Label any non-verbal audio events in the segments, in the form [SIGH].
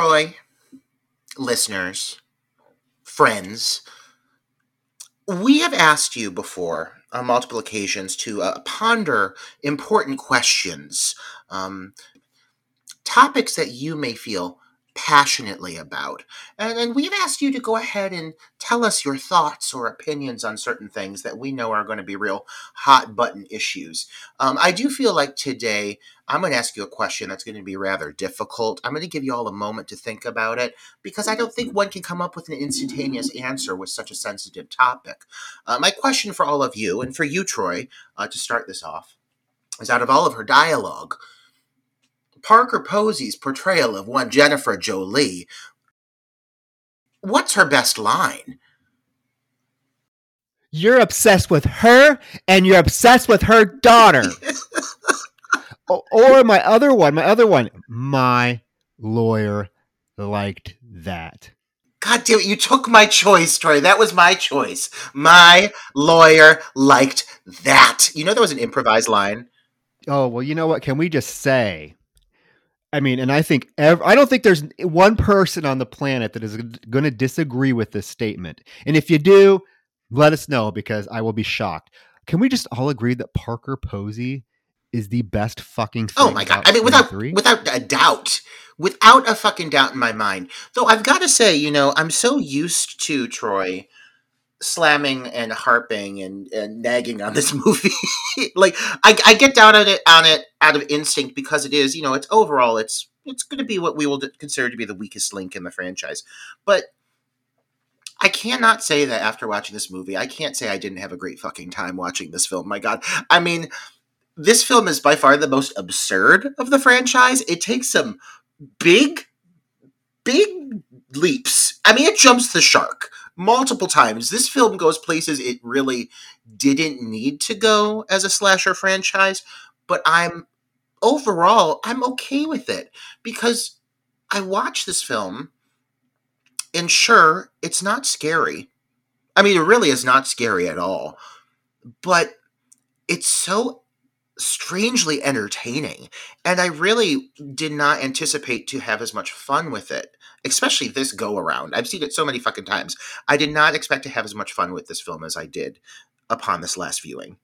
Troy, listeners, friends, we have asked you before on multiple occasions to uh, ponder important questions, um, topics that you may feel passionately about. And, and we've asked you to go ahead and tell us your thoughts or opinions on certain things that we know are going to be real hot button issues. Um, I do feel like today I'm going to ask you a question that's going to be rather difficult. I'm going to give you all a moment to think about it because I don't think one can come up with an instantaneous answer with such a sensitive topic. Uh, my question for all of you, and for you, Troy, uh, to start this off, is out of all of her dialogue, Parker Posey's portrayal of one Jennifer Jolie, what's her best line? You're obsessed with her and you're obsessed with her daughter. [LAUGHS] or my other one, my other one, my lawyer liked that. God damn it, you took my choice, Troy. That was my choice. My lawyer liked that. You know, that was an improvised line. Oh, well, you know what? Can we just say I mean, and I think ev- I don't think there's one person on the planet that is going to disagree with this statement. And if you do, let us know because I will be shocked. Can we just all agree that Parker Posey is the best fucking Oh my god. I mean without without a doubt. Without a fucking doubt in my mind. Though I've got to say, you know, I'm so used to Troy slamming and harping and, and nagging on this [LAUGHS] movie. like I, I get down on it on it out of instinct because it is, you know, it's overall it's it's going to be what we will consider to be the weakest link in the franchise. But I cannot say that after watching this movie, I can't say I didn't have a great fucking time watching this film. My god. I mean, this film is by far the most absurd of the franchise. It takes some big big leaps. I mean, it jumps the shark multiple times. This film goes places it really didn't need to go as a slasher franchise, but I'm overall I'm okay with it because I watch this film and sure, it's not scary. I mean, it really is not scary at all. But it's so strangely entertaining. And I really did not anticipate to have as much fun with it, especially this go around. I've seen it so many fucking times. I did not expect to have as much fun with this film as I did upon this last viewing.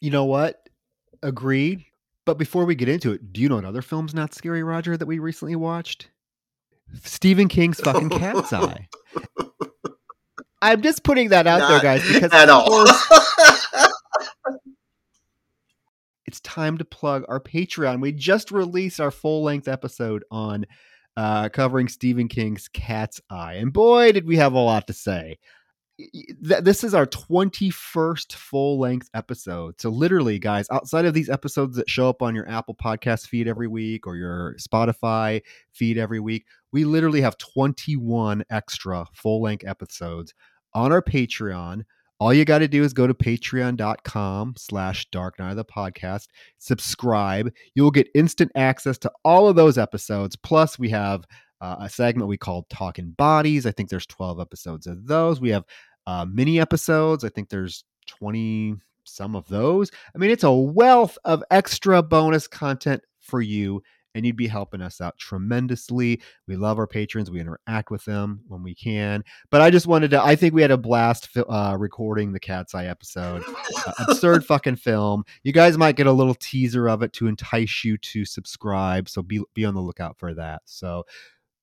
You know what? Agreed. But before we get into it, do you know another film's not scary, Roger, that we recently watched? Stephen King's fucking Cat's Eye. [LAUGHS] I'm just putting that out not there, guys, because at all. [LAUGHS] it's time to plug our Patreon. We just released our full length episode on uh, covering Stephen King's Cat's Eye. And boy, did we have a lot to say. This is our 21st full length episode. So, literally, guys, outside of these episodes that show up on your Apple Podcast feed every week or your Spotify feed every week, we literally have 21 extra full length episodes on our Patreon all you got to do is go to patreon.com slash dark night of the podcast subscribe. You will get instant access to all of those episodes. Plus we have uh, a segment we call talking bodies. I think there's 12 episodes of those. We have uh, mini episodes. I think there's 20 some of those. I mean it's a wealth of extra bonus content for you and you'd be helping us out tremendously. We love our patrons. We interact with them when we can. But I just wanted to, I think we had a blast uh, recording the Cat's Eye episode. Uh, absurd [LAUGHS] fucking film. You guys might get a little teaser of it to entice you to subscribe. So be, be on the lookout for that. So,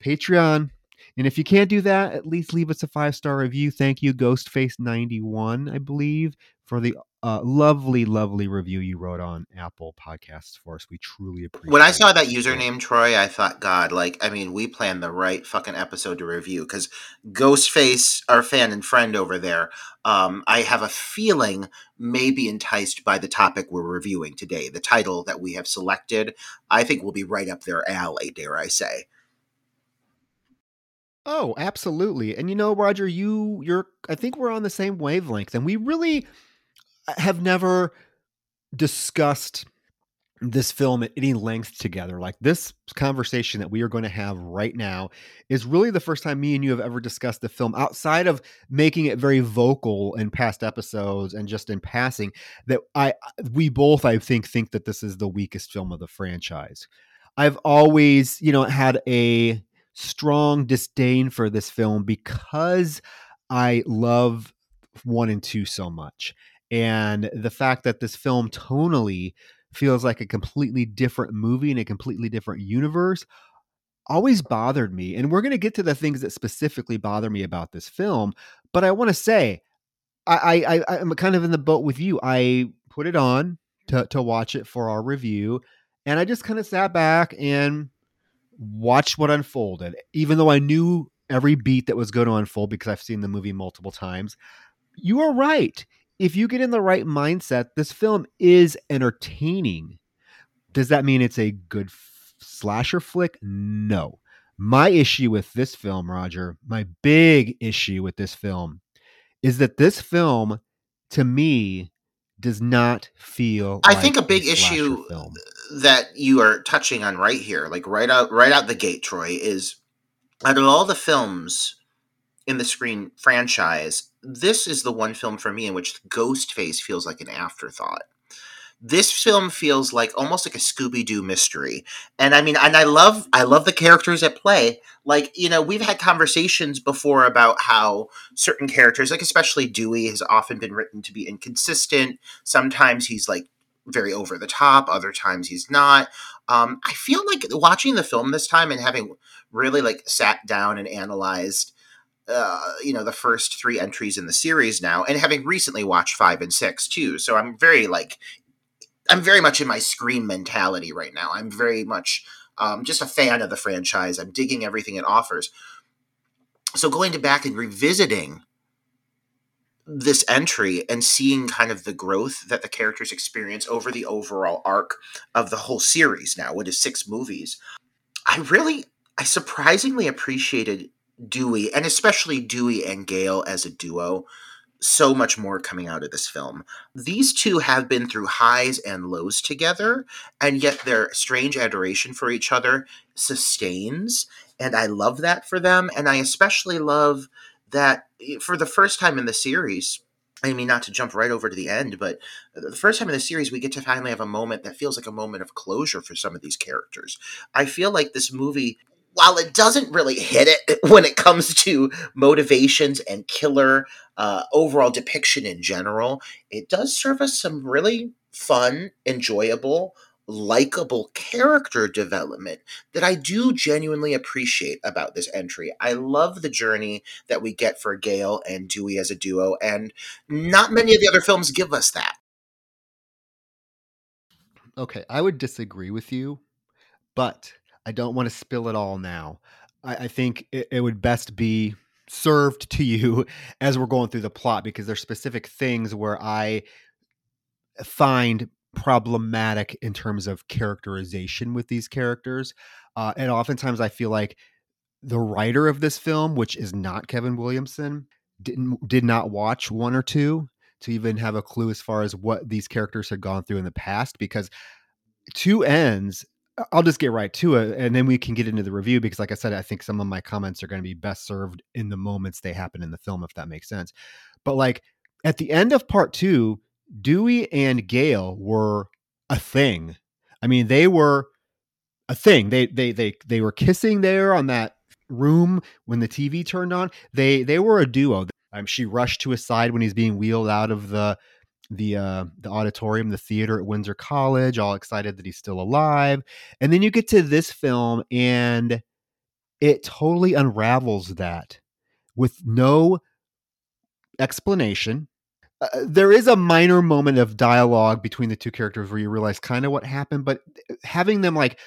Patreon. And if you can't do that, at least leave us a five star review. Thank you, Ghostface91, I believe, for the uh, lovely, lovely review you wrote on Apple Podcasts for us. We truly appreciate. When I saw that username, Troy, I thought, God, like, I mean, we planned the right fucking episode to review because Ghostface, our fan and friend over there, um, I have a feeling may be enticed by the topic we're reviewing today. The title that we have selected, I think, will be right up their alley. Dare I say? Oh, absolutely. And you know, Roger, you you're I think we're on the same wavelength and we really uh, have never discussed this film at any length together. Like this conversation that we are going to have right now is really the first time me and you have ever discussed the film outside of making it very vocal in past episodes and just in passing that I we both I think think that this is the weakest film of the franchise. I've always, you know, had a strong disdain for this film because I love 1 and 2 so much. And the fact that this film tonally feels like a completely different movie in a completely different universe always bothered me. And we're going to get to the things that specifically bother me about this film but i want to say I, I i'm kind of in the boat with you. I put it on to, to watch it for our review and i just kind of sat back and watched what unfolded even though i knew every beat that was going to unfold because i've seen the movie multiple times you are right if you get in the right mindset, this film is entertaining. Does that mean it's a good f- slasher flick? No. My issue with this film, Roger, my big issue with this film is that this film, to me, does not feel. I like think a big a issue film. that you are touching on right here, like right out, right out the gate, Troy, is out of all the films in the Scream franchise, this is the one film for me in which Ghostface feels like an afterthought. This film feels like almost like a Scooby Doo mystery, and I mean, and I love, I love the characters at play. Like, you know, we've had conversations before about how certain characters, like especially Dewey, has often been written to be inconsistent. Sometimes he's like very over the top, other times he's not. Um, I feel like watching the film this time and having really like sat down and analyzed uh, you know the first three entries in the series now and having recently watched five and six too so i'm very like i'm very much in my scream mentality right now. I'm very much um, just a fan of the franchise. I'm digging everything it offers. So going to back and revisiting this entry and seeing kind of the growth that the characters experience over the overall arc of the whole series now what is six movies i really i surprisingly appreciated Dewey, and especially Dewey and Gale as a duo, so much more coming out of this film. These two have been through highs and lows together, and yet their strange adoration for each other sustains. And I love that for them. And I especially love that eh, for the first time in the series, I mean, not to jump right over to the end, but the first time in the series, we get to finally have a moment that feels like a moment of closure for some of these characters. I feel like this movie while it doesn't really hit it [LAUGHS] when it comes to motivations and killer uh, overall depiction in general, it does serve us some really fun, enjoyable, likable character development that I do genuinely appreciate about this entry. I love the journey that we get for Gale and Dewey as a duo, and not many of the other films give us that. Okay, I would disagree with you, but I don't want to spill it all now. I, I think it, it, would best be served to you [LAUGHS] as we're going through the plot because there's specific things where I find problematic in terms of characterization with these characters. Uh, and oftentimes I feel like the writer of this film, which is not Kevin Williamson, didn't did not watch one or two to even have a clue as far as what these characters had gone through in the past because two ends I'll just get right to it and then we can get into the review because like I said I think some of my comments are going to be best served in the moments they happen in the film if that makes sense. But like at the end of part 2, Dewey and Gale were a thing. I mean, they were a thing. They they they they were kissing there on that room when the TV turned on. They they were a duo. She rushed to his side when he's being wheeled out of the the uh, the auditorium, the theater at Windsor College, all excited that he's still alive. And then you get to this film, and it totally unravels that with no explanation. Uh, there is a minor moment of dialogue between the two characters where you realize kind of what happened, but having them like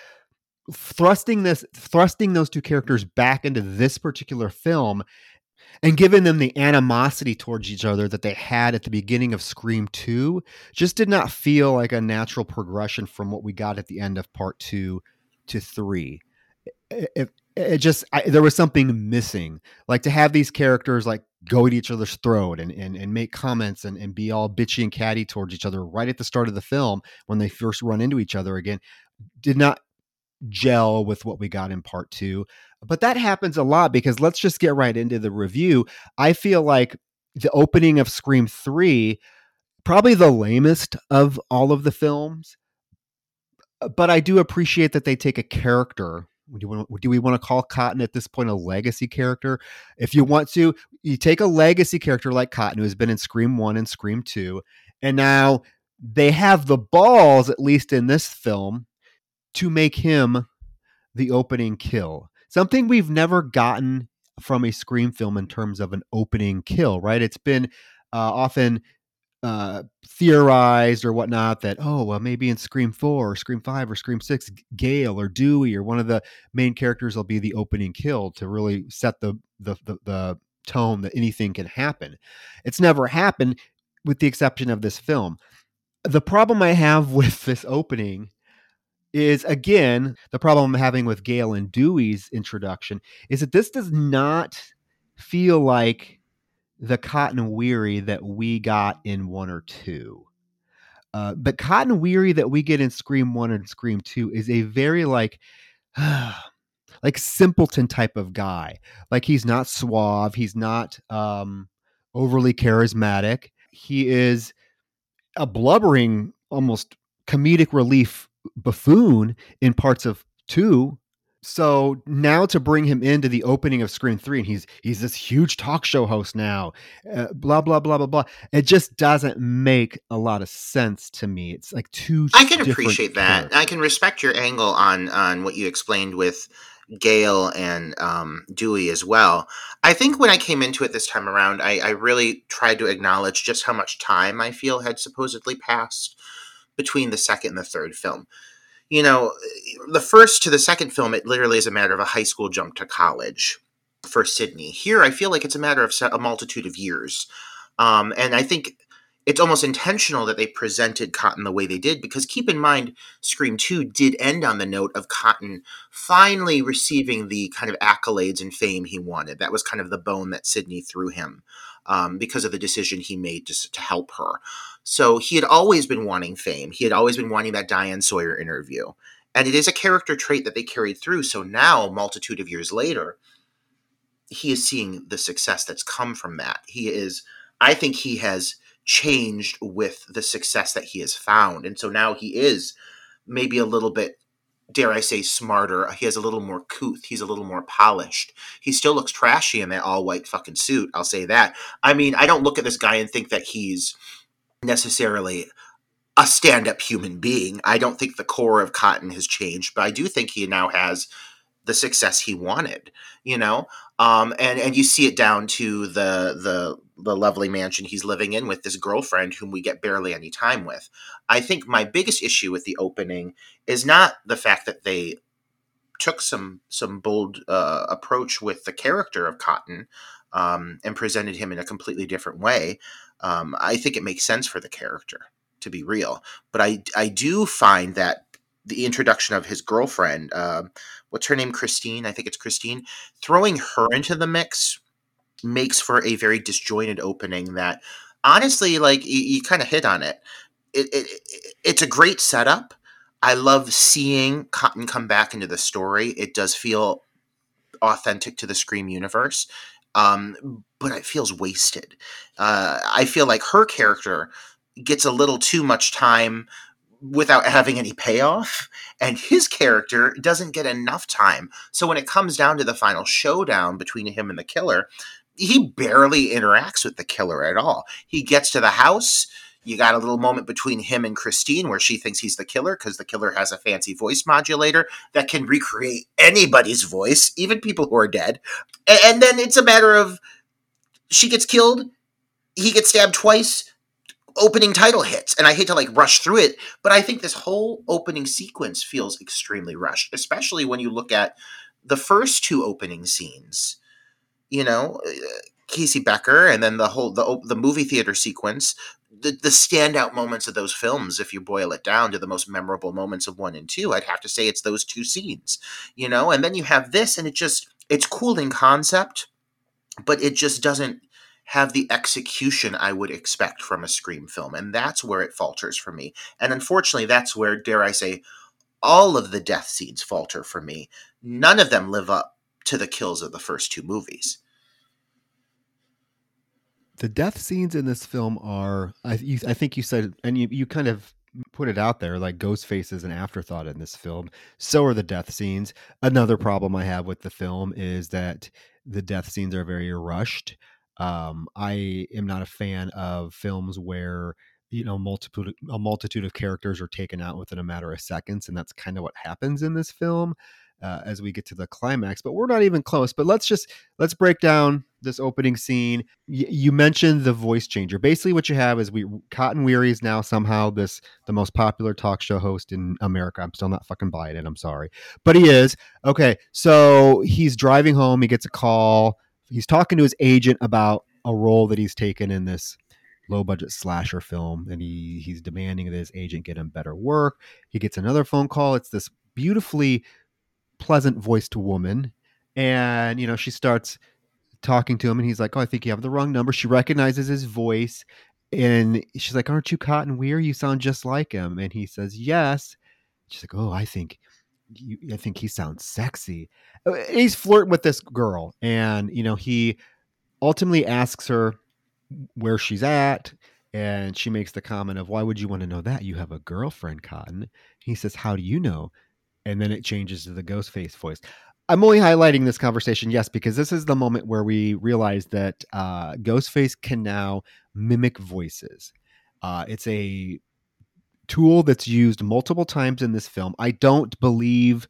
thrusting this thrusting those two characters back into this particular film and given them the animosity towards each other that they had at the beginning of Scream 2 just did not feel like a natural progression from what we got at the end of part 2 to 3. It, it just I, there was something missing like to have these characters like go at each other's throat and, and, and make comments and, and be all bitchy and catty towards each other right at the start of the film when they first run into each other again did not gel with what we got in part two but that happens a lot because let's just get right into the review i feel like the opening of scream 3 probably the lamest of all of the films uh, but i do appreciate that they take a character do, want, do we want to call Cotton at this point a legacy character? If you want to, you take a legacy character like Cotton, who has been in Scream 1 and Scream 2, and now they have the balls, at least in this film, to make him the opening kill. Something we've never gotten from a Scream film in terms of an opening kill, right? It's been uh, often uh, theorized or whatnot that oh well maybe in Scream Four or Scream Five or Scream Six, Gale or Dewey or one of the main characters will be the opening kill to really set the the the, the tone that anything can happen. It's never happened with the exception of this film. The problem I have [LAUGHS] with this opening is again the problem I'm having with Gale and Dewey's introduction is that this does not feel like the cotton weary that we got in one or two. Uh, but cotton weary that we get in Scream One and Scream Two is a very like, [SIGHS] like simpleton type of guy. Like he's not suave. He's not um, overly charismatic. He is a blubbering, almost comedic relief buffoon in parts of two so now to bring him into the opening of Scream Three, and he's he's this huge talk show host now, uh, blah blah blah blah blah. It just doesn't make a lot of sense to me. It's like two. I can appreciate that. I can respect your angle on on what you explained with Gale and um, Dewey as well. I think when I came into it this time around, I, I really tried to acknowledge just how much time I feel had supposedly passed between the second and the third film you know, the first to the second film, it literally is a matter of a high school jump to college for Sidney. Here, I feel like it's a matter of a multitude of years. Um, and I think it's almost intentional that they presented Cotton the way they did because keep in mind, Scream 2 did end on the note of Cotton finally receiving the kind of accolades and fame he wanted. That was kind of the bone that Sidney threw him um, because of the decision he made to, to help her. So he had always been wanting fame. He had always been wanting that Diane Sawyer interview. And it is a character trait that they carried through. So now, multitude of years later, he is seeing the success that's come from that. He is, I think he has changed with the success that he has found. And so now he is maybe a little bit dare I say, smarter. He has a little more couth. He's a little more polished. He still looks trashy in that all white fucking suit. I'll say that. I mean, I don't look at this guy and think that he's necessarily a stand up human being. I don't think the core of Cotton has changed, but I do think he now has the success he wanted, you know? Um, and, and you see it down to the, the, the lovely mansion he's living in with this girlfriend whom we get barely any time with. I think my biggest issue with the opening is not the fact that they took some some bold uh, approach with the character of Cotton um, and presented him in a completely different way. Um, I think it makes sense for the character to be real, but I I do find that the introduction of his girlfriend, uh, what's her name, Christine? I think it's Christine. Throwing her into the mix makes for a very disjointed opening that honestly like you, you kind of hit on it. It, it, it it's a great setup i love seeing cotton come back into the story it does feel authentic to the scream universe um, but it feels wasted uh, i feel like her character gets a little too much time without having any payoff and his character doesn't get enough time so when it comes down to the final showdown between him and the killer he barely interacts with the killer at all. He gets to the house, You got a little moment between him and Christine where she thinks he's the killer because the killer has a fancy voice modulator that can recreate anybody's voice, even people who are dead. And, and then it's a matter of she gets killed, he gets stabbed twice, opening title hits and i hate to like rush through it but i think this whole opening sequence feels extremely rushed especially when you look at the first two opening scenes you know uh, casey becker and then the whole the, the movie theater sequence the, the standout moments of those films if you boil it down to the most memorable moments of one and two i'd have to say it's those two scenes you know and then you have this and it just it's cool in concept but it just doesn't have the execution I would expect from a Scream film. And that's where it falters for me. And unfortunately, that's where, dare I say, all of the death scenes falter for me. None of them live up to the kills of the first two movies. The death scenes in this film are, I, you, I think you said, and you, you kind of put it out there like Ghostface is an afterthought in this film. So are the death scenes. Another problem I have with the film is that the death scenes are very rushed. Um, I am not a fan of films where you know multitude a multitude of characters are taken out within a matter of seconds, and that's kind of what happens in this film. Uh, as we get to the climax, but we're not even close. But let's just let's break down this opening scene. Y- you mentioned the voice changer. Basically, what you have is we Cotton Weary is now somehow this the most popular talk show host in America. I'm still not fucking buying it. I'm sorry, but he is okay. So he's driving home. He gets a call he's talking to his agent about a role that he's taken in this low budget slasher film and he he's demanding that his agent get him better work he gets another phone call it's this beautifully pleasant voiced woman and you know she starts talking to him and he's like oh i think you have the wrong number she recognizes his voice and she's like aren't you cotton weir you sound just like him and he says yes she's like oh i think you, I think he sounds sexy. Uh, he's flirting with this girl, and you know he ultimately asks her where she's at, and she makes the comment of, "Why would you want to know that? You have a girlfriend, Cotton." He says, "How do you know?" And then it changes to the ghost face voice. I'm only highlighting this conversation, yes, because this is the moment where we realize that uh, Ghostface can now mimic voices. Uh, it's a tool that's used multiple times in this film. I don't believe.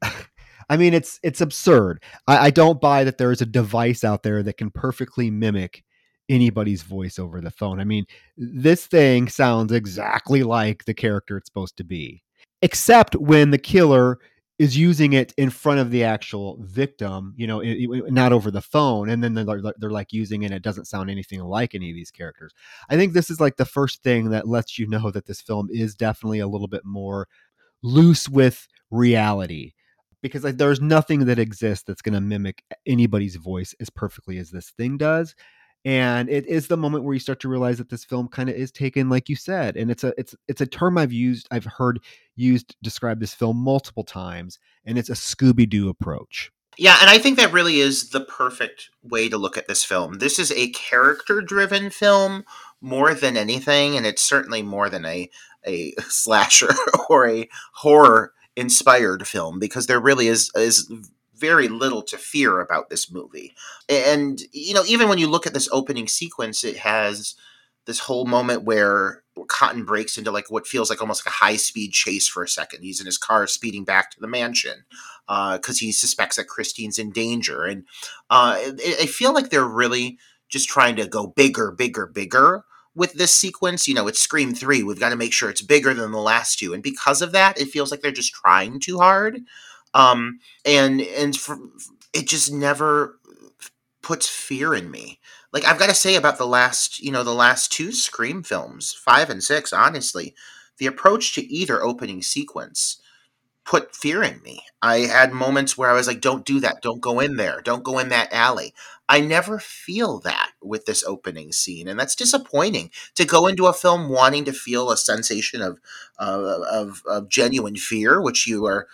[LAUGHS] I mean, it's it's absurd. I, I, don't buy that there is a device out there that can perfectly mimic anybody's voice over the phone. I mean, this thing sounds exactly like the character it's supposed to be, except when the killer is using it in front of the actual victim, you know, it, it, not over the phone. And then they're, they're like using it. It doesn't sound anything like any of these characters. I think this is like the first thing that lets you know that this film is definitely a little bit more loose with reality because like, there's nothing that exists that's going to mimic anybody's voice as perfectly as this thing does and it is the moment where you start to realize that this film kind of is taken like you said and it's a it's it's a term i've used i've heard used describe this film multiple times and it's a scooby-doo approach. Yeah and i think that really is the perfect way to look at this film. This is a character driven film more than anything and it's certainly more than a a [LAUGHS] slasher or a horror inspired film because there really is is very little to fear about this movie. And, you know, even when you look at this opening sequence, it has this whole moment where Cotton breaks into like what feels like almost like a high speed chase for a second. He's in his car speeding back to the mansion because uh, he suspects that Christine's in danger. And uh, I, feel like they're really just trying to go bigger, bigger, bigger with this sequence. You know, it's Scream 3. We've got to make sure it's bigger than the last two. And because of that, it feels like they're just trying too hard um, and and for, it just never puts fear in me. Like I've got to say about the last, you know, the last two Scream films, five and six, honestly, the approach to either opening sequence put fear in me. I had moments where I was like, don't do that. Don't go in there. Don't go in that alley. I never feel that with this opening scene. And that's disappointing to go into a film wanting to feel a sensation of, uh, of, of genuine fear, which you are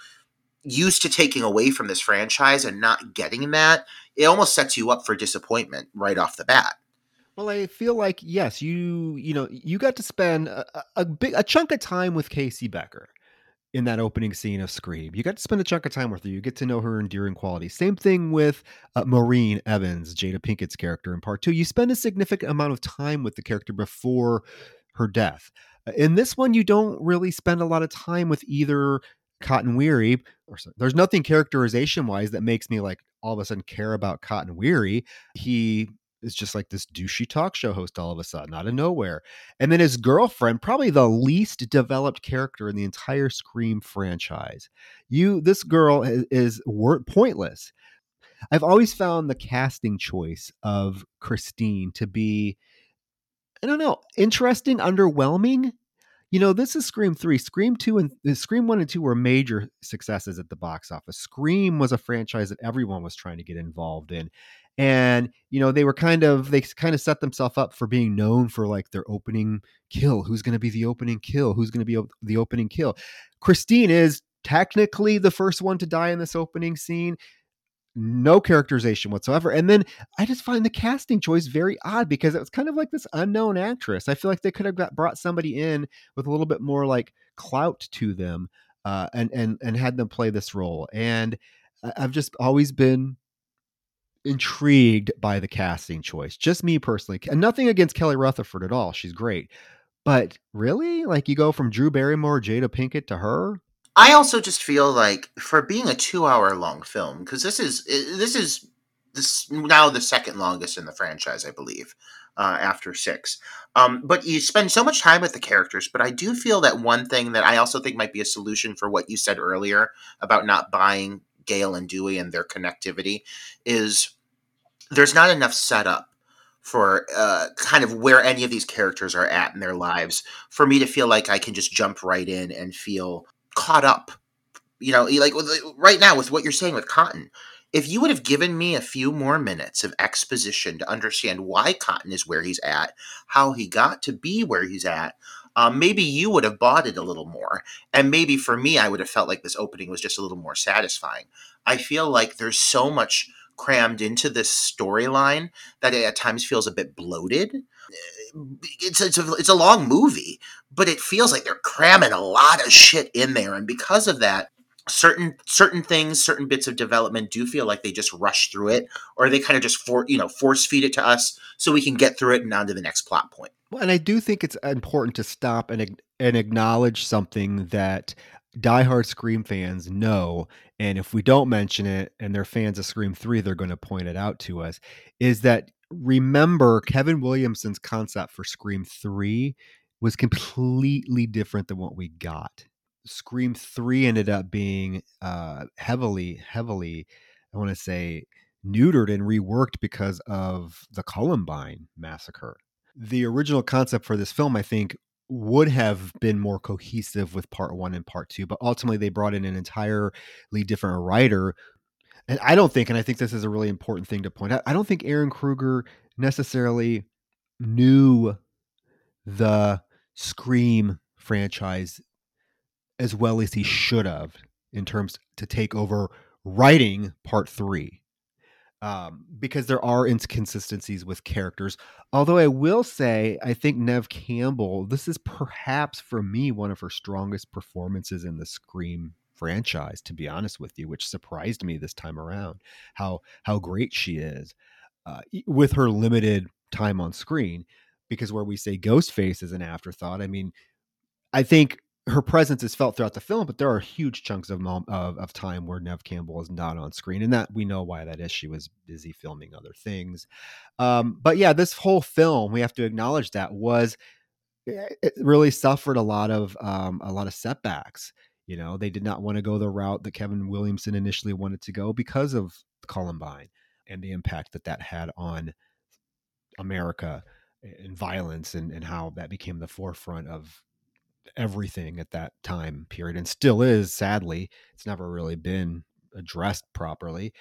used to taking away from this franchise and not getting that, it almost sets you up for disappointment right off the bat. Well, I feel like yes, you you know you got to spend a, a big a chunk of time with Casey Becker in that opening scene of Scream. You got to spend a chunk of time with her. You get to know her endearing quality. Same thing with uh, Maureen Evans, Jada Pinkett's character in part two. You spend a significant amount of time with the character before her death. In this one, you don't really spend a lot of time with either Cotton Weary. Or there's nothing characterization wise that makes me like all of a sudden care about Cotton Weary. He is just like this douchey talk show host all of a sudden out of nowhere. And then his girlfriend, probably the least developed character in the entire Scream franchise. You, this girl is, is pointless. I've always found the casting choice of Christine to be, I don't know, interesting, underwhelming. You know, this is Scream 3. Scream 2 and uh, Scream 1 and 2 were major successes at the box office. Scream was a franchise that everyone was trying to get involved in. And, you know, they were kind of they kind of set themselves up for being known for like their opening kill. Who's going to be the opening kill? Who's going to be the opening kill? Christine is technically the first one to die in this opening scene no characterization whatsoever. And then I just find the casting choice very odd because it was kind of like this unknown actress. I feel like they could have got brought somebody in with a little bit more like clout to them uh, and and and had them play this role. And I've just always been intrigued by the casting choice. Just me personally, and nothing against Kelly Rutherford at all. She's great. But really, like you go from Drew Barrymore, Jada Pinkett to her, I also just feel like for being a two-hour long film, because this is this is this now the second longest in the franchise, I believe, uh, after six. Um, but you spend so much time with the characters. But I do feel that one thing that I also think might be a solution for what you said earlier about not buying Gale and Dewey and their connectivity is there's not enough setup for uh, kind of where any of these characters are at in their lives for me to feel like I can just jump right in and feel caught up. You know, like right now with what you're saying with Cotton, if you would have given me a few more minutes of exposition to understand why Cotton is where he's at, how he got to be where he's at, um, maybe you would have bought it a little more. And maybe for me, I would have felt like this opening was just a little more satisfying. I feel like there's so much crammed into this storyline that it at times feels a bit bloated it's it's a, it's a long movie, but it feels like they're cramming a lot of shit in there, and because of that, certain certain things, certain bits of development do feel like they just rush through it, or they kind of just for you know force feed it to us so we can get through it and on to the next plot point. Well, and I do think it's important to stop and and acknowledge something that diehard Scream fans know, and if we don't mention it and they're fans of Scream 3, they're going to point it out to us, is that remember Kevin Williamson's concept for Scream 3 was completely different than what we got. Scream 3 ended up being uh, heavily, heavily, I want to say, neutered and reworked because of the Columbine massacre. The original concept for this film, I think, would have been more cohesive with part one and part two, but ultimately they brought in an entirely different writer and I don't think, and I think this is a really important thing to point out, I don't think Ehren Kruger necessarily knew the Scream franchise as well as he should have in terms to take over writing part three. Um, because there are inconsistencies with characters. Although I will say, I think Neve Campbell, this is perhaps for me one of her strongest performances in the Scream franchise to be honest with you which surprised me this time around how how great she is uh, with her limited time on screen because where we say ghostface is an afterthought i mean i think her presence is felt throughout the film but there are huge chunks of, of, of time where Neve Campbell is not on screen and that we know why that is she was busy filming other things. Um, but yeah this whole film we have to acknowledge that was eh, it really suffered a lot of um, a lot of setbacks you know, they did not want to go the route that Kevin Williamson initially wanted to go because of Columbine and the impact that that had on America and violence and, and how that became the forefront of everything at that time period and still is sadly. It's never really been addressed properly.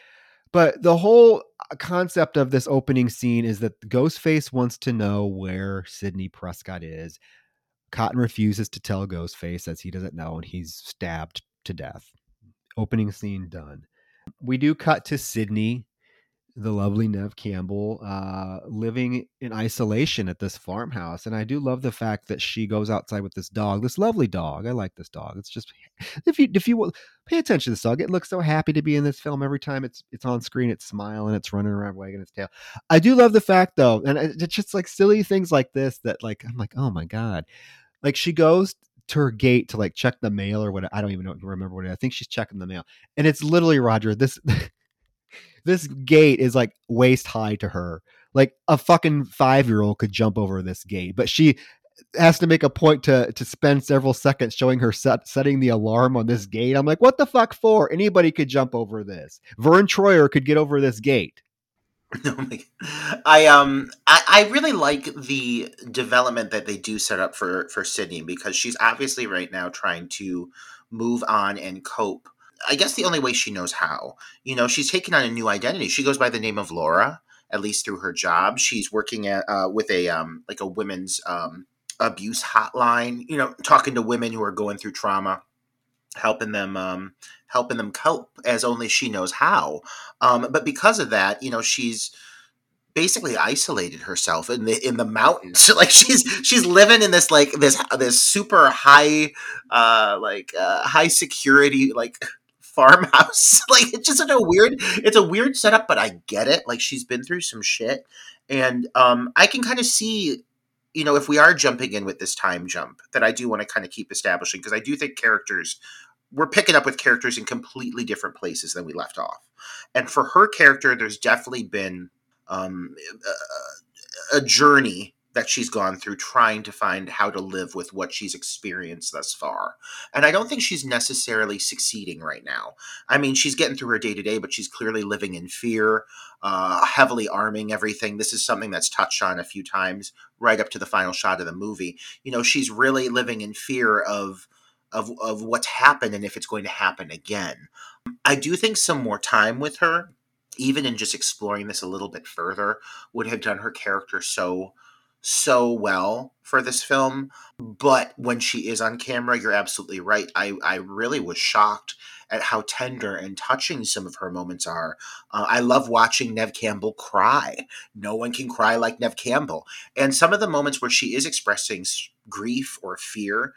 But the whole uh, concept of this opening scene is that ghostface wants to know where sidney prescott is Cotton refuses to tell Ghostface as he doesn't know, and he's stabbed to death. Opening scene done. We do cut to Sidney the lovely Neve Campbell uh, living in isolation at this farmhouse. And I do love the fact that she goes outside with this dog, this lovely dog. I like this dog. It's just if you if you pay attention to this dog, it looks so happy to be in this film every time it's it's on screen. It's smiling, it's running around, wagging its tail. I do love the fact though, and it's just like silly things like this that like I'm like, oh my god, like she goes to her gate to like check the mail or what I don't even know remember what. I think she's checking the mail. And it's literally Roger this [LAUGHS] this gate is like waist high to her. Like a fucking five year old could jump over this gate, but she has to make a point to to spend several seconds showing her set, setting the alarm on this gate. I'm like, what the fuck for? Anybody could jump over this. Verne Troyer could get over this gate. [LAUGHS] I um I, I really like the development that they do set up for for Sidney because she's obviously right now trying to move on and cope I guess the only way she knows how. You know, she's taken on a new identity. She goes by the name of Laura, at least through her job. She's working at uh, with a um, like a women's um, abuse hotline. You know, talking to women who are going through trauma, helping them um, helping them cope as only she knows how. Um, but because of that, you know, she's basically isolated herself in the in the mountains. [LAUGHS] like she's she's living in this like this this super high uh like uh high security like farmhouse. [LAUGHS] like it's just such a weird it's a weird setup, but I get it. Like she's been through some shit. And um I can kind of see you know, if we are jumping in with this time jump, that I do want to kind of keep establishing because I do think characters we're picking up with characters in completely different places than we left off. And for her character, there's definitely been um, a, a journey that she's gone through trying to find how to live with what she's experienced thus far. And I don't think she's necessarily succeeding right now. I mean, she's getting through her day to day, but she's clearly living in fear, uh, heavily arming everything. This is something that's touched on a few times right up to the final shot of the movie. You know, she's really living in fear of. Of, of what's happened and if it's going to happen again. I do think some more time with her, even in just exploring this a little bit further, would have done her character so so well for this film. But when she is on camera, you're absolutely right. I, I really was shocked at how tender and touching some of her moments are. Uh, I love watching Neve Campbell cry. No one can cry like Neve Campbell. And some of the moments where she is expressing grief or fear,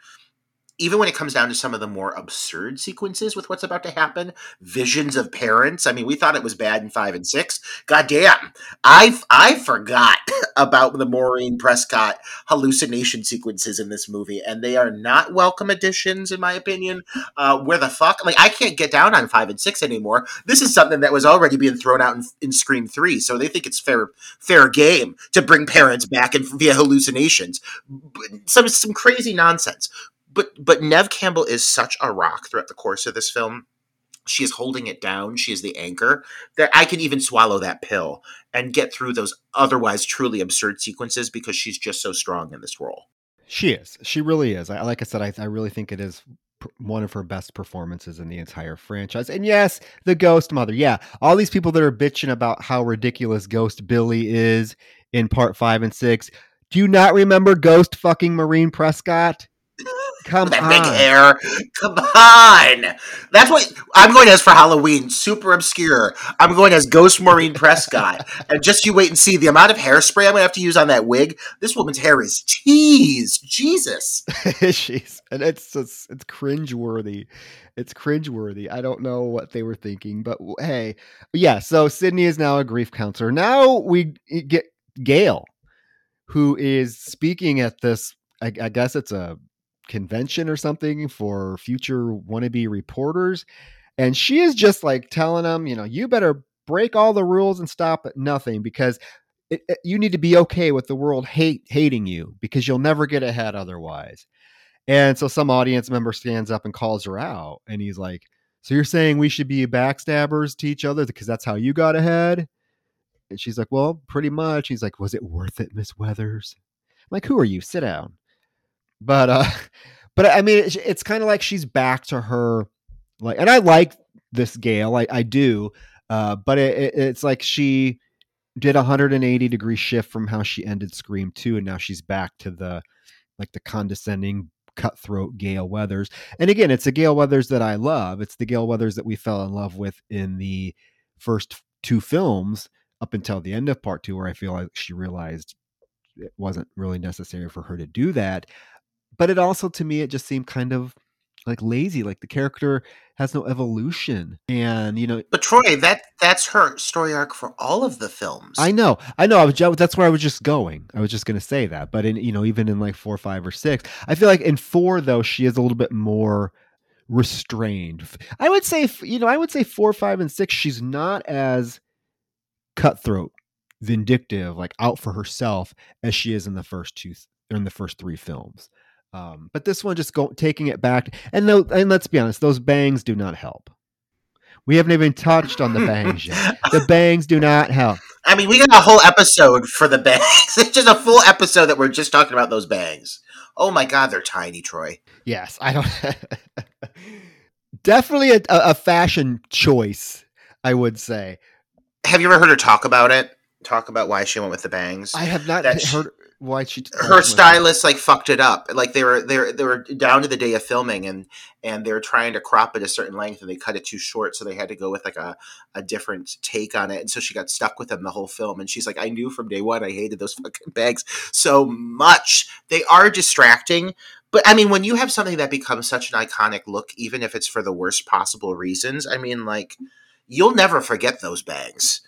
even when it comes down to some of the more absurd sequences with what's about to happen, visions of parents. I mean, we thought it was bad in five and six. God damn, I I forgot [LAUGHS] about the Maureen Prescott hallucination sequences in this movie, and they are not welcome additions, in my opinion. Uh, where the fuck? Like, I can't get down on five and six anymore. This is something that was already being thrown out in, in Scream three, so they think it's fair fair game to bring parents back and via hallucinations. Some some crazy nonsense but but Neve Campbell is such a rock throughout the course of this film. She is holding it down. She is the anchor that I can even swallow that pill and get through those otherwise truly absurd sequences because she's just so strong in this role. She is. She really is. I, like I said, I, I really think it is one of her best performances in the entire franchise. And yes, the Ghost Mother. Yeah, all these people that are bitching about how ridiculous Ghost Billy is in part five and six. Do you not remember Ghost fucking Maureen Prescott? Come that on. big hair. Come on. That's what I'm going as for Halloween. Super obscure. I'm going as Ghost Maureen Prescott. [LAUGHS] and just you wait and see the amount of hairspray I'm going to have to use on that wig. This woman's hair is teased. Jesus. [LAUGHS] She's and it's it's it's cringeworthy. It's cringeworthy. I don't know what they were thinking, but hey, yeah. So Sidney is now a grief counselor. Now we get Gale, who is speaking at this. I, I guess it's a convention or something for future wannabe reporters. And she is just like telling them, you know, you better break all the rules and stop at nothing because it, it, you need to be okay with the world hate hating you because you'll never get ahead otherwise. And so some audience member stands up and calls her out, and he's like, "So you're saying we should be backstabbers to each other because that's how you got ahead?" And she's like, "Well, pretty much." He's like, "Was it worth it, Miss Weathers?" I'm like, "Who are you? Sit down." But uh, [LAUGHS] but I mean, it's, it's kind of like she's back to her like, and I like this Gale, I, I do. Uh, but it, it, it's like she did a 180 degree shift from how she ended Scream 2, and now she's back to the like the condescending cutthroat Gale Weathers. And again, it's a Gale Weathers that I love. It's the Gale Weathers that we fell in love with in the first two films up until the end of part two, where I feel like she realized it wasn't really necessary for her to do that. But it also, to me, it just seemed kind of like lazy. Like the character has no evolution, and you know. But Troy, that that's her story arc for all of the films. I know, I know. I was that's where I was just going. I was just going to say that. But in you know, even in like four, five, or six, I feel like in four though she is a little bit more restrained. I would say, you know, I would say four, five, and six. She's not as cutthroat, vindictive, like out for herself as she is in the first two, in the first three films. Um, but this one just go taking it back, and no, and let's be honest, those bangs do not help. We haven't even touched on the bangs yet. The [LAUGHS] bangs do not help. I mean, we got a whole episode for the bangs. [LAUGHS] it's just a full episode that we're just talking about those bangs. Oh my god, they're tiny, Troy. Yes, I don't. [LAUGHS] Definitely a, a fashion choice, I would say. Have you ever heard her talk about it? Talk about why she went with the bangs. I have not that heard why she her stylist like fucked it up. Like they were they were, they were down to the day of filming and and they were trying to crop it a certain length and they cut it too short so they had to go with like a, a different take on it and so she got stuck with them the whole film and she's like i knew from day one i hated those fucking bags so much. They are distracting but i mean when you have something that becomes such an iconic look even if it's for the worst possible reasons i mean like you'll never forget those bags.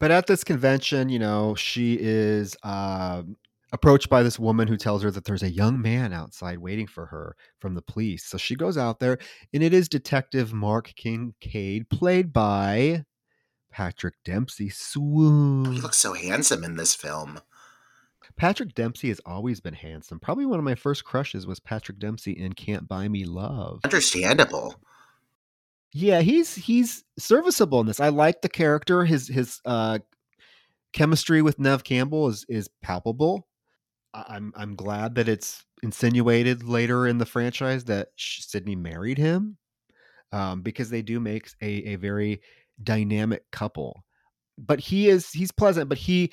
But at this convention, you know, she is uh, approached by this woman who tells her that there's a young man outside waiting for her from the police. So she goes out there, and it is Detective Mark Kincaid, played by Patrick Dempsey. Swoon. He looks so handsome in this film. Patrick Dempsey has always been handsome. Probably one of my first crushes was Patrick Dempsey in Can't Buy Me Love. Understandable. Yeah, he's he's serviceable in this. I like the character. His his uh chemistry with Neve Campbell is is palpable. I'm I'm glad that it's insinuated later in the franchise that Sidney married him, um, because they do make a a very dynamic couple. But he is he's pleasant, but he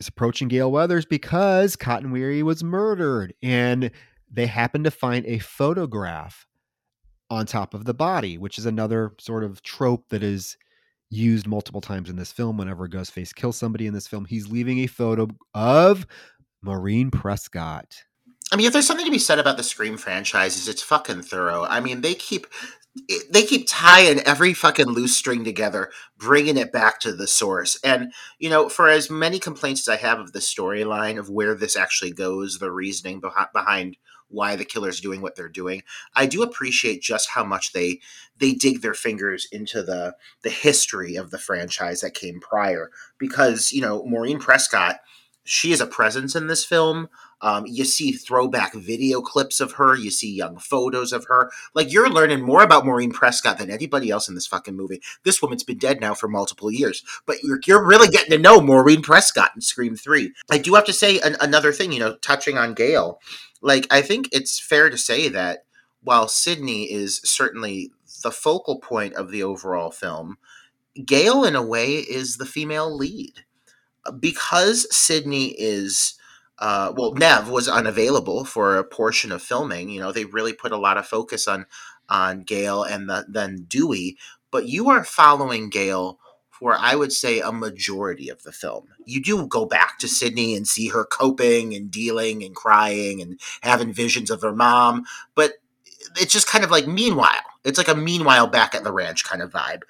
is approaching Gale Weathers because Cotton Weary was murdered, and they happen to find a photograph on top of the body, which is another sort of trope that is used multiple times in this film. Whenever Ghostface kills somebody in this film, he's leaving a photo of Maureen Prescott. I mean, if there's something to be said about the Scream franchises, it's fucking thorough. I mean, they keep they keep tying every fucking loose string together, bringing it back to the source. And you know, for as many complaints as I have of the storyline of where this actually goes, the reasoning behind why the killer's doing what they're doing, I do appreciate just how much they they dig their fingers into the the history of the franchise that came prior. Because you know, Maureen Prescott she is a presence in this film. Um, you see throwback video clips of her. You see young photos of her. Like you're learning more about Maureen Prescott than anybody else in this fucking movie. This woman's been dead now for multiple years, but you're, you're really getting to know Maureen Prescott in Scream Three. I do have to say an, another thing. You know, touching on Gale, like I think it's fair to say that while Sidney is certainly the focal point of the overall film, Gale in a way is the female lead because Sidney is uh, well, Neve was unavailable for a portion of filming. You know, they really put a lot of focus on on Gale and the, then Dewey. But you are following Gale for I would say a majority of the film. You do go back to Sidney and see her coping and dealing and crying and having visions of her mom, but it's just kind of like meanwhile. It's like a meanwhile back at the ranch kind of vibe.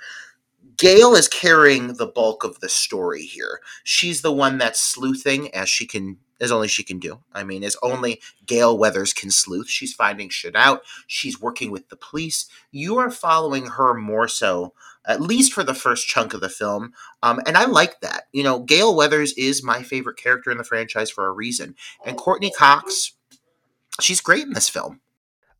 Gale is carrying the bulk of the story here. She's the one that's sleuthing as she can as only she can do. I mean, as only Gale Weathers can sleuth. She's finding shit out. She's working with the police. You are following her more so, at least for the first chunk of the film. Um, and I like that. You know, Gale Weathers is my favorite character in the franchise for a reason. And Courteney Cox, she's great in this film.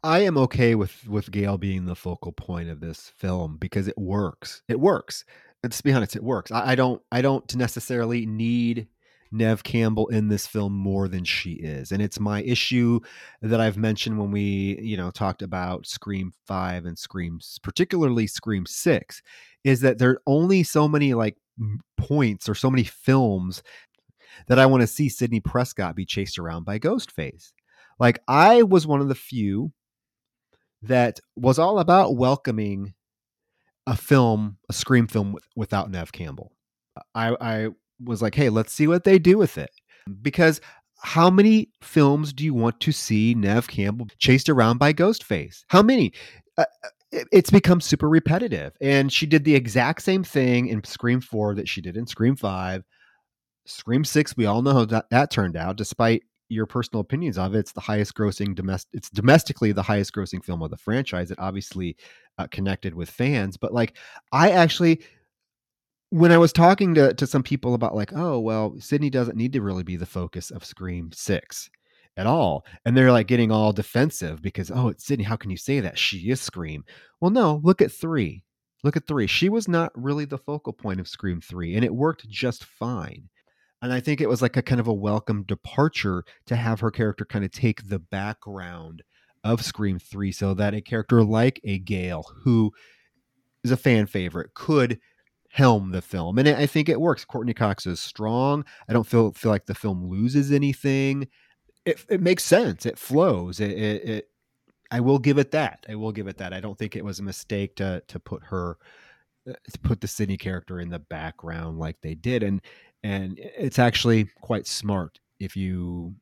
I am okay with with Gale being the focal point of this film because it works. It works. Let's be honest, it works. I, I don't I don't necessarily need Neve Campbell in this film more than she is. And it's my issue that I've mentioned when we, you know, talked about Scream 5 and Scream particularly Scream 6 is that there are only so many like points or so many films that I want to see Sidney Prescott be chased around by Ghostface. Like I was one of the few that was all about welcoming a film, a Scream film with, without Neve Campbell. I, I was like, hey, let's see what they do with it. Because how many films do you want to see Neve Campbell chased around by Ghostface? How many? Uh, uh it's become super repetitive. And she did the exact same thing in Scream 4 that she did in Scream 5. Scream 6, we all know how that, that turned out, despite your personal opinions of it. It's the highest grossing domestic. It's domestically the highest grossing film of the franchise. It obviously uh, connected with fans, but like I actually, when I was talking to to some people about like, oh well, Sidney doesn't need to really be the focus of Scream Six at all, and they're like getting all defensive because oh, it's Sidney. How can you say that? She is Scream. Well, no. Look at three. Look at three. She was not really the focal point of Scream 3, and it worked just fine. And I think it was like a kind of a welcome departure to have her character kind of take the background of Scream 3 so that a character like a Gale, who is a fan favorite, could helm the film. And I think it works. Courteney Cox is strong. I don't feel feel like the film loses anything. It, it makes sense. It flows. It, it, it I will give it that. I will give it that. I don't think it was a mistake to to put her uh, to put the Sidney character in the background like they did. And and it's actually quite smart if you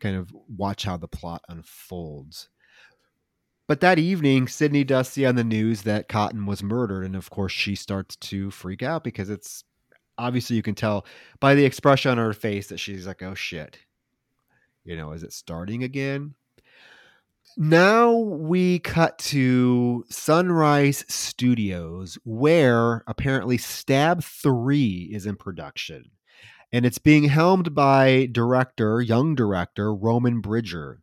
kind of watch how the plot unfolds. But that evening, Sidney does see on the news that Cotton was murdered, and of course, she starts to freak out because it's obviously you can tell by the expression on her face that she's like, "Oh shit." You know, is it starting again? Now we cut to Sunrise Studios, where apparently Stab 3 is in production. And it's being helmed by director, young director, Roman Bridger,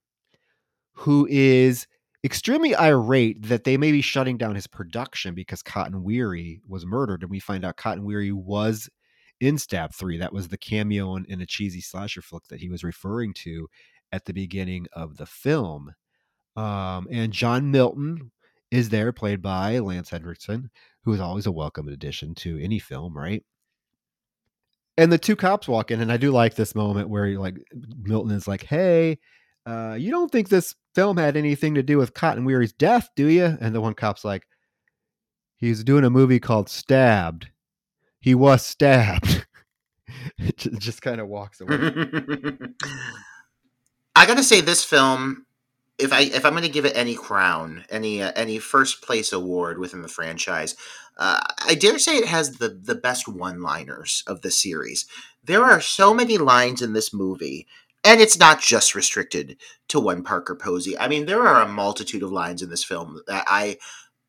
who is extremely irate that they may be shutting down his production because Cotton Weary was murdered. And we find out Cotton Weary was in Stab 3. That was the cameo in, in a cheesy slasher flick that he was referring to at the beginning of the film. Um, and John Milton is there, played by Lance Henriksen, who is always a welcome addition to any film, right? And the two cops walk in, and I do like this moment where like Milton is like, "Hey, uh, you don't think this film had anything to do with Cotton Weary's death, do you?" And the one cop's like, "He's doing a movie called Stabbed. He was stabbed." [LAUGHS] it just kind of walks away. [LAUGHS] I gotta say, this film if I if I'm going to give it any crown, any uh, any first place award within the franchise, uh, I dare say it has the the best one liners of the series. There are so many lines in this movie, and it's not just restricted to one Parker Posey. I mean, there are a multitude of lines in this film that I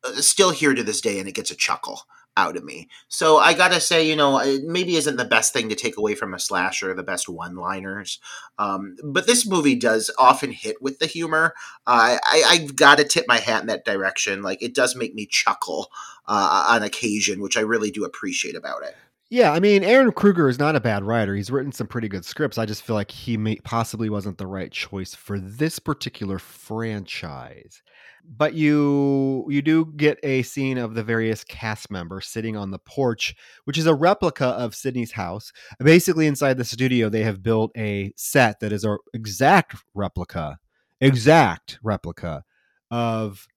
uh, still hear to this day, and it gets a chuckle out of me. So I gotta say, you know, it maybe isn't the best thing to take away from a slasher, the best one-liners. Um, but this movie does often hit with the humor. Uh, I, I've got to tip my hat in that direction. Like it does make me chuckle uh, on occasion, which I really do appreciate about it. Yeah, I mean, Ehren Kruger is not a bad writer. He's written some pretty good scripts. I just feel like he may, possibly wasn't the right choice for this particular franchise. But you you do get a scene of the various cast members sitting on the porch, which is a replica of Sidney's house. Basically, inside the studio, they have built a set that is an exact replica, exact replica of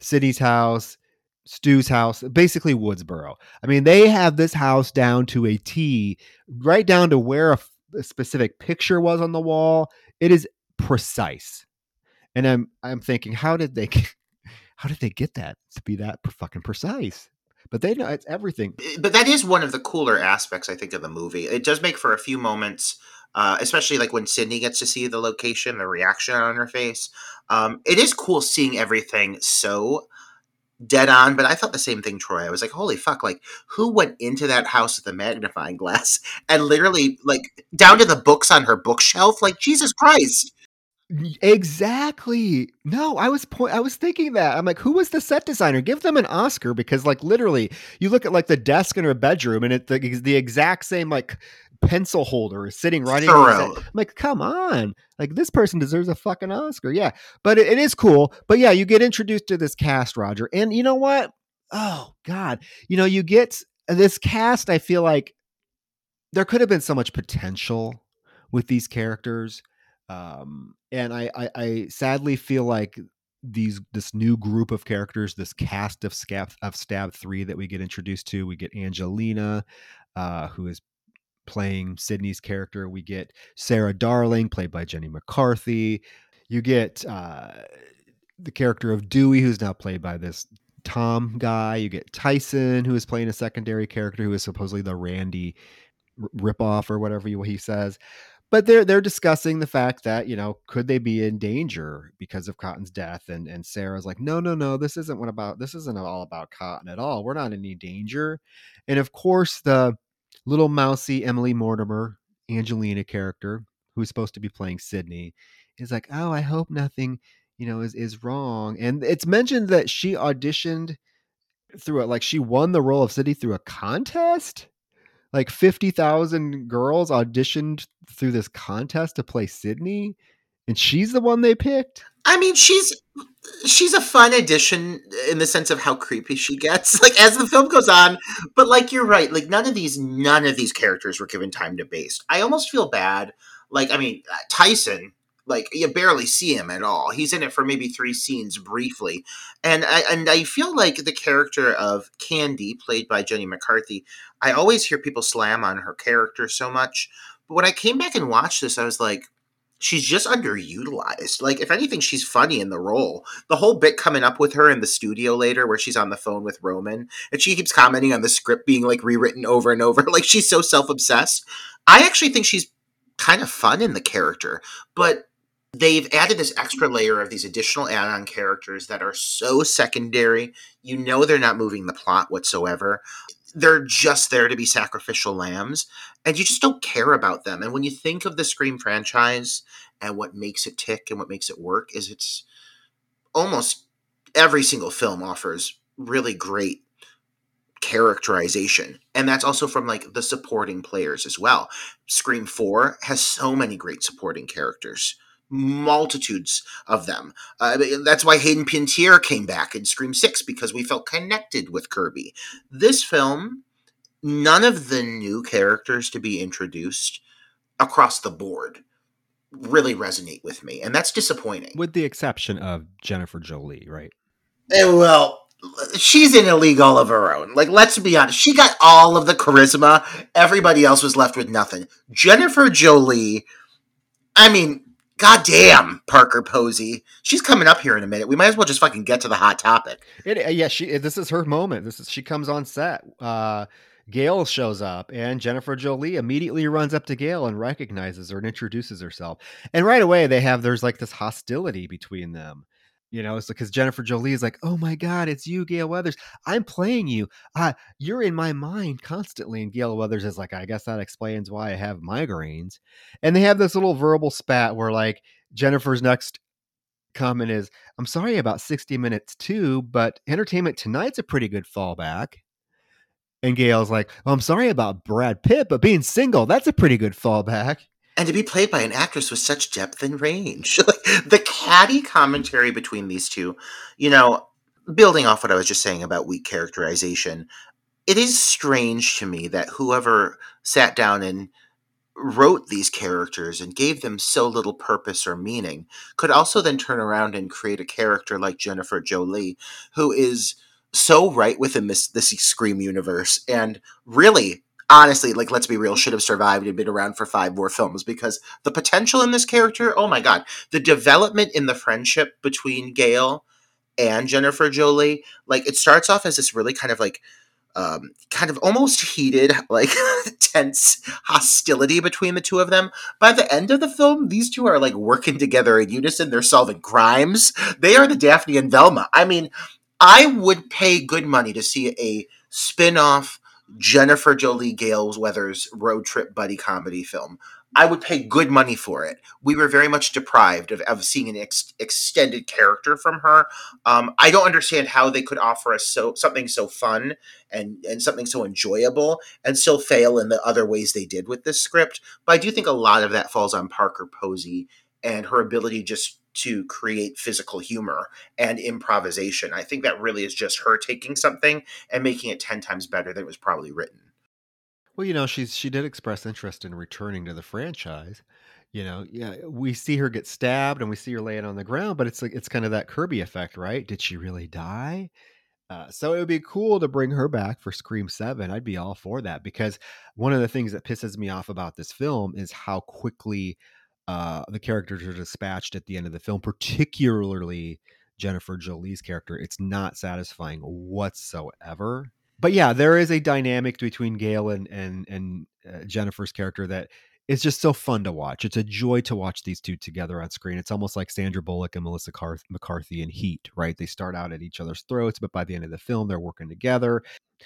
Sidney's house Stu's house, basically Woodsboro. I mean, they have this house down to a T, right down to where a, a specific picture was on the wall. It is precise. And I'm I'm thinking, how did they [LAUGHS] how did they get that to be that fucking precise? But they know it's everything. Eh, but that is one of the cooler aspects, I think, of the movie. It does make for a few moments, uh, especially like when Sidney gets to see the location, the reaction on her face. Um, it is cool seeing everything so dead on, but I thought the same thing, Troy. I was like, holy fuck, like who went into that house with a magnifying glass [LAUGHS] and literally like down to the books on her bookshelf? Like, Jesus Christ. Exactly. No, I was point. I was thinking that. I'm like, who was the set designer? Give them an Oscar because, like, literally, you look at like the desk in her bedroom, and it's the, the exact same like pencil holder is sitting right in. I'm like, come on, like this person deserves a fucking Oscar. Yeah, but it, it is cool. But yeah, you get introduced to this cast, Roger, and you know what? Oh God, you know you get this cast. I feel like there could have been so much potential with these characters, um, and I, I, I sadly feel like these this new group of characters, this cast of Scab of Stab Three that we get introduced to. We get Angelina, uh, who is playing Sidney's character. We get Sarah Darling, played by Jenny McCarthy. You get uh, the character of Dewey, who's now played by this Tom guy. You get Tyson, who is playing a secondary character who is supposedly the Randy ripoff or whatever he says but they're they're discussing the fact that you know could they be in danger because of Cotton's death, and and Sarah's like, no, no, no, this isn't what about this isn't all about Cotton at all. We're not in any danger, and of course the little mousy Emily Mortimer, Angelina character who's supposed to be playing Sidney, is like, oh, I hope nothing, you know, is is wrong, and it's mentioned that she auditioned through it, like she won the role of Sidney through a contest like 50,000 girls auditioned through this contest to play Sidney and she's the one they picked. I mean, she's she's a fun addition in the sense of how creepy she gets like as the film goes on, but like you're right, like none of these none of these characters were given time to base. I almost feel bad like I mean, Tyson like you barely see him at all. He's in it for maybe three scenes briefly, and I and I feel like the character of Candy, played by Jenny McCarthy, I always hear people slam on her character so much, but when I came back and watched this, I was like, she's just underutilized. Like, if anything, she's funny in the role. The whole bit coming up with her in the studio later, where she's on the phone with Roman, and she keeps commenting on the script being like rewritten over and over, [LAUGHS] like she's so self obsessed. I actually think she's kind of fun in the character, but they've added this extra layer of these additional add-on characters that are so secondary. You know they're not moving the plot whatsoever. They're just there to be sacrificial lambs and you just don't care about them. And when you think of the scream franchise and what makes it tick and what makes it work is it's almost every single film offers really great characterization. And that's also from like the supporting players as well. Scream 4 has so many great supporting characters multitudes of them. Uh, that's why Hayden Panettiere came back in Scream 6 because we felt connected with Kirby. This film, none of the new characters to be introduced across the board really resonate with me, and that's disappointing. With the exception of Jennifer Jolie, right? Eh, well, she's in a league all of her own. Like, let's be honest, she got all of the charisma. Everybody else was left with nothing. Jennifer Jolie, I mean, God damn, Parker Posey. She's coming up here in a minute. We might as well just fucking get to the hot topic. It, uh, yeah, she. This is her moment. This is she comes on set. Uh, Gale shows up, and Jennifer Jolie immediately runs up to Gale and recognizes her and introduces herself. And right away, they have there's like this hostility between them. You know, it's because Jennifer Jolie is like, "Oh my God, it's you, Gale Weathers. I'm playing you. Uh, you're in my mind constantly." And Gale Weathers is like, "I guess that explains why I have migraines." And they have this little verbal spat where, like, Jennifer's next comment is, "I'm sorry about 60 Minutes too, but Entertainment Tonight's a pretty good fallback." And Gale's like, well, "I'm sorry about Brad Pitt, but being single, that's a pretty good fallback." And to be played by an actress with such depth and range. [LAUGHS] like the catty commentary between these two, you know, building off what I was just saying about weak characterization, it is strange to me that whoever sat down and wrote these characters and gave them so little purpose or meaning could also then turn around and create a character like Jennifer Jolie, who is so right within this this Scream universe and really honestly, like let's be real, should have survived and been around for five more films because the potential in this character, oh my god, the development in the friendship between Gale and Jennifer Jolie, like it starts off as this really kind of like um, kind of almost heated, like [LAUGHS] tense hostility between the two of them. By the end of the film, these two are like working together in unison. They're solving crimes. They are the Daphne and Velma. I mean, I would pay good money to see a spin off Jennifer Jolie Gales Weathers road trip buddy comedy film. I would pay good money for it. We were very much deprived of, of seeing an ex- extended character from her. Um, I don't understand how they could offer us so something so fun and and something so enjoyable and still fail in the other ways they did with this script. But I do think a lot of that falls on Parker Posey and her ability just to create physical humor and improvisation. I think that really is just her taking something and making it 10 times better than it was probably written. Well, you know, she's she did express interest in returning to the franchise. you know, yeah, we see her get stabbed and we see her laying on the ground, but it's like it's kind of that Kirby effect, right? Did she really die? Uh, so it would be cool to bring her back for Scream 7. I'd be all for that because one of the things that pisses me off about this film is how quickly uh, the characters are dispatched at the end of the film, particularly Jennifer Jolie's character. It's not satisfying whatsoever. But yeah, there is a dynamic between Gale and and and uh, Jennifer's character that it's just so fun to watch. It's a joy to watch these two together on screen. It's almost like Sandra Bullock and Melissa McCarthy in Heat, right? They start out at each other's throats, but by the end of the film, they're working together.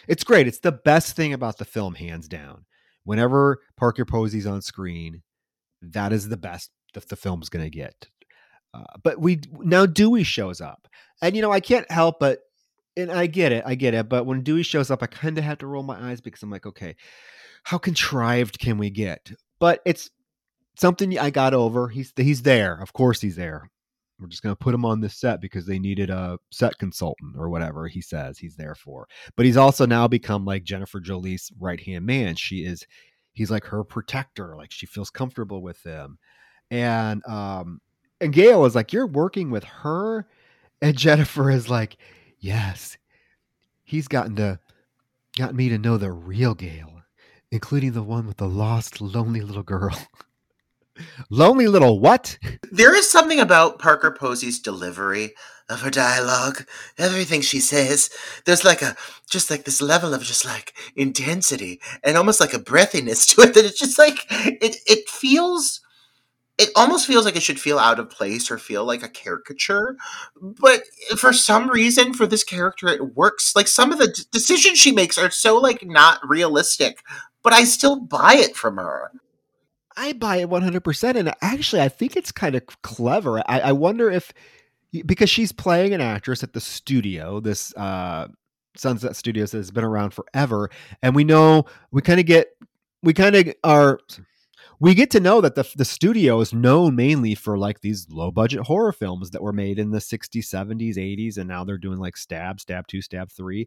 It's great. It's the best thing about the film, hands down. Whenever Parker Posey's on screen, that is the best that the film's going to get. Uh, but we now Dewey shows up, and you know I can't help but, and I get it, I get it. But when Dewey shows up, I kind of have to roll my eyes because I'm like, okay, how contrived can we get? but it's something I got over. He's he's there. Of course he's there. We're just going to put him on this set because they needed a set consultant or whatever he says he's there for. But he's also now become like Jennifer Jolie's right hand man. She is, he's like her protector. Like she feels comfortable with him. And, um, and gale is like, You're working with her. And [LAUGHS] Jennifer is like, Yes, he's gotten to, gotten me to know the real gale including the one with the lost, lonely little girl. [LAUGHS] lonely little what? There is something about Parker Posey's delivery of her dialogue, everything she says. There's like a, just like this level of just like intensity and almost like a breathiness to it that it's just like, it, it feels it almost feels like it should feel out of place or feel like a caricature but for some reason for this character it works like some of the d- decisions she makes are so like not realistic but i still buy it from her i buy it 100% and actually i think it's kind of clever I, I wonder if because she's playing an actress at the studio this uh sunset studios that has been around forever and we know we kind of get we kind of are we get to know that the the studio is known mainly for like these low budget horror films that were made in the 60s, 70s, 80s and now they're doing like Stab, Stab 2, Stab 3.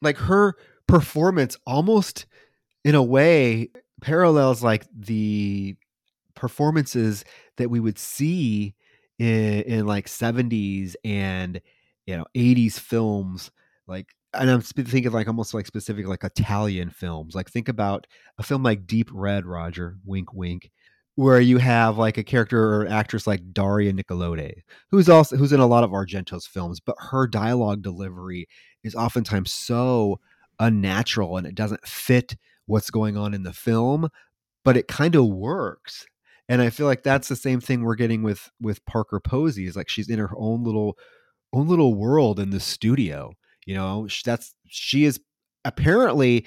Like her performance almost in a way parallels like the performances that we would see in, in like 70s and you know 80s films like and I'm thinking like almost like specific like Italian films. Like think about a film like Deep Red, Roger, wink, wink, where you have like a character or actress like Daria Nicolodi, who's also who's in a lot of Argento's films, but her dialogue delivery is oftentimes so unnatural and it doesn't fit what's going on in the film, but it kind of works. And I feel like that's the same thing we're getting with with Parker Posey. Is like she's in her own little own little world in the studio you know, that's she is apparently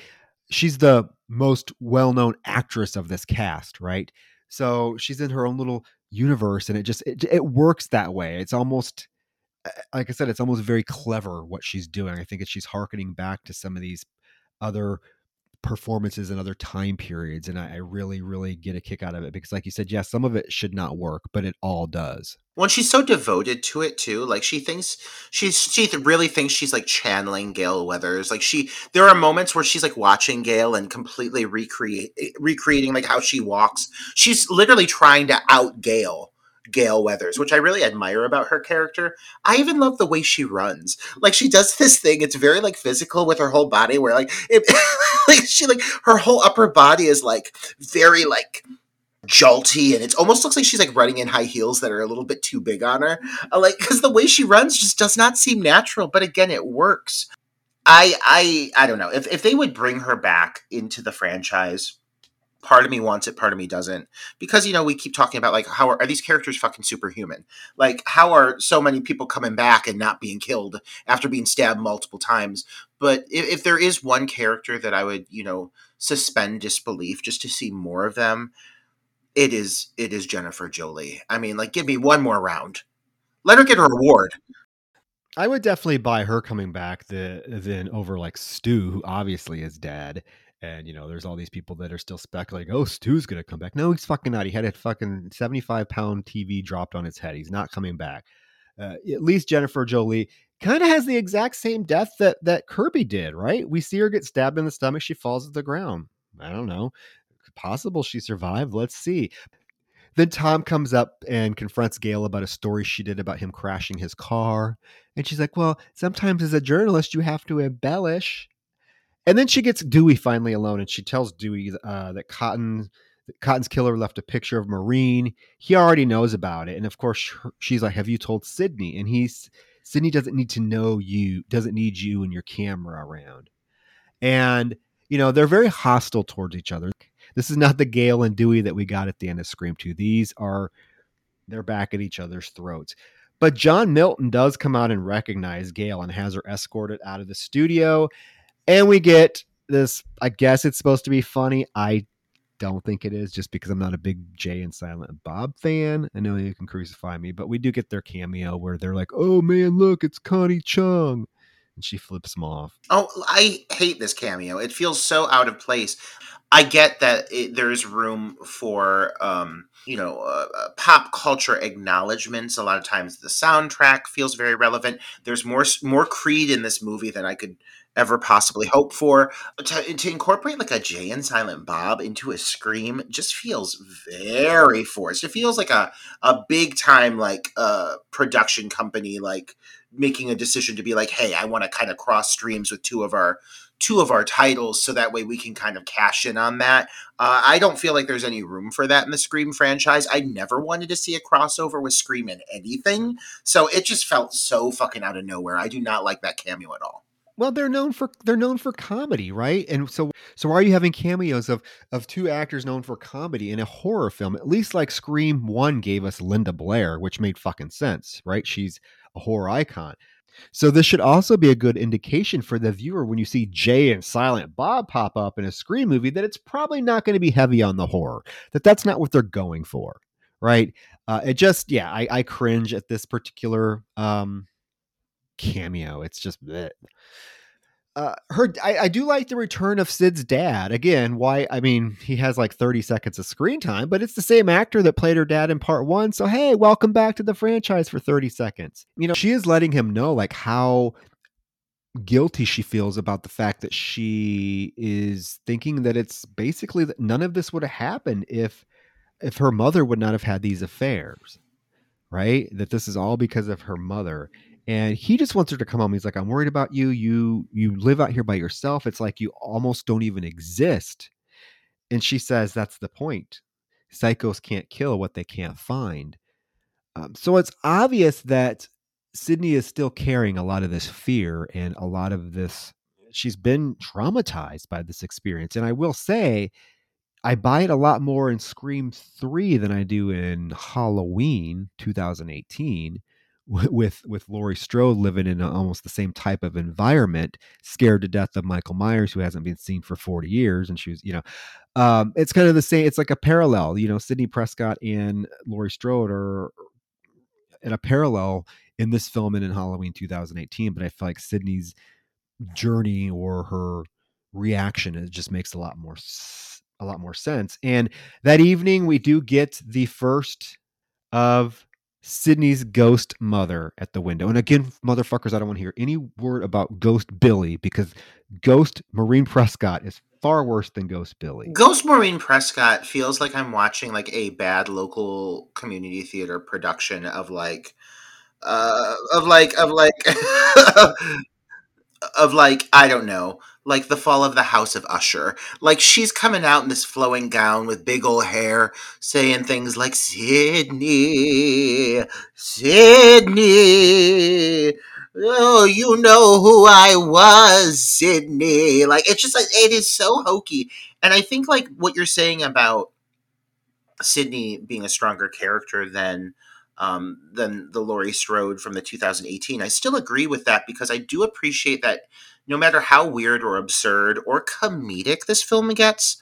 she's the most well-known actress of this cast, right? So she's in her own little universe and it just it, it works that way. It's almost eh, like I said, it's almost very clever what she's doing. I think she's harkening back to some of these other performances in other time periods and I, I, really really get a kick out of it because like you said yes some of it should not work but it all does. When she's so devoted to it too like she thinks she's she really thinks she's like channeling gale weathers like she there are moments where she's like watching gale and completely recreate eh, recreating like how she walks. She's literally trying to out gale Gale Weathers, which I really admire about her character. I even love the way she runs. Like she does this thing, it's very like physical with her whole body where like it [LAUGHS] like she like her whole upper body is like very like jolty and it almost looks like she's like running in high heels that are a little bit too big on her. Uh, like cuz the way she runs just does not seem natural, but again it works. I I I don't know. If if they would bring her back into the franchise part of me wants it part of me doesn't. Because you know we keep talking about like how are, are, these characters fucking superhuman? Like how are so many people coming back and not being killed after being stabbed multiple times? But if, if there is one character that i would you know suspend disbelief just to see more of them it is it is jennifer jolie. I mean like give me one more round. Let her get her reward. I would definitely buy her coming back the, than over like Stu, who obviously is dead and you know, there's all these people that are still speculating, oh, Stu's gonna come back. No, he's fucking not. He had a fucking 75 pound TV dropped on his head. He's not coming back. Uh, at least Jennifer Jolie kind of has the exact same death that that Kirby did, right? We see her get stabbed in the stomach. She falls to the ground. I don't know. Possible she survived. Let's see. Then Tom comes up and confronts Gale about a story she did about him crashing his car. And she's like, Well, sometimes as a journalist, you have to embellish. And then she gets Dewey finally alone and she tells Dewey uh, that Cotton. Cotton's killer left a picture of Maureen. He already knows about it. And of course, she's like, Have you told Sidney?" And he's, Sidney doesn't need to know you, doesn't need you and your camera around. And, you know, they're very hostile towards each other. This is not the Gale and Dewey that we got at the end of Scream 2. These are they're back at each other's throats. But John Milton does come out and recognize Gale and has her escorted out of the studio. And we get this, I guess it's supposed to be funny. I don't think it is just because I'm not a big Jay and Silent Bob fan. I know you can crucify me, but we do get their cameo where they're like, oh man, look, it's Connie Chung. And she flips them off. Oh, I hate this cameo. It feels so out of place. I get that it, there's room for um, you know uh, uh, pop culture acknowledgments. A lot of times the soundtrack feels very relevant. There's more more Creed in this movie than I could ever possibly hope for. To, to incorporate like a Jay and Silent Bob into a Scream just feels very forced. It feels like a a big time like uh, production company like making a decision to be like, hey, I want to kind of cross streams with two of our two of our titles so that way we can kind of cash in on that. Uh, I don't feel like there's any room for that in the Scream franchise. I never wanted to see a crossover with Scream in anything. So it just felt so fucking out of nowhere. I do not like that cameo at all. Well, they're known for they're known for comedy, right? And so so why are you having cameos of of two actors known for comedy in a horror film? At least like Scream 1 gave us Linda Blair, which made fucking sense, right? She's a horror icon. So this should also be a good indication for the viewer when you see Jay and Silent Bob pop up in a Scream movie that it's probably not going to be heavy on the horror. That that's not what they're going for, right? Uh, it just yeah, I, I cringe at this particular um, cameo. It's just bleh uh, her I, I, do like the return of Sid's dad. Again, why I mean, he has like 30 seconds of screen time, but it's the same actor that played her dad in part 1. So hey, welcome back to the franchise for 30 seconds. You know, she is letting him know like how guilty she feels about the fact that she is thinking that it's basically that none of this would have happened if if her mother would not have had these affairs. Right? That this is all because of her mother and he just wants her to come home. He's like, "I'm worried about you. You you live out here by yourself. It's like you almost don't even exist." And she says, "That's the point. Psychos can't kill what they can't find." Um, so it's obvious that sidney is still carrying a lot of this fear and a lot of this. She's been traumatized by this experience, and I will say, I buy it a lot more in Scream 3 than I do in Halloween 2018 with with Laurie Strode living in a, almost the same type of environment, scared to death of Michael Myers, who hasn't been seen for forty years, and she was, you know, um, it's kind of the same. It's like a parallel, you know. Sidney Prescott and Laurie Strode are in a parallel in this film and in Halloween 2018, but I feel like Sidney's journey or her reaction it just makes a lot more a lot more sense. And that evening, we do get the first of Sidney's ghost mother at the window. And again, motherfuckers, I don't want to hear any word about Ghost Billy because Ghost Maureen Prescott is far worse than Ghost Billy. Ghost Maureen Prescott feels like I'm watching like a bad local community theater production of like uh of like of like [LAUGHS] of like I don't know, like the fall of the House of Usher. Like she's coming out in this flowing gown with big old hair, saying things like sidney sidney Oh, you know who I was, sidney Like it's just like it is so hokey. And I think like what you're saying about sidney being a stronger character than um, than the Laurie Strode from the 2018. I still agree with that because I do appreciate that no matter how weird or absurd or comedic this film gets,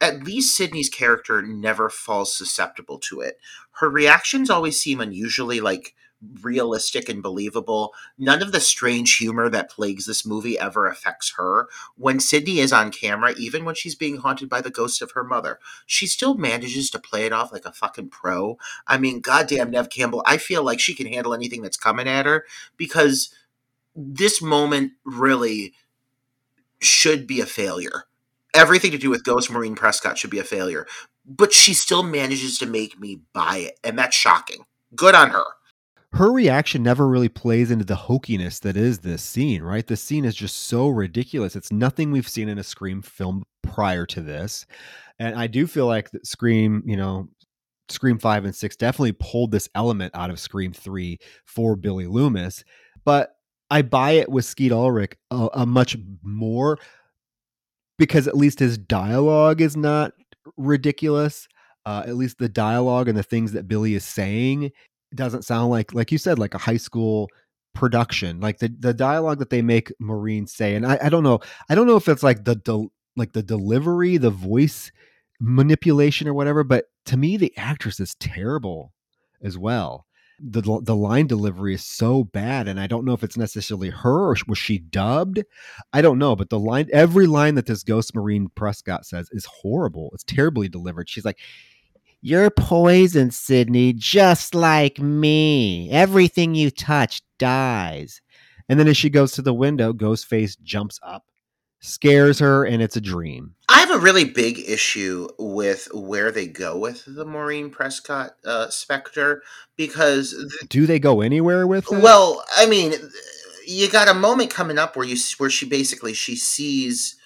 at least Sidney's character never falls susceptible to it. Her reactions always seem unusually like realistic and believable. None of the strange humor that plagues this movie ever affects her. When Sidney is on camera, even when she's being haunted by the ghost of her mother, she still manages to play it off like a fucking pro. I mean, goddamn Neve Campbell, I feel like she can handle anything that's coming at her because this moment really should be a failure everything to do with Ghost Maureen Prescott should be a failure. but she still manages to make me buy it, and that's shocking. Good on her. Her reaction never really plays into the hokiness that is this scene, right? The scene is just so ridiculous. It's nothing we've seen in a Scream film prior to this. And I do feel like Scream, you know, Scream 5 and 6 definitely pulled this element out of Scream 3 for Billy Loomis. But I buy it with Skeet Ulrich a, a much more because at least his dialogue is not ridiculous. Uh, at least the dialogue and the things that Billy is saying doesn't sound like, like you said, like a high school production. Like the the dialogue that they make Maureen say, and I, I don't know, I don't know if it's like the, the like the delivery, the voice manipulation or whatever, but to me the actress is terrible as well. The the line delivery is so bad and I don't know if it's necessarily her or was she dubbed? I don't know, but the line every line that this ghost Maureen Prescott says is horrible. It's terribly delivered. She's like you're poison, Sidney, just like me. Everything you touch dies. And then as she goes to the window, Ghostface jumps up scares her and it's a dream. I have a really big issue with where they go with the Maureen Prescott uh, Spectre because th- do they go anywhere with it? Well, I mean, you got a moment coming up where you where she basically she sees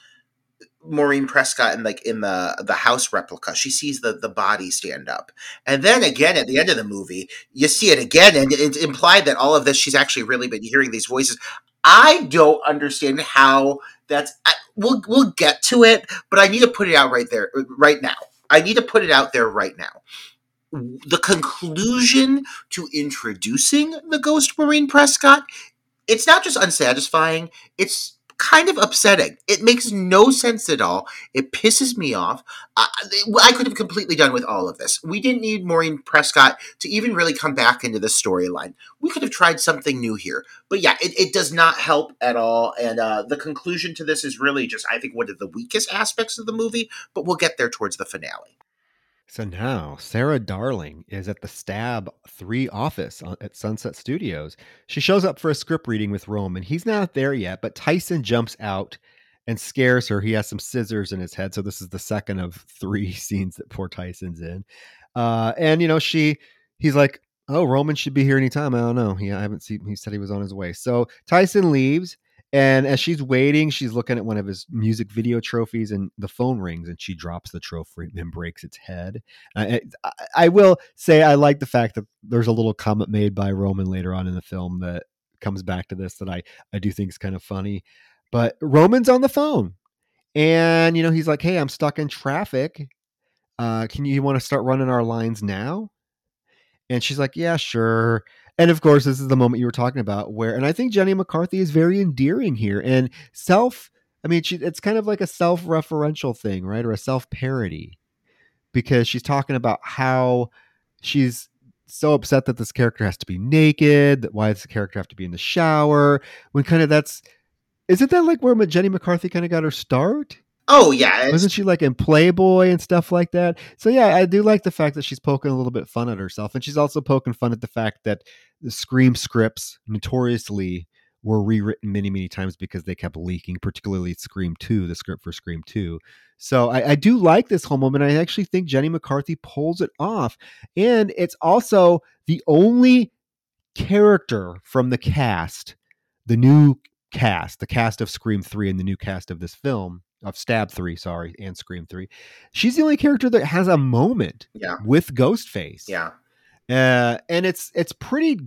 Maureen Prescott in like in the the house replica. She sees the the body stand up, and then again at the end of the movie, you see it again, and it's implied that all of this she's actually really been hearing these voices. I don't understand how that's. I, we'll we'll get to it, but I need to put it out right there, right now. I need to put it out there right now. The conclusion to introducing the Ghost Maureen Prescott, it's not just unsatisfying. It's kind of upsetting. It makes no sense at all. It pisses me off. I, I could have completely done with all of this. We didn't need Maureen Prescott to even really come back into the storyline. We could have tried something new here. But yeah, it, it does not help at all. And uh, the conclusion to this is really just, I think, one of the weakest aspects of the movie, but we'll get there towards the finale. So now Sarah Darling is at the Stab 3 office at Sunset Studios. She shows up for a script reading with Roman. He's not there yet, but Tyson jumps out and scares her. He has some scissors in his head. So this is the second of three [LAUGHS] scenes that poor Tyson's in. Uh, and, you know, she, he's like, oh, Roman should be here anytime. I don't know. He, I haven't seen, he said he was on his way. So Tyson leaves and as she's waiting, she's looking at one of his music video trophies, and the phone rings, and she drops the trophy and breaks its head. I, I, will say I like the fact that there's a little comment made by Roman later on in the film that comes back to this that I I do think is kind of funny. But Roman's on the phone, and you know he's like, "Hey, I'm stuck in traffic. Uh, can you, you want to start running our lines now?" And she's like, "Yeah, sure." And of course, this is the moment you were talking about where, and I think Jenny McCarthy is very endearing here and self. I mean, she, it's kind of like a self-referential thing, right, or a self-parody, because she's talking about how she's so upset that this character has to be naked. That why does the character have to be in the shower? When kind of that's isn't that like where Jenny McCarthy kind of got her start? Oh yeah, wasn't she like in Playboy and stuff like that? So yeah, I do like the fact that she's poking a little bit fun at herself, and she's also poking fun at the fact that the Scream scripts notoriously were rewritten many many times because they kept leaking, particularly Scream Two, the script for Scream Two. So I, I do like this whole moment. I actually think Jenny McCarthy pulls it off, and it's also the only character from the cast, the new cast, the cast of Scream 3 and the new cast of this film of Stab Three, sorry, and Scream Three. She's the only character that has a moment yeah. with Ghostface. Yeah, uh, and it's it's pretty.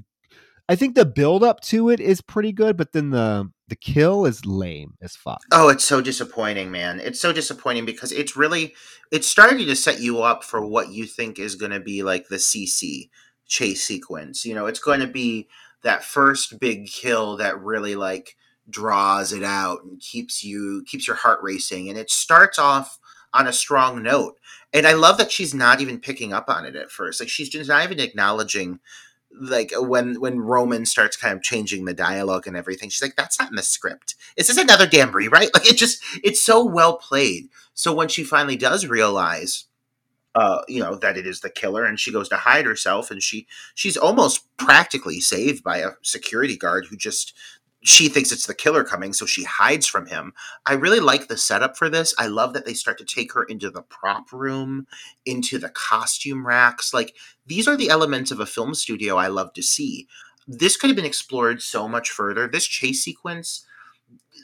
I think the build up to it is pretty good, but then the the kill is lame as fuck. Oh, it's so disappointing, man. It's so disappointing because it's really it's starting to set you up for what you think is going to be like the CC chase sequence. You know, it's going to be that first big kill that really like draws it out and keeps you keeps your heart racing and it starts off on a strong note. And i love that she's not even picking up on it at first. Like she's just not even acknowledging like when when roman starts kind of changing the dialogue and everything she's like that's not in the script. Is this another dan rewrite [LAUGHS] like it just it's so well played. So when she finally does realize uh, you know that it is the killer and she goes to hide herself and she she's almost practically saved by a security guard who just she thinks it's the killer coming, so she hides from him. I really like the setup for this. I love that they start to take her into the prop room, into the costume racks. Like, these are the elements of a film studio I love to see. This could have been explored so much further. This chase sequence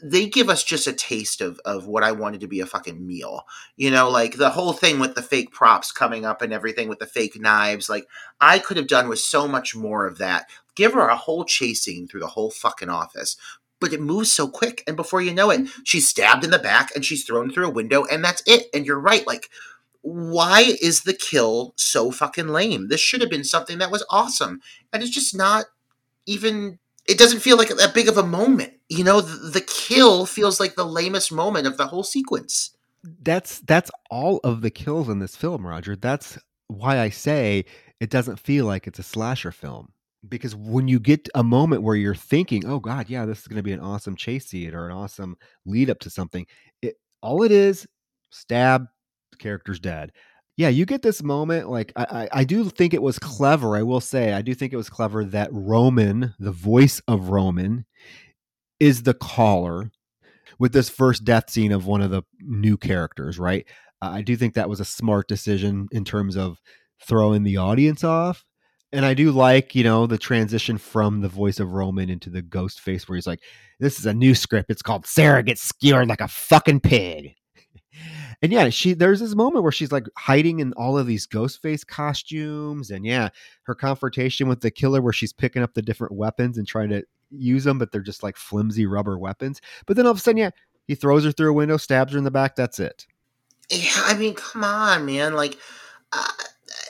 they give us just a taste of of what I wanted to be a fucking meal. You know, like the whole thing with the fake props coming up and everything with the fake knives. Like I could have done with so much more of that. Give her a whole chasing through the whole fucking office. But it moves so quick, and before you know it, mm-hmm. she's stabbed in the back and she's thrown through a window, and that's it. And you're right, like why is the kill so fucking lame? This should have been something that was awesome. And it's just not even it doesn't feel like that big of a moment. You know, the, the, kill feels like the lamest moment of the whole sequence. That's that's all of the kills in this film, Roger. That's why I say it doesn't feel like it's a slasher film. Because when you get a moment where you're thinking, "Oh God, yeah, this is going to be an awesome chase scene or an awesome lead up to something," it all it is, stab, the character's dead yeah, you get this moment. Like I, I, I, do think it was clever. I will say, I do think it was clever that Roman, the voice of Roman, is the caller with this first death scene of one of the new characters. Right. Uh, I do think that was a smart decision in terms of throwing the audience off. And I do like, you know, the transition from the voice of Roman into the ghost face where he's like, this is a new script. It's called Sarah Gets Skewered Like a Fucking Pig and yeah, she there's this moment where she's like hiding in all of these ghost face costumes, and yeah, her confrontation with the killer where she's picking up the different weapons and trying to use them, but they're just like flimsy rubber weapons. But then all of a sudden, yeah, he throws her through a window, stabs her in the back. That's it. Yeah, I mean, come on, man. Like, uh,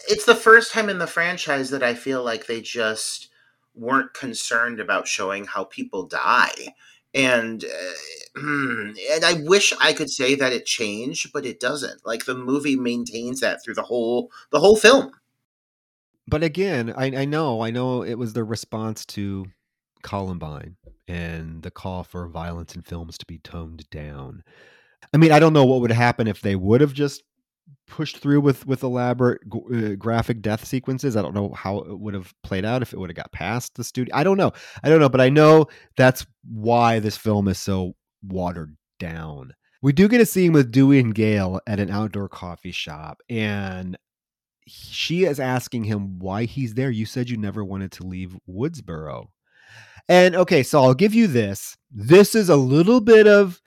it's the first time in the franchise that I feel like they just weren't concerned about showing how people die and uh, [CLEARS THROAT] and I wish I could say that it changed, but it doesn't. Like the movie maintains that through the whole the whole film. But again, I, I know, I know it was the response to Columbine and the call for violence in films to be toned down. I mean, I don't know what would happen if they would have just pushed through with with elaborate uh, graphic death sequences. I don't know how it would have played out if it would have got past the studio. I don't know. I don't know, but I know that's why this film is so watered down. We do get a scene with Dewey and Gale at an outdoor coffee shop, and she is asking him why he's there. You said you never wanted to leave Woodsboro. And okay, so I'll give you this. This is a little bit of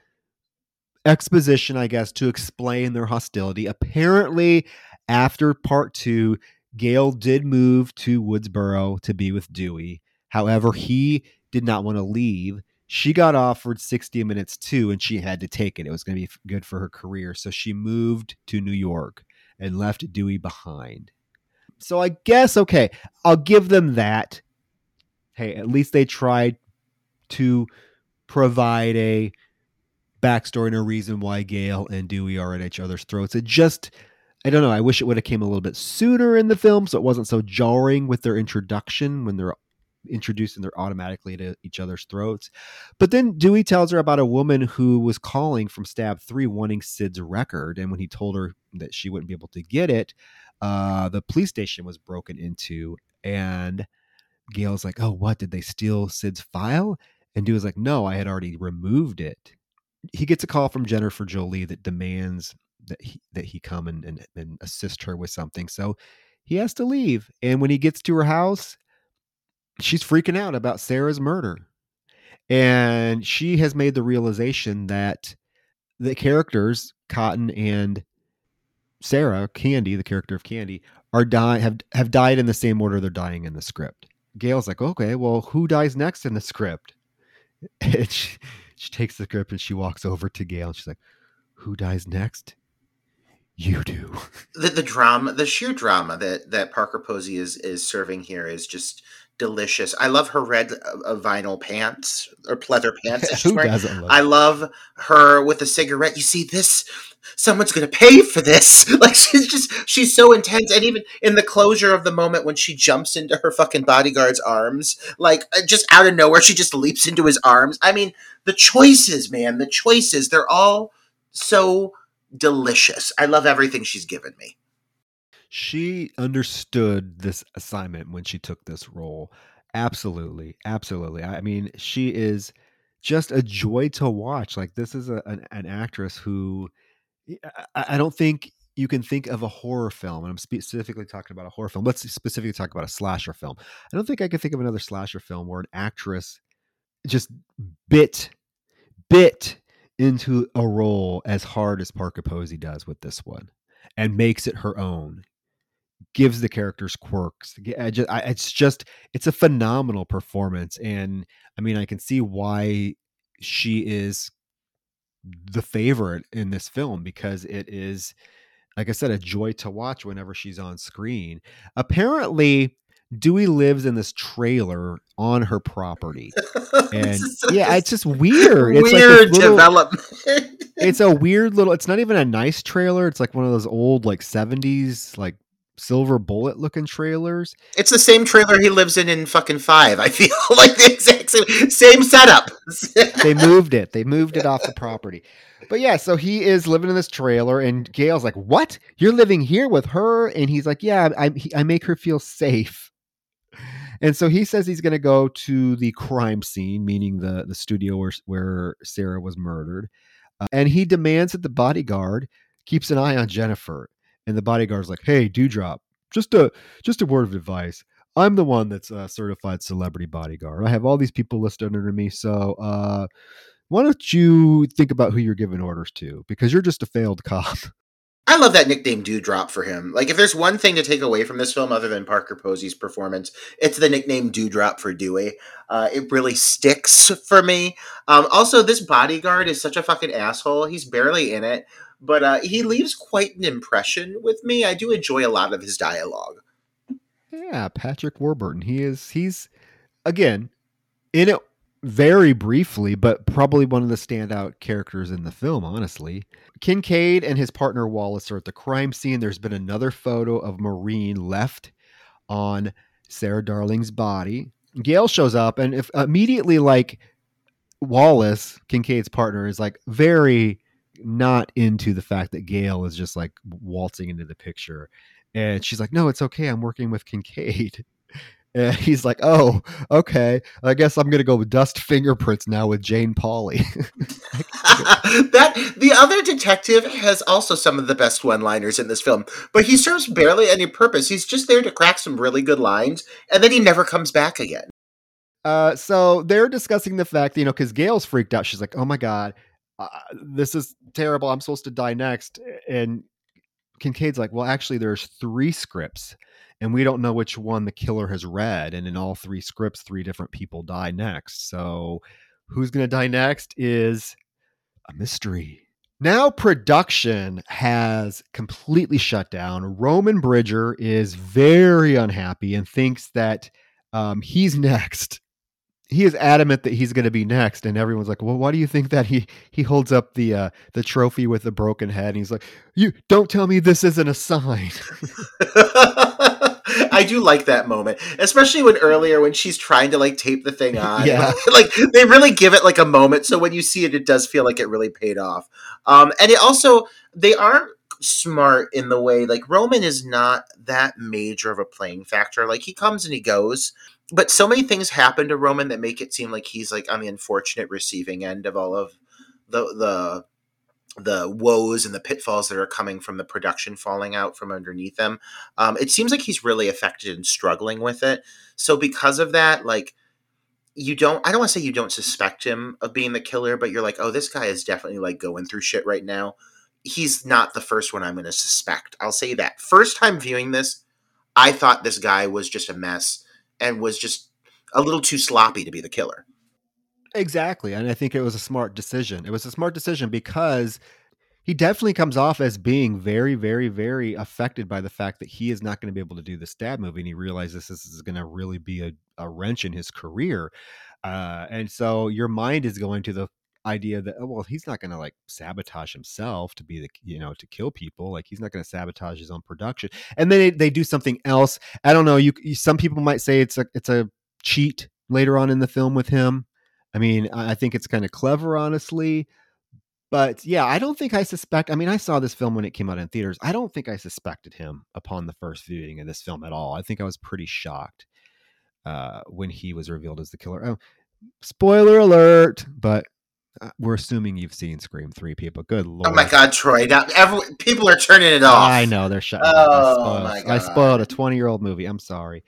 exposition, I guess, to explain their hostility. Apparently, after part two, Gale did move to Woodsboro to be with Dewey. However, he did not want to leave. She got offered 60 minutes too, and she had to take it. It was going to be good for her career. So she moved to New York and left Dewey behind. So I guess, okay, I'll give them that. Hey, at least they tried to provide a backstory and reason why Gale and Dewey are at each other's throats. It just, I don't know. I wish it would have came a little bit sooner in the film, so it wasn't so jarring with their introduction when they're introduced and they're automatically to each other's throats. But then Dewey tells her about a woman who was calling from Stab Three wanting Sid's record, and when he told her that she wouldn't be able to get it, uh, the police station was broken into, and Gale's like, "Oh, what did they steal Sid's file?" And Dewey's like, "No, I had already removed it." He gets a call from Jennifer Jolie that demands that he, that he come and, and, and assist her with something. So he has to leave. And when he gets to her house, she's freaking out about Sarah's murder. And she has made the realization that the characters, Cotton and Sarah, Candy, the character of Candy, are dying have have died in the same order they're dying in the script. Gale's like, okay, well, who dies next in the script? [LAUGHS] She, she takes the script and she walks over to Gale and she's like, Who dies next? You do. The, the drama, the sheer drama that, that Parker Posey is, is serving here is just delicious. I love her red uh, vinyl pants or pleather [LAUGHS] pants. Who doesn't love I love her with a cigarette. You see this someone's going to pay for this. [LAUGHS] Like she's just she's so intense and even in the closure of the moment when she jumps into her fucking bodyguard's arms, like uh, just out of nowhere she just leaps into his arms. I mean, the choices, man, the choices, they're all so delicious. I love everything she's given me. She understood this assignment when she took this role. Absolutely. Absolutely. I mean, she is just a joy to watch. Like this is a, an, an actress who I, I don't think you can think of a horror film, and I'm specifically talking about a horror film. Let's specifically talk about a slasher film. I don't think I can think of another slasher film where an actress just bit bit into a role as hard as Parker Posey does with this one, and makes it her own. Gives the characters quirks. it's just it's a phenomenal performance, and I mean I can see why she is the favorite in this film because it is like I said, a joy to watch whenever she's on screen. Apparently, Dewey lives in this trailer on her property. [LAUGHS] And yeah, it's just weird. It's weird like little, development. it's a weird little it's not even a nice trailer. It's like one of those old like 70s like silver bullet looking trailers. It's the same trailer he lives in in fucking 5. I feel [LAUGHS] like the exact same, same setup. [LAUGHS] they moved it. They moved it off the property. But yeah, so he is living in this trailer, and Gale's like, "What? You're living here with her?" And he's like, "Yeah, I, I make her feel safe." And so he says he's going to go to the crime scene, meaning the the studio where where Sarah was murdered, uh, and he demands that the bodyguard keeps an eye on Jennifer. And the bodyguard's like, "Hey, Dewdrop, just a just a word of advice. I'm the one that's a certified celebrity bodyguard. I have all these people listed under me, so uh, why don't you think about who you're giving orders to? Because you're just a failed cop. [LAUGHS] I love that nickname Dewdrop for him. Like, if there's one thing to take away from this film other than Parker Posey's performance, it's the nickname Dewdrop for Dewey. Uh, it really sticks for me. Um, also, this bodyguard is such a fucking asshole. He's barely in it, but uh, he leaves quite an impression with me. I do enjoy a lot of his dialogue. Yeah, Patrick Warburton. He is, he's, again, in it very briefly, but probably one of the standout characters in the film, honestly. Kincaid and his partner Wallace are at the crime scene. There's been another photo of Maureen left on Sarah Darling's body. Gale shows up, and if immediately, like Wallace, Kincaid's partner, is like very not into the fact that Gale is just like waltzing into the picture. And she's like, no, it's okay. I'm working with Kincaid. [LAUGHS] And he's like, "Oh, okay. I guess I'm gonna go with dust fingerprints now with Jane Pauley." [LAUGHS] [LAUGHS] that the other detective has also some of the best one-liners in this film, but he serves barely any purpose. He's just there to crack some really good lines, and then he never comes back again. Uh, so they're discussing the fact, you know, because Gale's freaked out. She's like, "Oh my god, this is terrible. I'm supposed to die next," and Kincaid's like, "Well, actually, there's three scripts." and we don't know which one the killer has read. And in all three scripts, three different people die next. So who's going to die next is a mystery. Now, production has completely shut down. Roman Bridger is very unhappy and thinks that um, he's [LAUGHS] next. He is adamant that he's going to be next, and everyone's like, "Well, why do you think that?" He he holds up the uh, the trophy with the broken head, and he's like, "You don't tell me this isn't a sign." [LAUGHS] I do like that moment, especially when earlier when she's trying to like tape the thing [LAUGHS] on. Yeah, [LAUGHS] like they really give it like a moment, so when you see it, it does feel like it really paid off. Um, and it also they aren't smart in the way like Roman is not that major of a playing factor. Like he comes and he goes, but so many things happen to Roman that make it seem like he's like on the unfortunate receiving end of all of the the the woes and the pitfalls that are coming from the production falling out from underneath them. Um, it seems like he's really affected and struggling with it. So because of that, like you don't I don't want to say you don't suspect him of being the killer, but you're like, oh, this guy is definitely like going through shit right now. He's not the first one I'm going to suspect. I'll say that. First time viewing this, I thought this guy was just a mess and was just a little too sloppy to be the killer. Exactly. And I think it was a smart decision. It was a smart decision because he definitely comes off as being very, very, very affected by the fact that he is not going to be able to do the stab movie. And he realizes this is going to really be a, a wrench in his career. Uh, and so your mind is going to the idea that oh, well he's not going to like sabotage himself to be the you know to kill people like he's not going to sabotage his own production and then they, they do something else i don't know you, you some people might say it's a it's a cheat later on in the film with him I mean, I think it's kind of clever, honestly. But yeah, I don't think I suspect. I mean, I saw this film when it came out in theaters. I don't think I suspected him upon the first viewing of this film at all. I think I was pretty shocked uh, when he was revealed as the killer. Oh, Spoiler alert, but we're assuming you've seen Scream 3 people. Good lord. Oh my god, Troy. Now every, people are turning it off. I know they're shutting Oh, I spoiled, my God. I spoiled a 20 year old movie. I'm sorry.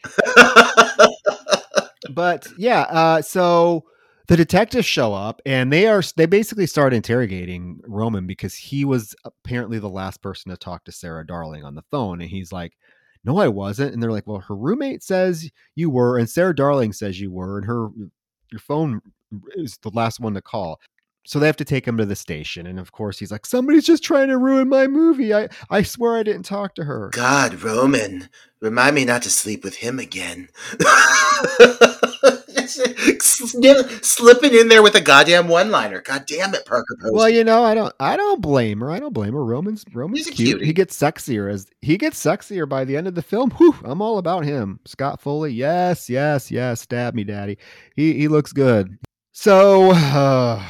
[LAUGHS] but yeah, uh, so the detectives show up and they are they basically start interrogating Roman because he was apparently the last person to talk to Sarah Darling on the phone and he's like no I wasn't and they're like well her roommate says you were and Sarah Darling says you were and her your phone is the last one to call so they have to take him to the station and of course he's like somebody's just trying to ruin my movie I I swear I didn't talk to her God, Roman, remind me not to sleep with him again. [LAUGHS] Slipping in there with a goddamn one-liner. God damn it, Parker Posey. Well, you know, I don't, I don't blame her. I don't blame her. Roman's, Roman's He's cute. He gets sexier as he gets sexier by the end of the film. Whew, I'm all about him. Scott Foley, yes, yes, yes. Stab me, daddy. He he looks good. So [SIGHS] uh,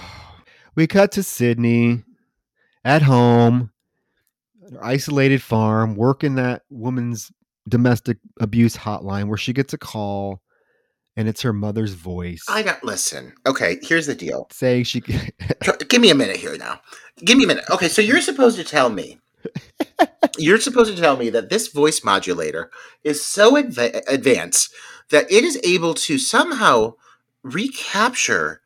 we cut to Sidney at home, isolated farm, working that woman's domestic abuse hotline where she gets a call, and it's her mother's voice I got listen. Okay, here's the deal. saying she. [LAUGHS] Give me a minute here now. Give me a minute. Okay, so you're supposed to tell me. [LAUGHS] you're supposed to tell me that this voice modulator is so adva- advanced that it is able to somehow recapture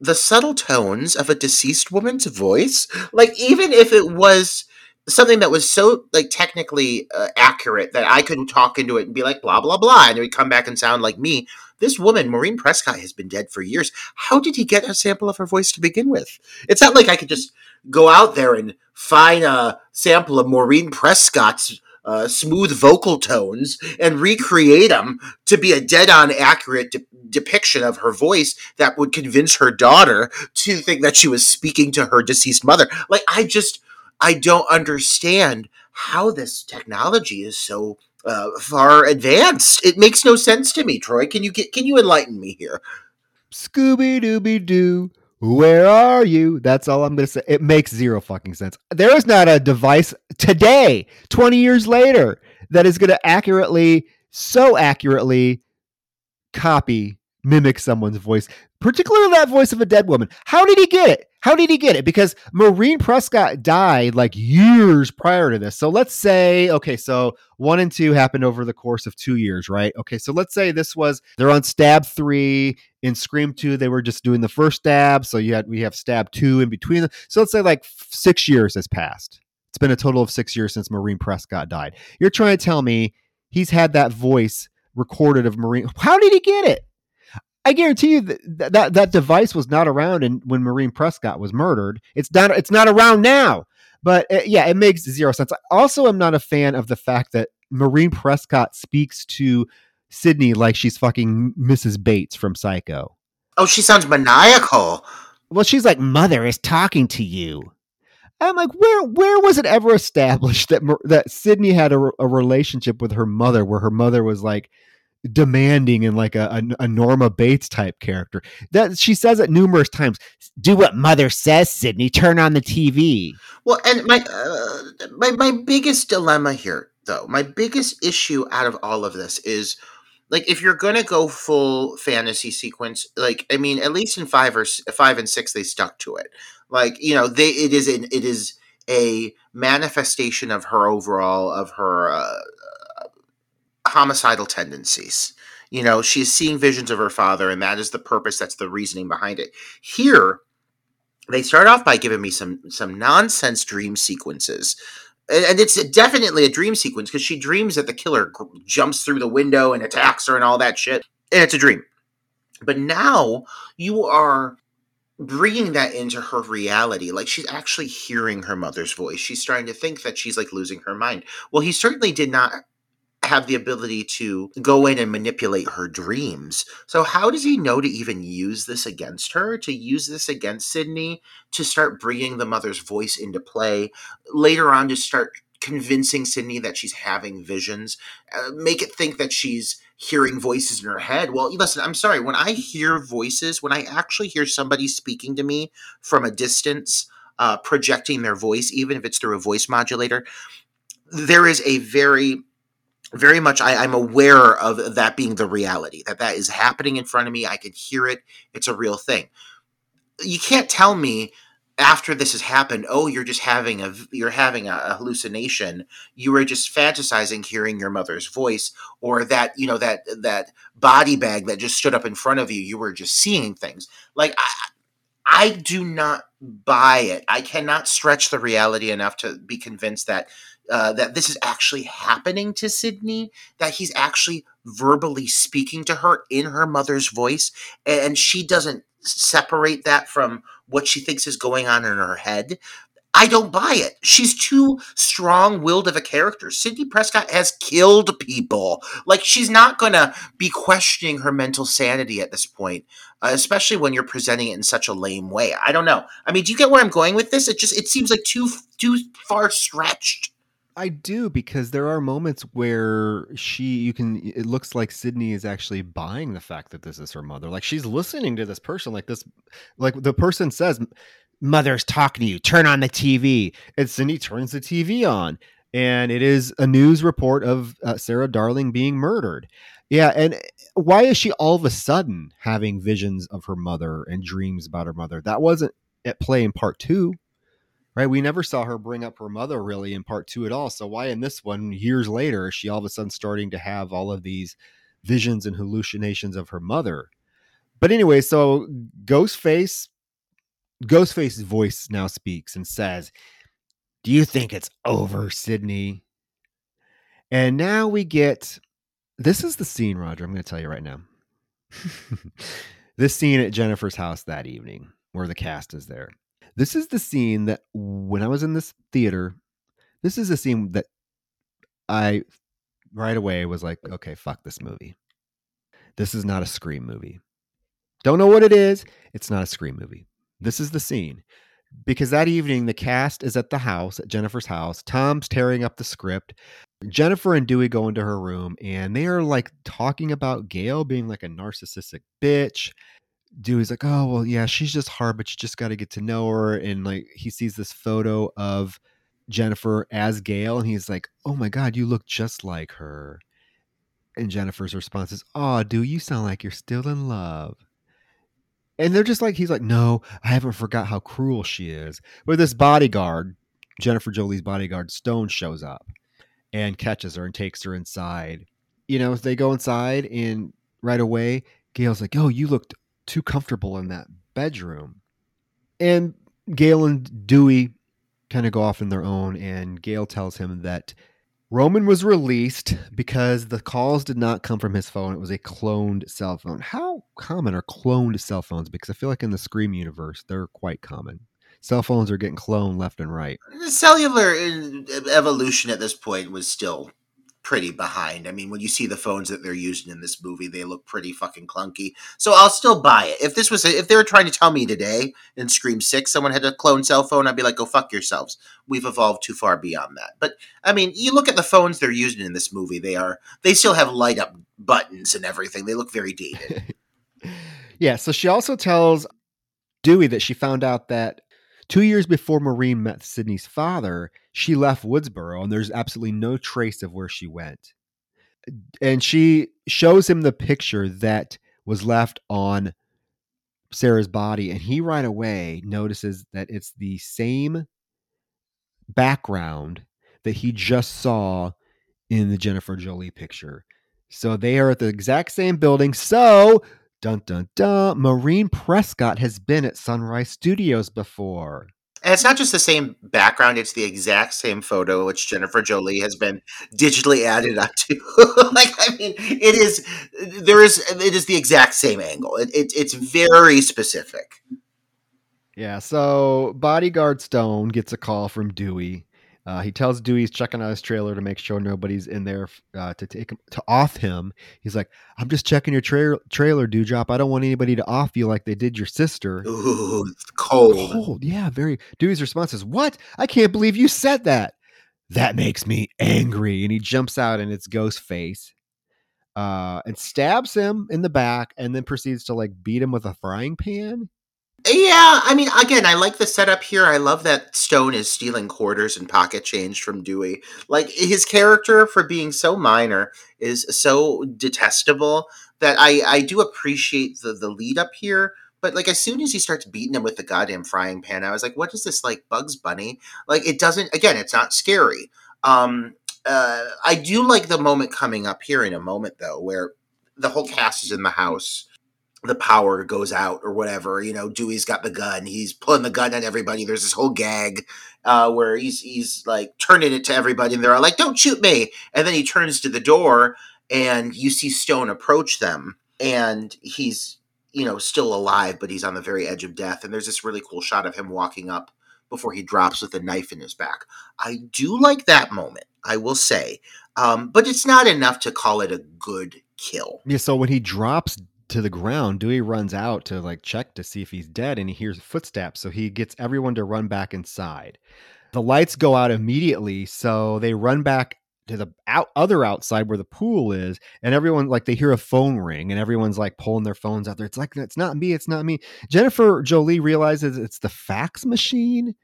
the subtle tones of a deceased woman's voice. Like even if it was something that was so like technically uh, accurate that I could talk into it and be like blah blah blah, and it would come back and sound like me. This woman, Maureen Prescott, has been dead for years. How did he get a sample of her voice to begin with? It's not like I could just go out there and find a sample of Maureen Prescott's uh, smooth vocal tones and recreate them to be a dead-on accurate de- depiction of her voice that would convince her daughter to think that she was speaking to her deceased mother. Like I just I don't understand how this technology is so uh, far advanced. It makes no sense to me, Troy. Can you get can you enlighten me here? Scooby Dooby Doo, where are you? That's all I'm going to say. It makes zero fucking sense. There is not a device today, 20 years later, that is going to accurately, so accurately copy, mimic someone's voice, particularly that voice of a dead woman. How did he get it? How did he get it? Because Maureen Prescott died like years prior to this. So let's say, okay, so one and two happened over the course of two years, right? Okay, so let's say this was they're on stab three. In Scream 2, they were just doing the first stab. So you had we have stab two in between them. So let's say like six years has passed. It's been a total of six years since Maureen Prescott died. You're trying to tell me he's had that voice recorded of Maureen. How did he get it? I guarantee you that that, that device was not around in, when Maureen Prescott was murdered. It's not. It's not around now. But uh, yeah, it makes zero sense. I also am not a fan of the fact that Maureen Prescott speaks to Sidney like she's fucking Mrs. Bates from Psycho. Oh, she sounds maniacal. Well, she's like, "Mother is talking to you." I'm like, where where was it ever established that that Sidney had a, a relationship with her mother, where her mother was like demanding and like a, a, a Norma Bates type character? That she says it numerous times. Do what mother says, Sidney. Turn on the TV. Well, and my uh, my my biggest dilemma here, though, my biggest issue out of all of this is like if you're gonna go full fantasy sequence, like I mean, at least in five or five and six, they stuck to it. Like you know, they it is an it is a manifestation of her overall of her uh, homicidal tendencies. You know, she's seeing visions of her father, and that is the purpose. That's the reasoning behind it. Here, they start off by giving me some some nonsense dream sequences and it's definitely a dream sequence because she dreams that the killer jumps through the window and attacks her and all that shit and it's a dream but now you are bringing that into her reality like she's actually hearing her mother's voice she's starting to think that she's like losing her mind well he certainly did not have the ability to go in and manipulate her dreams. So how does he know to even use this against her? To use this against Sidney? To start bringing the mother's voice into play? Later on, to start convincing Sidney that she's having visions? Uh, make it think that she's hearing voices in her head. Well, listen, I'm sorry. When I hear voices, when I actually hear somebody speaking to me from a distance, uh, projecting their voice, even if it's through a voice modulator, there is a very very much I, i'm aware of that being the reality that that is happening in front of me i can hear it it's a real thing. You can't tell me after this has happened oh you're just having a you're having a hallucination. You were just fantasizing hearing your mother's voice or that you know that that body bag that just stood up in front of you you were just seeing things. Like i i do not buy it. I cannot stretch the reality enough to be convinced that uh, that this is actually happening to Sidney, that he's actually verbally speaking to her in her mother's voice, and she doesn't separate that from what she thinks is going on in her head. I don't buy it. She's too strong willed of a character. Sidney Prescott has killed people. Like, she's not going to be questioning her mental sanity at this point, uh, especially when you're presenting it in such a lame way. I don't know. I mean, do you get where I'm going with this? It just, it seems like too, too far stretched. I do because there are moments where she you can it looks like Sidney is actually buying the fact that this is her mother. Like she's listening to this person like this like the person says mother's talking to you. Turn on the TV. And Sidney turns the TV on and it is a news report of uh, Sarah Darling being murdered. Yeah, and why is she all of a sudden having visions of her mother and dreams about her mother? That wasn't at play in part 2 right? We never saw her bring up her mother really in part two at all. So why in this one, years later, is she all of a sudden starting to have all of these visions and hallucinations of her mother? But anyway, so Ghostface, Ghostface's voice now speaks and says, "Do you think it's over, Sidney?" And now we get this is the scene, Roger. I'm going to tell you right now. [LAUGHS] this scene at Jennifer's house that evening, where the cast is there. This is the scene that when I was in this theater, this is a scene that I right away was like, okay, fuck this movie. This is not a Scream movie. Don't know what it is. It's not a Scream movie. This is the scene. Because that evening, the cast is at the house, at Jennifer's house. Tom's tearing up the script. Jennifer and Dewey go into her room and they are like talking about Gale being like a narcissistic bitch Dewey's like, oh well, yeah, she's just hard, but you just got to get to know her. And like he sees this photo of Jennifer as Gale, and he's like, oh my god, you look just like her. And Jennifer's response is, oh, Dewey, you sound like you're still in love. And they're just like, he's like, no, I haven't forgot how cruel she is. But this bodyguard, Jennifer Jolie's bodyguard, Stone, shows up and catches her and takes her inside. You know, they go inside and right away, Gale's like, oh, you looked too comfortable in that bedroom. And Gale and Dewey kind of go off in their own, and Gale tells him that Roman was released because the calls did not come from his phone. It was a cloned cell phone. How common are cloned cell phones? Because I feel like in the Scream universe, they're quite common. Cell phones are getting cloned left and right. The cellular uh, evolution at this point was still pretty behind. I mean, when you see the phones that they're using in this movie, they look pretty fucking clunky. So I'll still buy it. If this was, a, if they were trying to tell me today in Scream Six, someone had a clone cell phone, I'd be like, go fuck yourselves. We've evolved too far beyond that. But I mean, you look at the phones they're using in this movie; they are, they still have light up buttons and everything. They look very dated. [LAUGHS] yeah. So she also tells Dewey that she found out that Two years before Maureen met Sidney's father, she left Woodsboro, and there's absolutely no trace of where she went. And she shows him the picture that was left on Sarah's body, and he right away notices that it's the same background that he just saw in the Jennifer Jolie picture. So they are at the exact same building. So Dun dun dun. Maureen Prescott has been at Sunrise Studios before. And it's not just the same background, it's the exact same photo which Jennifer Jolie has been digitally added onto. [LAUGHS] like I mean, it is there is it is the exact same angle. It, it, it's very specific. Yeah, so bodyguard Stone gets a call from Dewey uh, he tells Dewey he's checking out his trailer to make sure nobody's in there uh, to take him to off him. He's like, "I'm just checking your tra- trailer, Dewdrop. I don't want anybody to off you like they did your sister." Ooh, cold. Cold, yeah, very. Dewey's response is, "What? I can't believe you said that. That makes me angry." And he jumps out, and it's Ghostface, uh, and stabs him in the back, and then proceeds to like beat him with a frying pan. Yeah, I mean, again, I like the setup here. I love that Stone is stealing quarters and pocket change from Dewey. Like his character, for being so minor, is so detestable that I I do appreciate the the lead up here. But like as soon as he starts beating him with the goddamn frying pan, I was like, "What is this like Bugs Bunny?" Like it doesn't. Again, it's not scary. Um, uh, I do like the moment coming up here in a moment though, where the whole cast is in the house the power goes out or whatever. You know, Dewey's got the gun. He's pulling the gun on everybody. There's this whole gag uh, where he's he's like turning it to everybody, and they're all like, "Don't shoot me!" And then he turns to the door, and you see Stone approach them, and he's you know still alive, but he's on the very edge of death. And there's this really cool shot of him walking up before he drops with a knife in his back. I do like that moment, I will say, um, but it's not enough to call it a good kill. Yeah. So when he drops to the ground, Dewey runs out to like check to see if he's dead and he hears footsteps. So he gets everyone to run back inside. The lights go out immediately. So they run back to the out, other outside where the pool is. And everyone, like, they hear a phone ring and everyone's like pulling their phones out there. It's like, it's not me. It's not me. Jennifer Jolie realizes it's the fax machine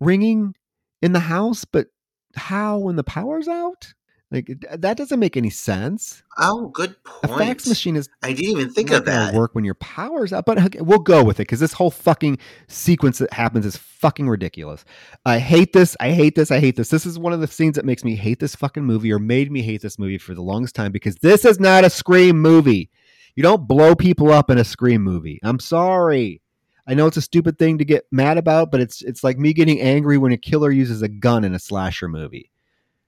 ringing in the house, but how when the power's out? Like uh, that doesn't make any sense. Oh, good point. A fax machine is. I didn't even think of that. Work when your power's out, but we'll go with it because this whole fucking sequence that happens is fucking ridiculous. I hate this. I hate this. I hate this. This is one of the scenes that makes me hate this fucking movie or made me hate this movie for the longest time because this is not a scream movie. You don't blow people up in a scream movie. I'm sorry. I know it's a stupid thing to get mad about, but it's it's like me getting angry when a killer uses a gun in a slasher movie.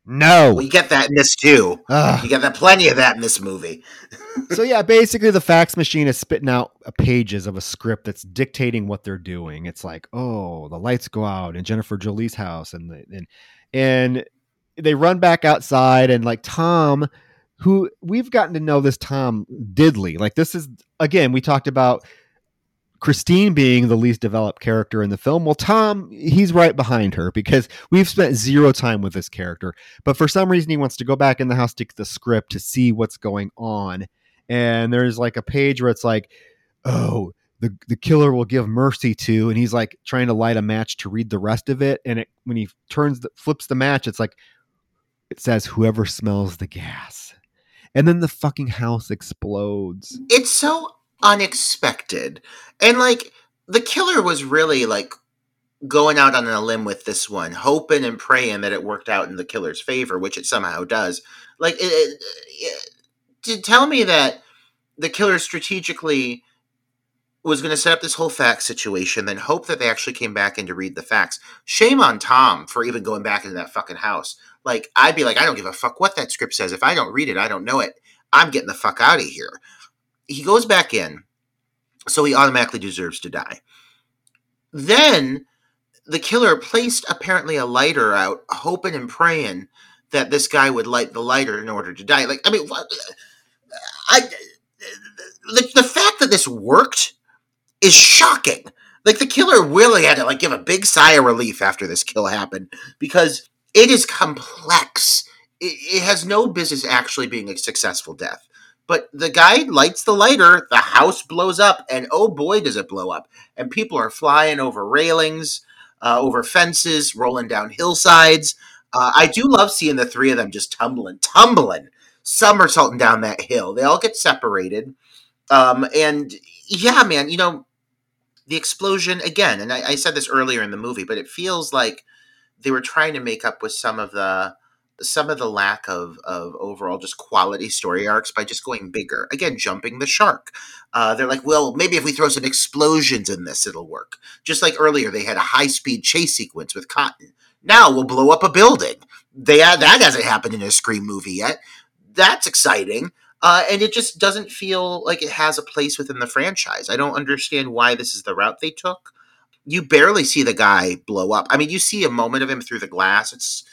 No. We get that in this too. Ugh. You get that plenty of that in this movie. [LAUGHS] so yeah, basically the fax machine is spitting out uh, pages of a script that's dictating what they're doing. It's like, oh, the lights go out in Jennifer Jolie's house, and the, and and they run back outside, and like Tom, who we've gotten to know this Tom Diddley. Like this is again, we talked about Christine being the least developed character in the film, well, Tom, he's right behind her because we've spent zero time with this character. But for some reason, he wants to go back in the house to the script to see what's going on. And there's like a page where it's like, oh, the, the killer will give mercy to, and he's like trying to light a match to read the rest of it. And it, when he turns, the, flips the match, it's like, it says, whoever smells the gas. And then the fucking house explodes. It's so unexpected. And like the killer was really like going out on a limb with this one, hoping and praying that it worked out in the killer's favor, which it somehow does. Like, it, it, it, to tell me that the killer strategically was going to set up this whole fact situation, then hope that they actually came back in to read the facts. Shame on Tom for even going back into that fucking house. Like, I'd be like, I don't give a fuck what that script says. If I don't read it, I don't know it. I'm getting the fuck out of here he goes back in, so he automatically deserves to die. Then the killer placed apparently a lighter out, hoping and praying that this guy would light the lighter in order to die. Like, I mean, I the, the fact that this worked is shocking. Like the killer really had to like give a big sigh of relief after this kill happened because it is complex. It, it has no business actually being a successful death. But the guy lights the lighter, the house blows up, and oh boy, does it blow up. And people are flying over railings, uh, over fences, rolling down hillsides. Uh, I do love seeing the three of them just tumbling, tumbling, somersaulting down that hill. They all get separated. Um, and yeah, man, you know, the explosion again, and I, I said this earlier in the movie, but it feels like they were trying to make up with some of the some of the lack of of overall just quality story arcs by just going bigger. Again, jumping the shark. Uh, they're like, well, maybe if we throw some explosions in this, it'll work. Just like earlier, they had a high speed chase sequence with Cotton. Now we'll blow up a building. They that hasn't happened in a Scream movie yet. That's exciting. Uh, and it just doesn't feel like it has a place within the franchise. I don't understand why this is the route they took. You barely see the guy blow up. I mean, you see a moment of him through the glass. It's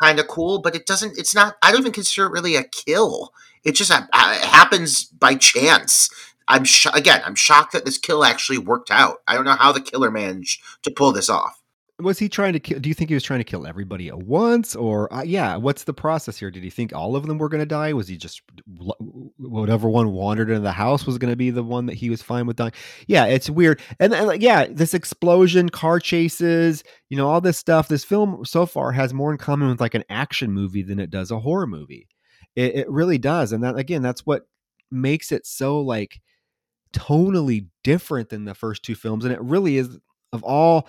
kind of cool, but it doesn't. It's not. I don't even consider it really a kill. It just uh, it happens by chance. I'm sh- again. I'm shocked that this kill actually worked out. I don't know how the killer managed to pull this off. Was he trying to kill? Do you think he was trying to kill everybody at once, or uh, yeah? What's the process here? Did he think all of them were going to die? Was he just whatever one wandered into the house was going to be the one that he was fine with dying. Yeah, it's weird. And, and like, yeah, this explosion, car chases, you know, all this stuff. This film so far has more in common with like an action movie than it does a horror movie. It, it really does. And that, again, that's what makes it so like tonally different than the first two films. And it really is, of all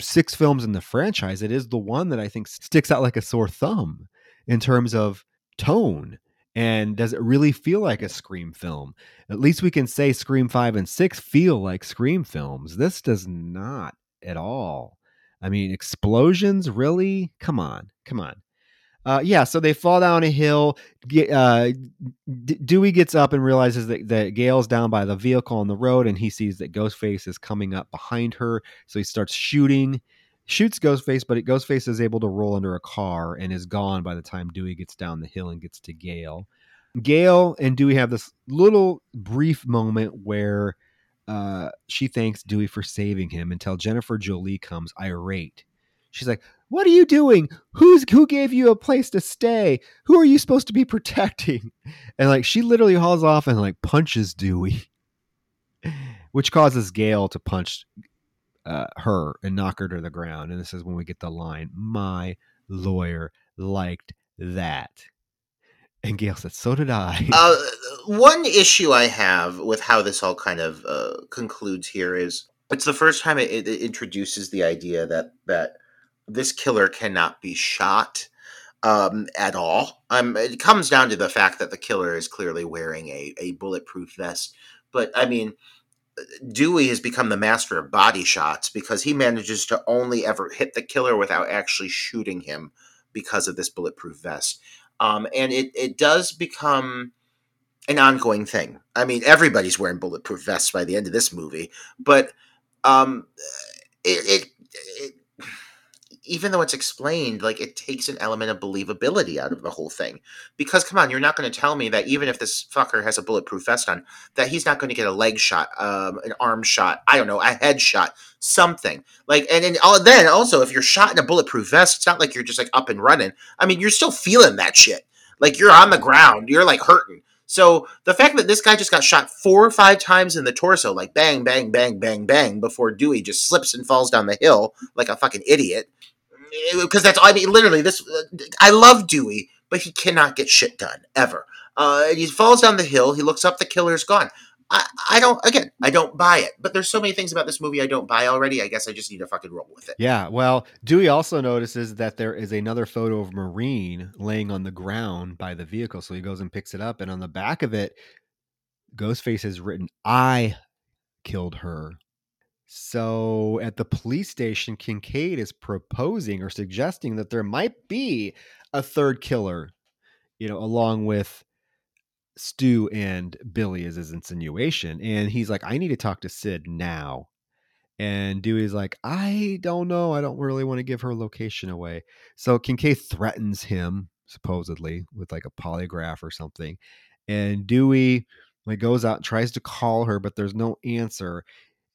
six films in the franchise, it is the one that I think sticks out like a sore thumb in terms of tone. And does it really feel like a Scream film? At least we can say Scream 5 and 6 feel like Scream films. This does not at all. I mean, explosions, really? Come on, come on. Uh, yeah, so they fall down a hill. Uh, Dewey gets up and realizes that, that Gale's down by the vehicle on the road, and he sees that Ghostface is coming up behind her. So he starts shooting, shoots Ghostface, but Ghostface is able to roll under a car and is gone by the time Dewey gets down the hill and gets to Gale. Gale and Dewey have this little brief moment where uh, she thanks Dewey for saving him until Jennifer Jolie comes irate. She's like, what are you doing? Who's who gave you a place to stay? Who are you supposed to be [LAUGHS] protecting? And like she literally hauls off and like punches Dewey, [LAUGHS] which causes Gale to punch uh, her and knock her to the ground. And this is when we get the line, "My lawyer liked that." And Gale said, "So did I." Uh, one issue I have with how this all kind of uh, concludes here is it's the first time it, it introduces the idea that that this killer cannot be shot um, at all. Um, it comes down to the fact that the killer is clearly wearing a, a bulletproof vest. But I mean, Dewey has become the master of body shots because he manages to only ever hit the killer without actually shooting him because of this bulletproof vest. Um, and it, it does become an ongoing thing. I mean, everybody's wearing bulletproof vests by the end of this movie, but um, it, it, it even though it's explained, like it takes an element of believability out of the whole thing. Because come on, you're not going to tell me that even if this fucker has a bulletproof vest on, that he's not going to get a leg shot, um, an arm shot, I don't know, a head shot, something. Like, and then, then also, if you're shot in a bulletproof vest, it's not like you're just like up and running. I mean, you're still feeling that shit. Like you're on the ground, you're like hurting. So the fact that this guy just got shot four or five times in the torso, like bang, bang, bang, bang, bang, before Dewey just slips and falls down the hill like a fucking idiot, because that's I mean literally this. I love Dewey, but he cannot get shit done ever. Uh, he falls down the hill. He looks up. The killer's gone. I, I don't again I don't buy it. But there's so many things about this movie I don't buy already. I guess I just need to fucking roll with it. Yeah. Well, Dewey also notices that there is another photo of Maureen laying on the ground by the vehicle. So he goes and picks it up, and on the back of it, Ghostface has written, "I killed her." So at the police station, Kincaid is proposing or suggesting that there might be a third killer, you know, along with Stu and Billy is his insinuation. And he's like, I need to talk to Sid now. And Dewey's like, I don't know. I don't really want to give her location away. So Kincaid threatens him, supposedly, with like a polygraph or something. And Dewey like goes out and tries to call her, but there's no answer.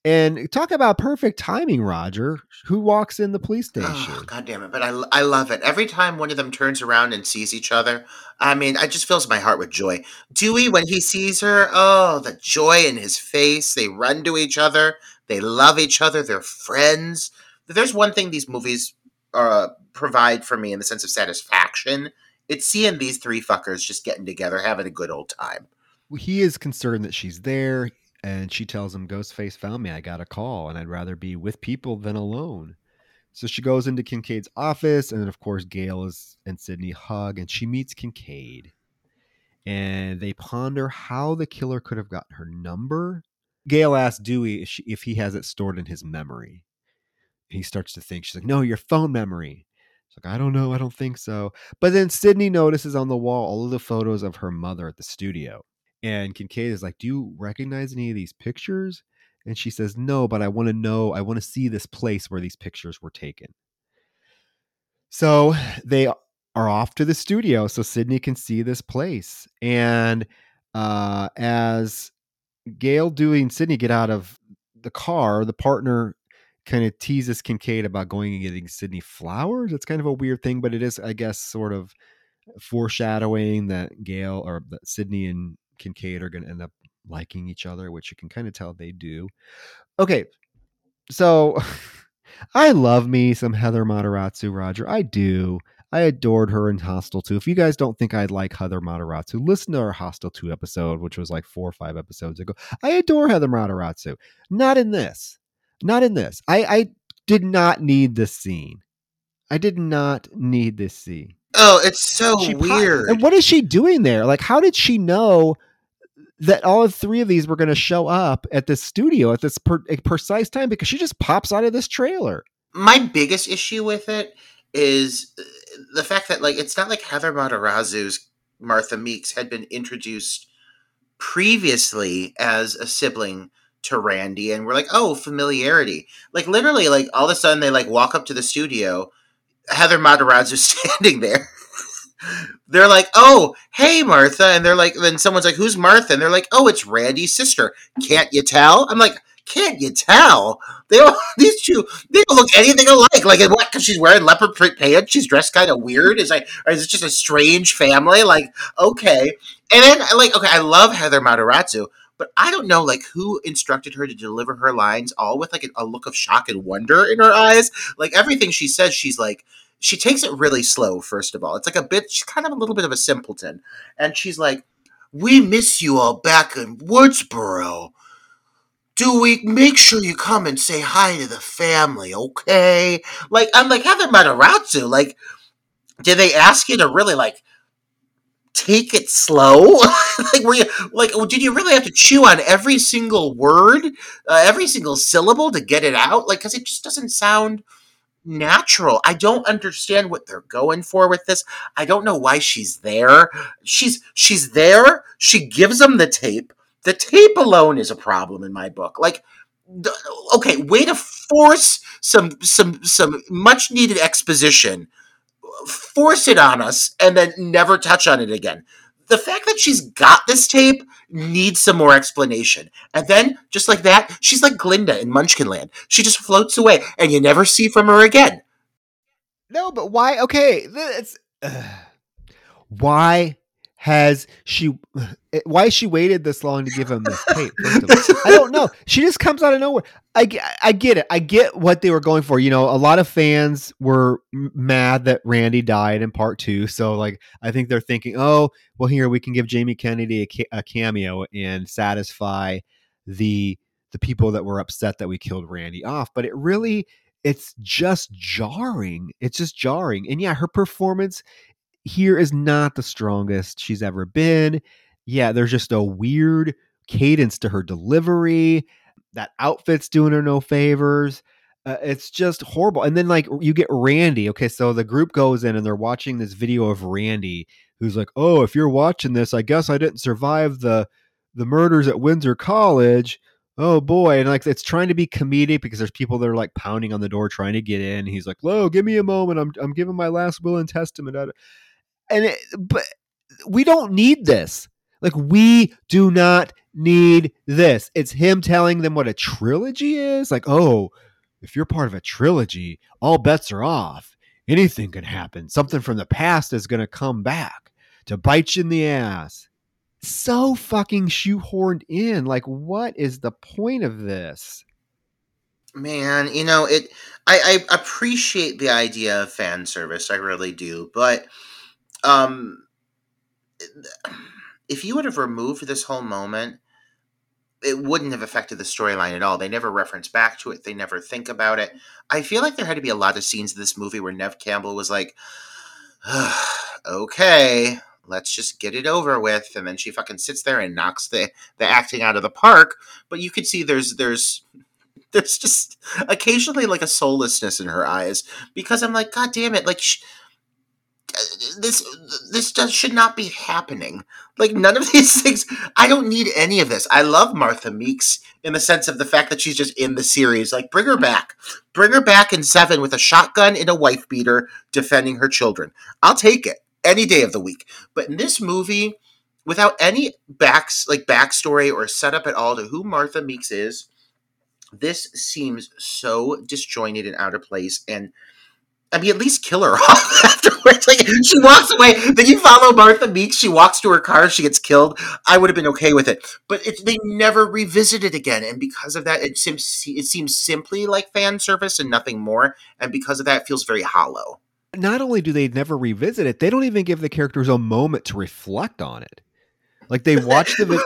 And talk about perfect timing, Roger. Who walks in the police station? Oh, God damn it. But I, I love it. Every time one of them turns around and sees each other, I mean, it just fills my heart with joy. Dewey, when he sees her, oh, the joy in his face. They run to each other. They love each other. They're friends. There's one thing these movies uh, provide for me in the sense of satisfaction. It's seeing these three fuckers just getting together, having a good old time. He is concerned that she's there and she tells him, Ghostface found me. I got a call, and I'd rather be with people than alone. So she goes into Kincaid's office, and then, of course, Gale is, and Sidney hug, and she meets Kincaid. And they ponder how the killer could have gotten her number. Gale asks Dewey if, she, if he has it stored in his memory. He starts to think. She's like, No, your phone memory. She's like, I don't know. I don't think so. But then Sidney notices on the wall all of the photos of her mother at the studio. And Kincaid is like, Do you recognize any of these pictures? And she says, No, but I want to know, I want to see this place where these pictures were taken. So they are off to the studio so Sidney can see this place. And uh, as Gale, Dewey, and Sidney get out of the car, the partner kind of teases Kincaid about going and getting Sidney flowers. It's kind of a weird thing, but it is, I guess, sort of foreshadowing that Gale or that Sidney and Kincaid are going to end up liking each other, which you can kind of tell they do. Okay, so [LAUGHS] I love me some Heather Matarazzo, Roger. I do. I adored her in Hostel 2. If you guys don't think I'd like Heather Matarazzo, listen to our Hostel 2 episode, which was like four or five episodes ago. I adore Heather Matarazzo. Not in this. Not in this. I, I did not need this scene. I did not need this scene. Oh, it's so she weird. and what is she doing there? Like, how did she know that all three of these were going to show up at this studio at this per- precise time? Because she just pops out of this trailer. My biggest issue with it is uh, the fact that like it's not like Heather Matarazzo's Martha Meeks had been introduced previously as a sibling to Randy, and we're like, oh, familiarity. Like literally, like all of a sudden they like walk up to the studio, Heather Matarazzo [LAUGHS] standing there. They're like, "Oh, hey, Martha," and they're like, then someone's like, "Who's Martha?" And they're like, "Oh, it's Randy's sister." Can't you tell? I'm like, can't you tell? They all [LAUGHS] these two they don't look anything alike. Like what? Because she's wearing leopard print pants. She's dressed kind of weird. Is like, or is it just a strange family? Like, okay. And then like, okay, I love Heather Matarazzo, but I don't know like who instructed her to deliver her lines all with like a, a look of shock and wonder in her eyes. Like everything she says, she's like she takes it really slow. First of all, it's like a bit. She's kind of a little bit of a simpleton, and she's like, "We miss you all back in Woodsboro." Do we make sure you come and say hi to the family, okay? Like, I'm like, Heather Matarazzo, like, did they ask you to really, like, take it slow? [LAUGHS] like, were you, like, did you really have to chew on every single word, uh, every single syllable to get it out? Like, because it just doesn't sound natural. I don't understand what they're going for with this. I don't know why she's there. She's she's there. She gives them the tape. The tape alone is a problem in my book. Like, okay, way to force some some some much needed exposition, force it on us, and then never touch on it again. The fact that she's got this tape needs some more explanation. And then, just like that, she's like Glinda in Munchkinland. She just floats away, and you never see from her again. No, but why? Okay, it's uh, [SIGHS] why has she eh, why she waited this long to give him this tape [LAUGHS] i don't know. She just comes out of nowhere. I, I get it. I get what they were going for. You know a lot of fans were mad that randy died in part two. So like i think they're thinking oh well here we can give jamie kennedy a, ca- a cameo and satisfy the the people that were upset that we killed randy off. But it really it's just jarring. It's just jarring. And yeah her performance here is not the strongest she's ever been. Yeah, there's just a weird cadence to her delivery. That outfit's doing her no favors. Uh, it's just horrible. And then like you get Randy. Okay, so the group goes in and they're watching this video of Randy, who's like, "Oh, if you're watching this, I guess I didn't survive the the murders at Windsor College." Oh boy, and like it's trying to be comedic because there's people that are like pounding on the door trying to get in. He's like, "Lo, give me a moment. I'm I'm giving my last will and testament." And it, but we don't need this. Like we do not need this. It's him telling them what a trilogy is. Like, oh, if you're part of a trilogy, all bets are off. Anything can happen. Something from the past is going to come back to bite you in the ass. So fucking shoehorned in. Like, what is the point of this? Man, you know, it I, I appreciate the idea of fan service. I really do. But um, if you would have removed this whole moment, it wouldn't have affected the storyline at all. They never reference back to it. They never think about it. I feel like there had to be a lot of scenes in this movie where Neve Campbell was like, [SIGHS] "Okay, let's just get it over with," and then she fucking sits there and knocks the the acting out of the park. But you could see there's there's [LAUGHS] there's just occasionally like a soullessness in her eyes because I'm like, God damn it, like. Sh- this this just should not be happening. Like none of [LAUGHS] these things. I don't need any of this. I love Martha Meeks in the sense of the fact that she's just in the series. Like bring her back, bring her back in seven with a shotgun and a wife beater defending her children. I'll take it any day of the week. But in this movie, without any backs like backstory or setup at all to who Martha Meeks is, this seems so disjointed and out of place and I mean, at least kill her [LAUGHS] off afterwards. Like she walks away, then you follow Martha Meeks. She walks to her car, she gets killed. I would have been okay with it, but it, they never revisit it again, and because of that, it seems it seems simply like fan service and nothing more. And because of that, it feels very hollow. Not only do they never revisit it, they don't even give the characters a moment to reflect on it. Like they watch the vi-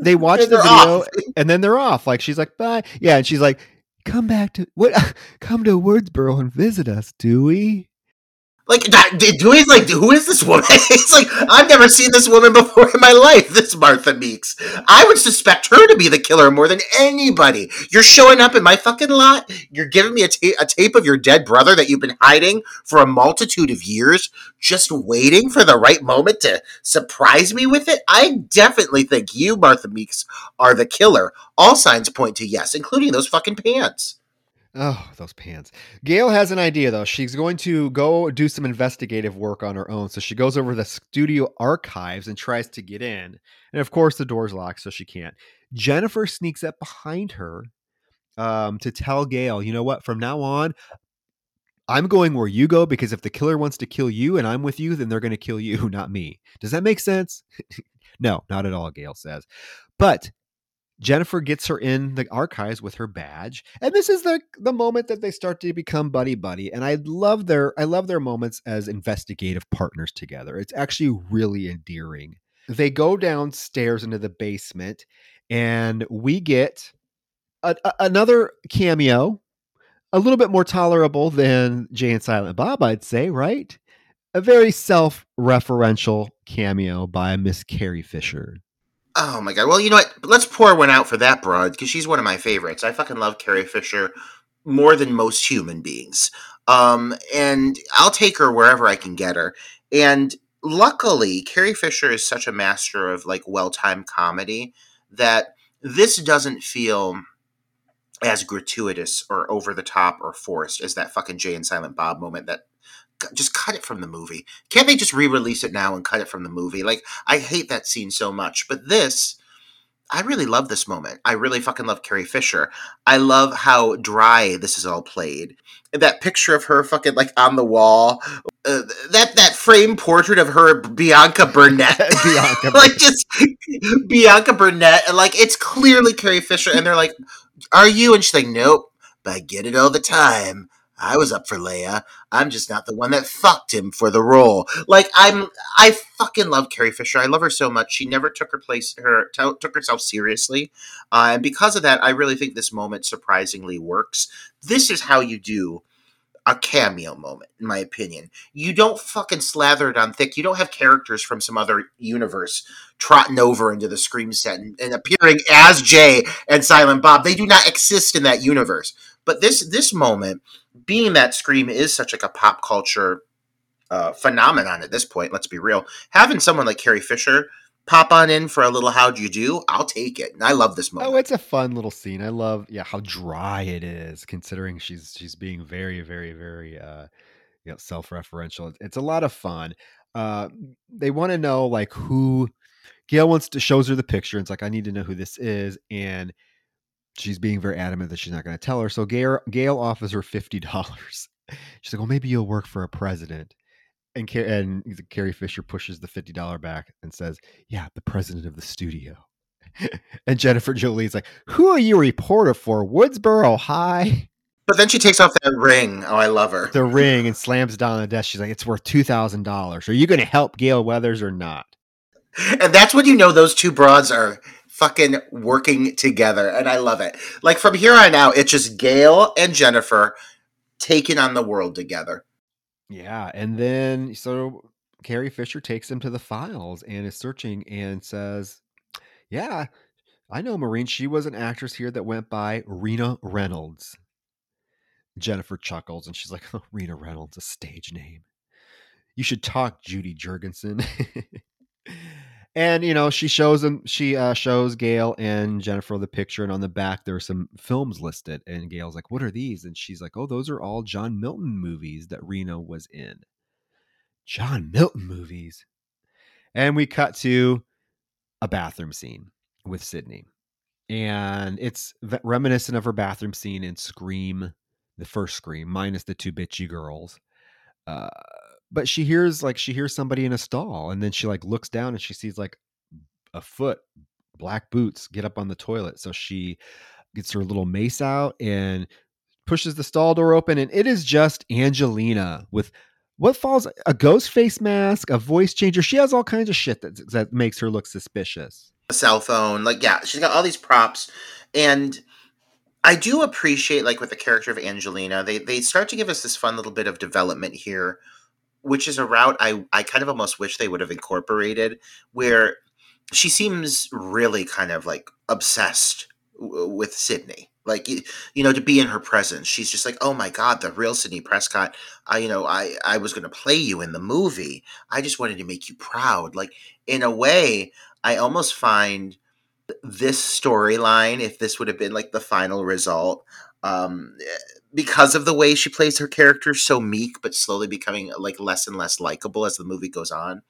they [LAUGHS] watch the video off. and then they're off. Like she's like, bye. Yeah, and she's like, come back to what [LAUGHS] come to Woodsboro and visit us, Dewey. Like Dewey's like, who is this woman? [LAUGHS] it's like I've never seen this woman before in my life. This Martha Meeks. I would suspect her to be the killer more than anybody. You're showing up in my fucking lot. You're giving me a, ta- a tape of your dead brother that you've been hiding for a multitude of years, just waiting for the right moment to surprise me with it. I definitely think you, Martha Meeks, are the killer. All signs point to yes, including those fucking pants. Oh, those pants. Gale has an idea though. She's going to go do some investigative work on her own. So she goes over the studio archives and tries to get in. And of course, the door's locked, so she can't. Jennifer sneaks up behind her um, to tell Gale, you know what, from now on, I'm going where you go because if the killer wants to kill you and I'm with you, then they're going to kill you, [LAUGHS] not me. Does that make sense? [LAUGHS] no, not at all, Gale says. But Jennifer gets her in the archives with her badge, and this is the the moment that they start to become buddy buddy. And I love their I love their moments as investigative partners together. It's actually really endearing. They go downstairs into the basement, and we get a, a, another cameo, a little bit more tolerable than Jay and Silent Bob, I'd say, right? A very self-referential cameo by Miss Carrie Fisher. Oh my god. Well, you know what? Let's pour one out for that broad because she's one of my favorites. I fucking love Carrie Fisher more than most human beings. Um, and I'll take her wherever I can get her. And luckily, Carrie Fisher is such a master of like well-timed comedy that this doesn't feel as gratuitous or over the top or forced as that fucking Jay and Silent Bob moment that just cut it from the movie. Can't they just re-release it now and cut it from the movie? Like I hate that scene so much, but this I really love this moment. I really fucking love Carrie Fisher. I love how dry this is all played. That picture of her fucking like on the wall, uh, that that frame portrait of her Bianca Burnette, [LAUGHS] Bianca, [LAUGHS] like just [LAUGHS] Bianca Burnette, and like it's clearly Carrie Fisher, and they're like, "Are you?" And she's like, "Nope." But I get it all the time. I was up for Leia. I'm just not the one that fucked him for the role. Like I'm, I fucking love Carrie Fisher. I love her so much. She never took her place, her t- took herself seriously, uh, and because of that, I really think this moment surprisingly works. This is how you do a cameo moment, in my opinion. You don't fucking slather it on thick. You don't have characters from some other universe trotting over into the Scream set and, and appearing as Jay and Silent Bob. They do not exist in that universe. But this this moment being that Scream is such like a pop culture uh, phenomenon at this point, let's be real, having someone like Carrie Fisher pop on in for a little how'd you do? I'll take it and i love this moment. oh it's a fun little scene. I love yeah how dry it is considering she's she's being very very very uh you know self-referential. It's a lot of fun. Uh they want to know like who gale wants to shows her the picture and it's like i need to know who this is and she's being very adamant that she's not going to tell her. So Gale, Gale offers her fifty dollars. [LAUGHS] She's like, "Well, maybe you'll work for a president." And and Carrie Fisher pushes the fifty dollar back and says, "Yeah, the president of the studio." [LAUGHS] and Jennifer Jolie's like, "Who are you a reporter for? Woodsboro High." But then she takes off that ring. Oh, I love her. The ring and slams it down on the desk. She's like, "It's worth two thousand dollars. Are you going to help Gale Weathers or not?" And that's when you know those two broads are fucking working together, and I love it. Like from here on out, it's just Gale and Jennifer taking on the world together. Yeah, and then so Carrie Fisher takes him to the files and is searching and says, "Yeah, I know Maureen. She was an actress here that went by Rena Reynolds." Jennifer chuckles and she's like, oh, [LAUGHS] "Rena Reynolds, a stage name. You should talk, Judy Jurgenstern." [LAUGHS] and you know she shows them she uh, shows gale and jennifer the picture and on the back there are some films listed and gale's like what are these? And she's like oh those are all john milton movies that rena was in. John milton movies? And we cut to a bathroom scene with sidney. And it's reminiscent of her bathroom scene in scream the first scream minus the two bitchy girls. Uh, but she hears like she hears somebody in a stall, and then she like looks down and she sees like a foot, black boots, get up on the toilet. So she gets her little mace out and pushes the stall door open, and it is just Angelina with what falls a ghost face mask, a voice changer. She has all kinds of shit that that makes her look suspicious. A cell phone, like yeah, she's got all these props, and I do appreciate like with the character of Angelina, they they start to give us this fun little bit of development here, which is a route I I kind of almost wish they would have incorporated, where she seems really kind of like obsessed w- with Sidney. like you, you know to be in her presence she's just like oh my god the real Sidney prescott. I you know i i was going to play you in the movie. I just wanted to make you proud. Like in a way i almost find this storyline if this would have been like the final result um because of the way she plays her character so meek but slowly becoming like less and less likable as the movie goes on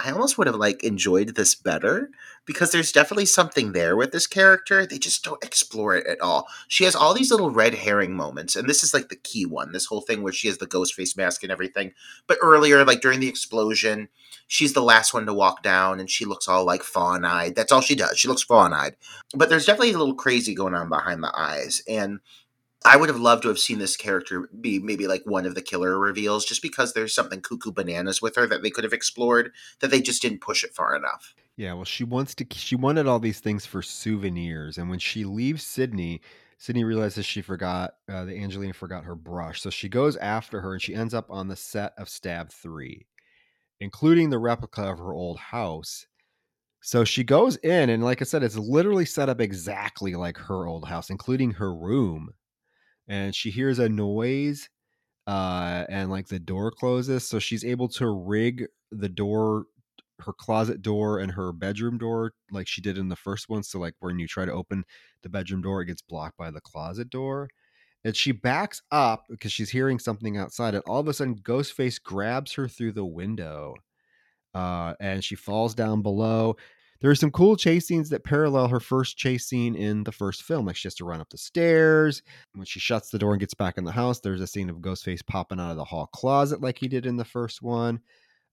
I almost would have like enjoyed this better because there's definitely something there with this character. They just don't explore it at all. She has all these little red herring moments, and this is like the key one. This whole thing where she has the ghost face mask and everything. But earlier, like during the explosion, she's the last one to walk down, and she looks all like fawn eyed. That's all she does. She looks fawn eyed. But there's definitely a little crazy going on behind the eyes, and I would have loved to have seen this character be maybe like one of the killer reveals, just because there's something cuckoo bananas with her that they could have explored that they just didn't push it far enough. Yeah, well, she wants to. She wanted all these things for souvenirs, and when she leaves Sidney, Sidney realizes she forgot uh, that Angelina forgot her brush, so she goes after her, and she ends up on the set of Stab Three, including the replica of her old house. So she goes in, and like I said, it's literally set up exactly like her old house, including her room and she hears a noise uh, and like the door closes so she's able to rig the door her closet door and her bedroom door like she did in the first one so like when you try to open the bedroom door it gets blocked by the closet door and she backs up because she's hearing something outside and all of a sudden ghostface grabs her through the window uh, and she falls down below there are some cool chase scenes that parallel her first chase scene in the first film. Like she has to run up the stairs. When she shuts the door and gets back in the house, there's a scene of Ghostface popping out of the hall closet like he did in the first one.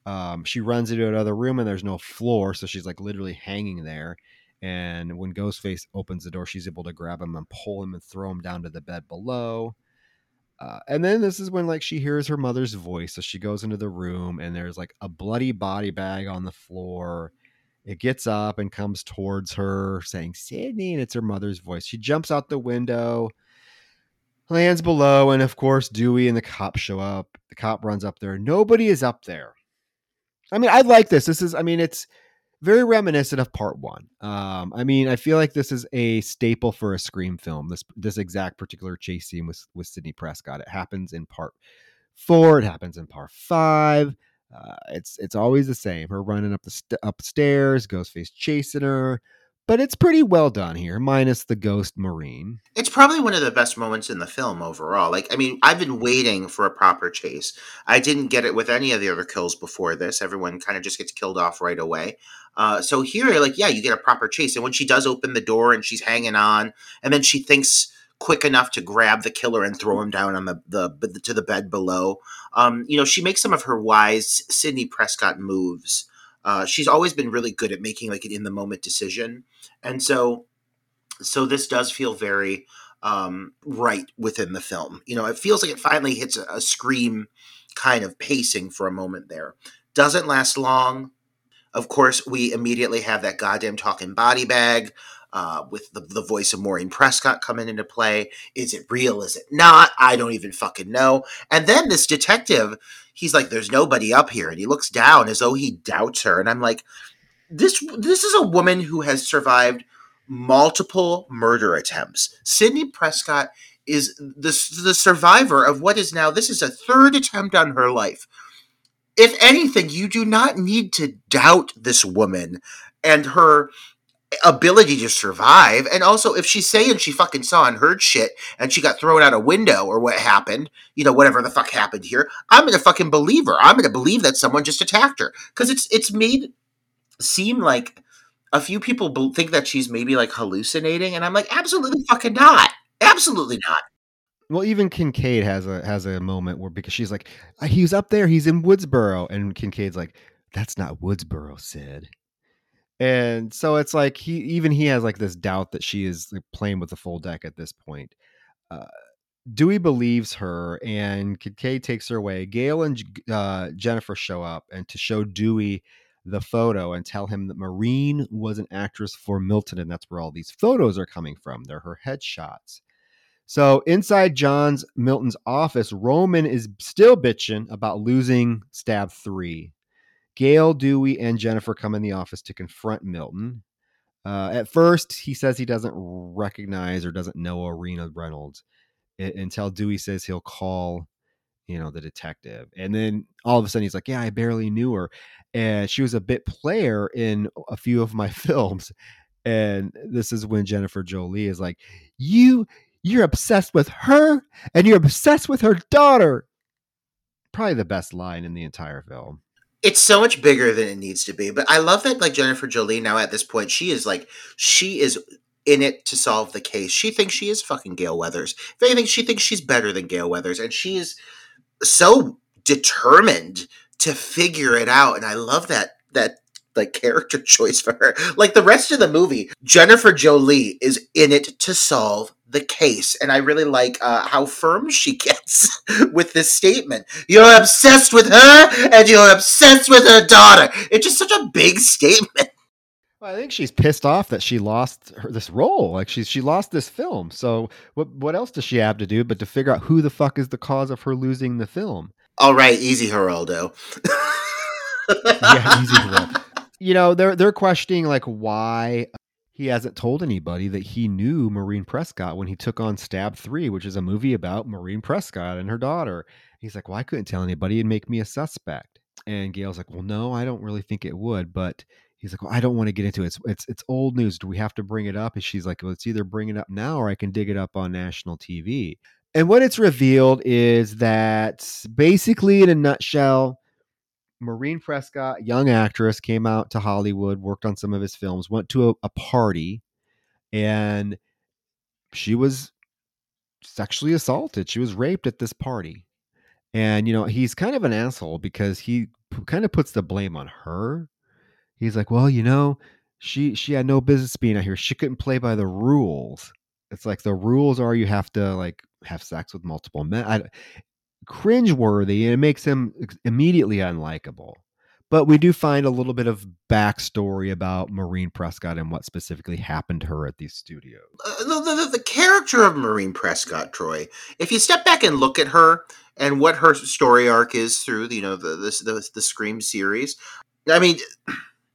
Um, she runs into another room and there's no floor, so she's like literally hanging there. And when Ghostface opens the door, she's able to grab him and pull him and throw him down to the bed below. Uh, and then this is when like she hears her mother's voice, so she goes into the room and there's like a bloody body bag on the floor it gets up and comes towards her, saying, Sidney, and it's her mother's voice. She jumps out the window, lands below, and of course, Dewey and the cop show up. The cop runs up there. Nobody is up there. I mean, I like this. This is, I mean, it's very reminiscent of part one. Um, I mean, I feel like this is a staple for a Scream film. This this exact particular chase scene with with Sidney Prescott. It happens in part four. It happens in part five. Uh, it's it's always the same. Her running up the st- upstairs, Ghostface chasing her, but it's pretty well done here, minus the ghost Maureen. It's probably one of the best moments in the film overall. Like, I mean, I've been waiting for a proper chase. I didn't get it with any of the other kills before this. Everyone kind of just gets killed off right away. Uh, so here, like, yeah, you get a proper chase, and when she does open the door and she's hanging on, and then she thinks quick enough to grab the killer and throw him down on the, the to the bed below. Um, you know, she makes some of her wise Sidney Prescott moves. Uh, she's always been really good at making like an in the moment decision, and so so this does feel very um, right within the film. You know, it feels like it finally hits a, a scream kind of pacing for a moment there. Doesn't last long. Of course, we immediately have that goddamn talking body bag uh, with the, the voice of Maureen Prescott coming into play. Is it real? Is it not? I don't even fucking know. And then this detective, he's like, "There's nobody up here," and he looks down as though he doubts her. And I'm like, "This this is a woman who has survived multiple murder attempts. Sidney Prescott." Is the, the survivor of what is now this is a third attempt on her life if anything, you do not need to doubt this woman and her ability to survive. And also, if she's saying she fucking saw and heard shit and she got thrown out a window or what happened, you know, whatever the fuck happened here, I'm gonna fucking believe her. I'm gonna believe that someone just attacked her because it's it's made seem like a few people think that she's maybe like hallucinating, and I'm like, absolutely fucking not. Absolutely not. Well, even Kincaid has a has a moment where because she's like, "Uh, he was up there, he's in Woodsboro, and Kincaid's like, that's not Woodsboro, Sid. And so it's like he even he has like this doubt that she is like, playing with the full deck at this point. Uh, Dewey believes her, and Kincaid takes her away. Gale and uh, Jennifer show up, and to show Dewey the photo and tell him that Maureen was an actress for Milton, and that's where all these photos are coming from. They're her headshots. So inside John's Milton's office, Roman is still bitching about losing stab three. Gale, Dewey, and Jennifer come in the office to confront Milton. Uh, at first, he says he doesn't recognize or doesn't know Arena Reynolds until Dewey says he'll call, you know, the detective. And then all of a sudden he's like, "Yeah, I barely knew her, and she was a bit player in a few of my [LAUGHS] films." And this is when Jennifer Jolie is like, "You, you're obsessed with her, and you're obsessed with her daughter." Probably the best line in the entire film. It's so much bigger than it needs to be, but I love that like Jennifer Jolie now at this point she is like she is in it to solve the case. She thinks she is fucking Gale Weathers. If anything, she thinks she's better than Gale Weathers, and she is so determined to figure it out. And I love that that like character [LAUGHS] choice for her. Like the rest of the movie, Jennifer Jolie is in it to solve the case, and I really like uh, how firm [LAUGHS] she gets with this statement. You're obsessed with her, and you're obsessed with her daughter. It's just such a big [LAUGHS] statement. Well, I think she's pissed off that she lost her, this role. Like she's she lost this film. So what what else does she have to do but to figure out who the fuck is the cause of her losing the film? All right, easy, Geraldo. yeah, easy, Geraldo. You know, they're they're questioning like why he hasn't told anybody that he knew Maureen Prescott when he took on Stab Three, which is a movie about Maureen Prescott and her daughter. He's like, well, I couldn't tell anybody and make me a suspect. And Gale's like, well, no, I don't really think it would, but he's like, well, I don't want to get into it. It's, it's it's old news. Do we have to bring it up? And she's like, well, it's either bring it up now or I can dig it up on national TV. And what it's revealed is that basically, in a nutshell, Maureen Prescott, young actress, came out to Hollywood, worked on some of his films, went to a, a party, and she was sexually assaulted. She was raped at this party. And, you know, he's kind of an asshole because he p- kind of puts the blame on her he's like, well, you know, she she had no business being out here. She couldn't play by the rules. It's like the rules are you have to like have sex with multiple men. I, cringeworthy, and it makes him immediately unlikable. But we do find a little bit of backstory about Maureen Prescott and what specifically happened to her at these studios. Uh, the, the, the character of Maureen Prescott, Troy. If you step back and look at her and what her story arc is through, you know, the the the, the Scream series, I mean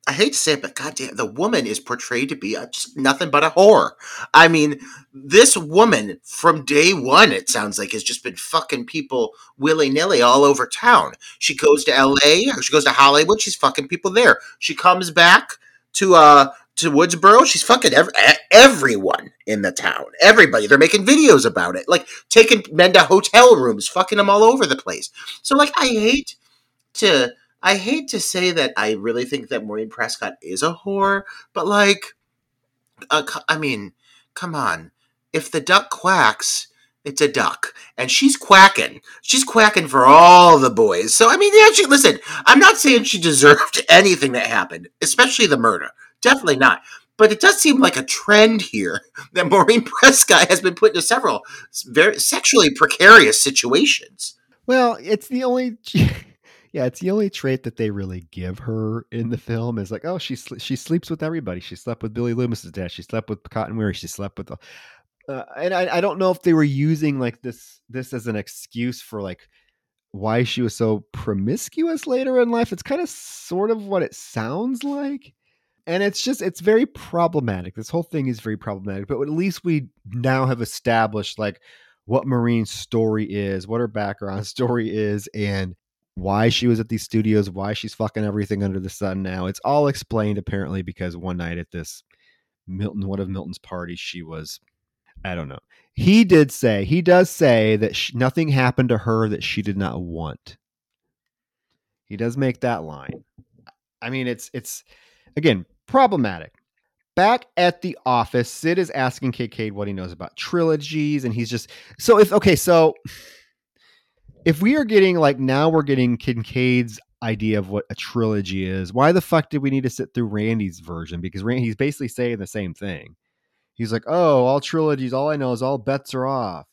I hate to say it, but goddamn, the woman is portrayed to be a, just nothing but a whore. I mean, this woman from day one, it sounds like, has just been fucking people willy nilly all over town. She goes to L.A., she goes to Hollywood, she's fucking people there. She comes back to uh to Woodsboro, she's fucking every, everyone in the town. Everybody. They're making videos about it, like taking men to hotel rooms, fucking them all over the place. So, like, I hate to I hate to say that I really think that Maureen Prescott is a whore, but like, I mean, come on. If the duck quacks, it's a duck, and she's quacking. She's quacking for all the boys. So I mean, yeah, she listen. I'm not saying she deserved [LAUGHS] anything that happened, especially the murder. Definitely not. But it does seem like a trend here [LAUGHS] that Maureen Prescott has been put into several very sexually precarious situations. Well, it's the only [LAUGHS] yeah, it's the only trait that they really give her in the film is like, oh, she sl- she sleeps with everybody. She slept with Billy Loomis's dad. She slept with Cotton Weary. She slept with, the, uh, and I, I don't know if they were using like this this as an excuse for like why she was so promiscuous later in life. It's kind of sort of what it sounds like. And it's just it's very problematic. This whole thing is very problematic. But at least we now have established like what Maureen's story is, what her background [LAUGHS] story is, and why she was at these studios, why she's fucking everything under the sun now. It's all explained apparently because one night at this Milton, one of Milton's parties, she was, I don't know. He did say, he does say that she, nothing happened to her that she did not want. He does make that line. I mean, it's, it's, again, problematic. back at the office, Sid is asking Kincaid what he knows about trilogies, and he's just so if okay, so if we are getting like now we're getting Kincaid's idea of what a trilogy is, why the fuck did we need to sit through Randy's version? Because Randy, he's basically saying the same thing. He's like, oh, all trilogies, all I know is all bets are off.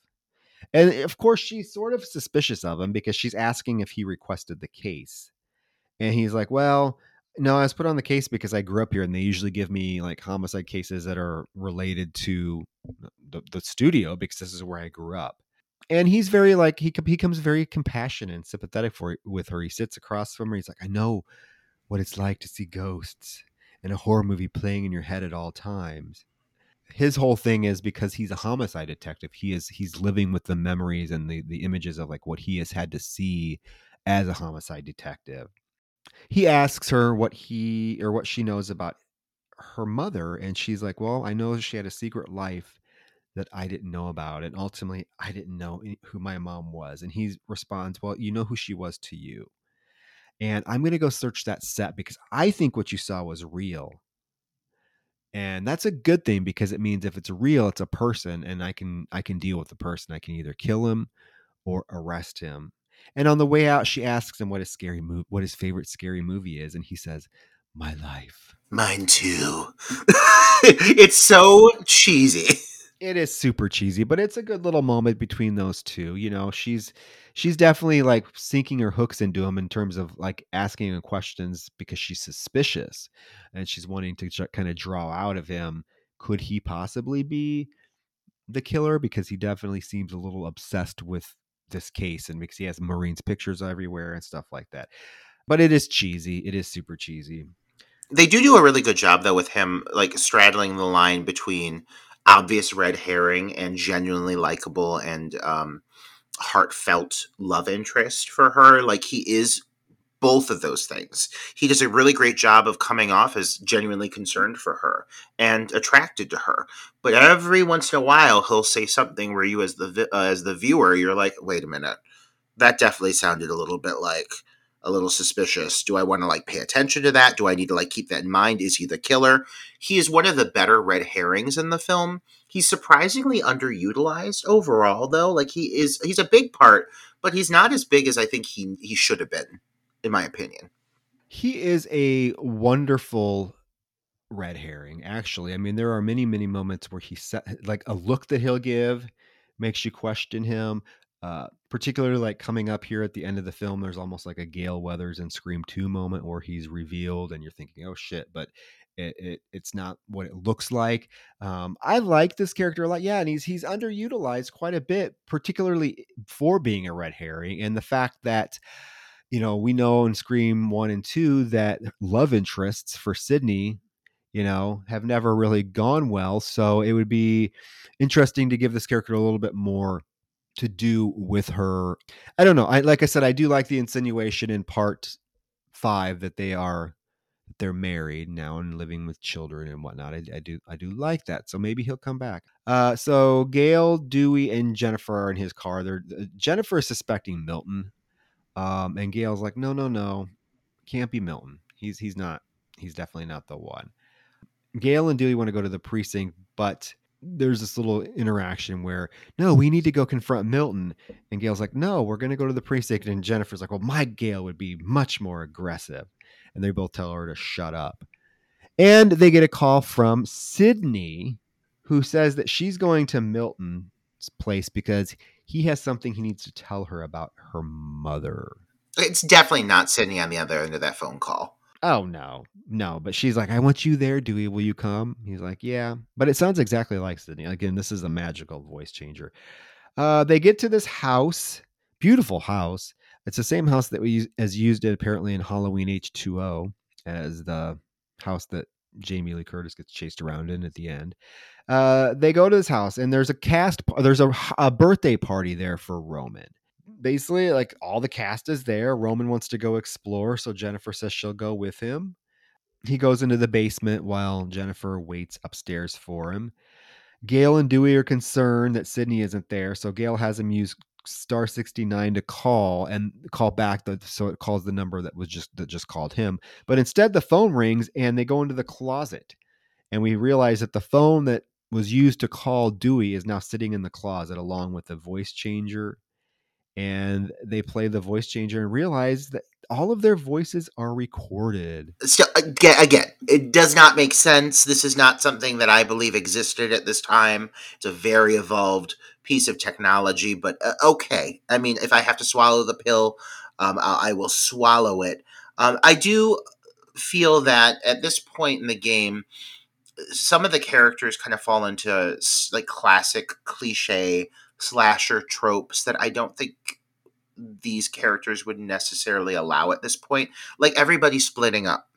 And of course, she's sort of suspicious of him because she's asking if he requested the case. And he's like, well, no, I was put on the case because I grew up here and they usually give me like homicide cases that are related to the, the studio because this is where I grew up. And he's very like he becomes very compassionate and sympathetic for with her. He sits across from her. He's like, I know what it's like to see ghosts in a horror movie playing in your head at all times. His whole thing is because he's a homicide detective. He is he's living with the memories and the the images of like what he has had to see as a homicide detective he asks her what he or what she knows about her mother and she's like well i know she had a secret life that i didn't know about and ultimately i didn't know who my mom was and he responds well you know who she was to you and i'm going to go search that set because i think what you saw was real and that's a good thing because it means if it's real it's a person and i can i can deal with the person i can either kill him or arrest him and on the way out, she asks him what his scary what his favorite scary movie is, and he says, "My life." Mine too. [LAUGHS] it's so cheesy. [LAUGHS] It is super cheesy, but it's a good little moment between those two. You know, she's she's definitely like sinking her hooks into him in terms of like asking him questions because she's suspicious and she's wanting to kind of draw out of him could he possibly be the killer because he definitely seems a little obsessed with this case and because he has Maureen's pictures everywhere and stuff like that. But it is cheesy. It is super cheesy. They do do a really good job though with him like straddling the line between obvious red herring and genuinely likable and um, heartfelt love interest for her. Like he is both of those things. He does a really great job of coming off as genuinely concerned for her and attracted to her. But every once in a while, he'll say something where you, as the uh, as the viewer, you're like, "Wait a minute, that definitely sounded a little bit like." A little suspicious. Do I want to like pay attention to that? Do I need to like keep that in mind? Is he the killer? He is one of the better red herrings in the film. He's surprisingly underutilized overall though. Like he is he's a big part, but he's not as big as I think he he should have been in my opinion. He is a wonderful red herring, actually. I mean, there are many, many moments where he set like a look that he'll give makes you question him. Uh, particularly like coming up here at the end of the film, there's almost like a Gale Weathers and Scream 2 moment where he's revealed and you're thinking, oh shit, but it, it, it's not what it looks like. Um, I like this character a lot. Yeah, and he's he's underutilized quite a bit, particularly for being a red herring, and the fact that you know, we know in Scream 1 and 2 that love interests for Sidney, you know, have never really gone well. So it would be interesting to give this character a little bit more to do with her. I don't know. I like I said, I do like the insinuation in part five that they are they're married now and living with children and whatnot. I, I, do I do like that. So maybe he'll come back. Uh, so Gale, Dewey, and Jennifer are in his car. They're uh, Jennifer is suspecting Milton um, and Gale's like, no, no, no, can't be Milton. He's he's not. He's definitely not the one. Gail and Dewey want to go to the precinct, but there's this little interaction where no, we need to go confront Milton, and gale's like, no, we're going to go to the precinct, and Jennifer's like, well, my gale would be much more aggressive, and they both tell her to shut up. And they get a call from Sidney, who says that she's going to Milton's place because he has something he needs to tell her about her mother. It's definitely not Sidney on the other end of that phone call. Oh no, no. But she's like, "I want you there, Dewey. Will you come?" He's like, "Yeah." But it sounds exactly like Sidney. Again, this is a magical voice changer. Uh, they get to this house, beautiful house. It's the same house that we as used it apparently in Halloween H two O as the house that Jamie Lee Curtis gets chased around in at the end. Uh, they go to this house and there's a cast, there's a, a birthday party there for Roman. Basically, like all the cast is there. Roman wants to go explore, so Jennifer says she'll go with him. He goes into the basement while Jennifer waits upstairs for him. Gale and Dewey are concerned that Sidney isn't there, so Gale has him use star 69 to call and call back the, so it calls the number that was just that just called him but instead the phone rings and they go into the closet and we realize that the phone that was used to call Dewey is now sitting in the closet along with the voice changer. And they play the voice changer and realize that all of their voices are recorded. So again, again, it does not make sense. This is not something that I believe existed at this time. It's a very evolved piece of technology, but uh, okay. I mean, if I have to swallow the pill, um, I, I, will swallow it. Um, I do feel that at this point in the game, some of the characters kind of fall into like classic cliche slasher tropes that I don't think these characters would necessarily allow at this point. Like everybody splitting up.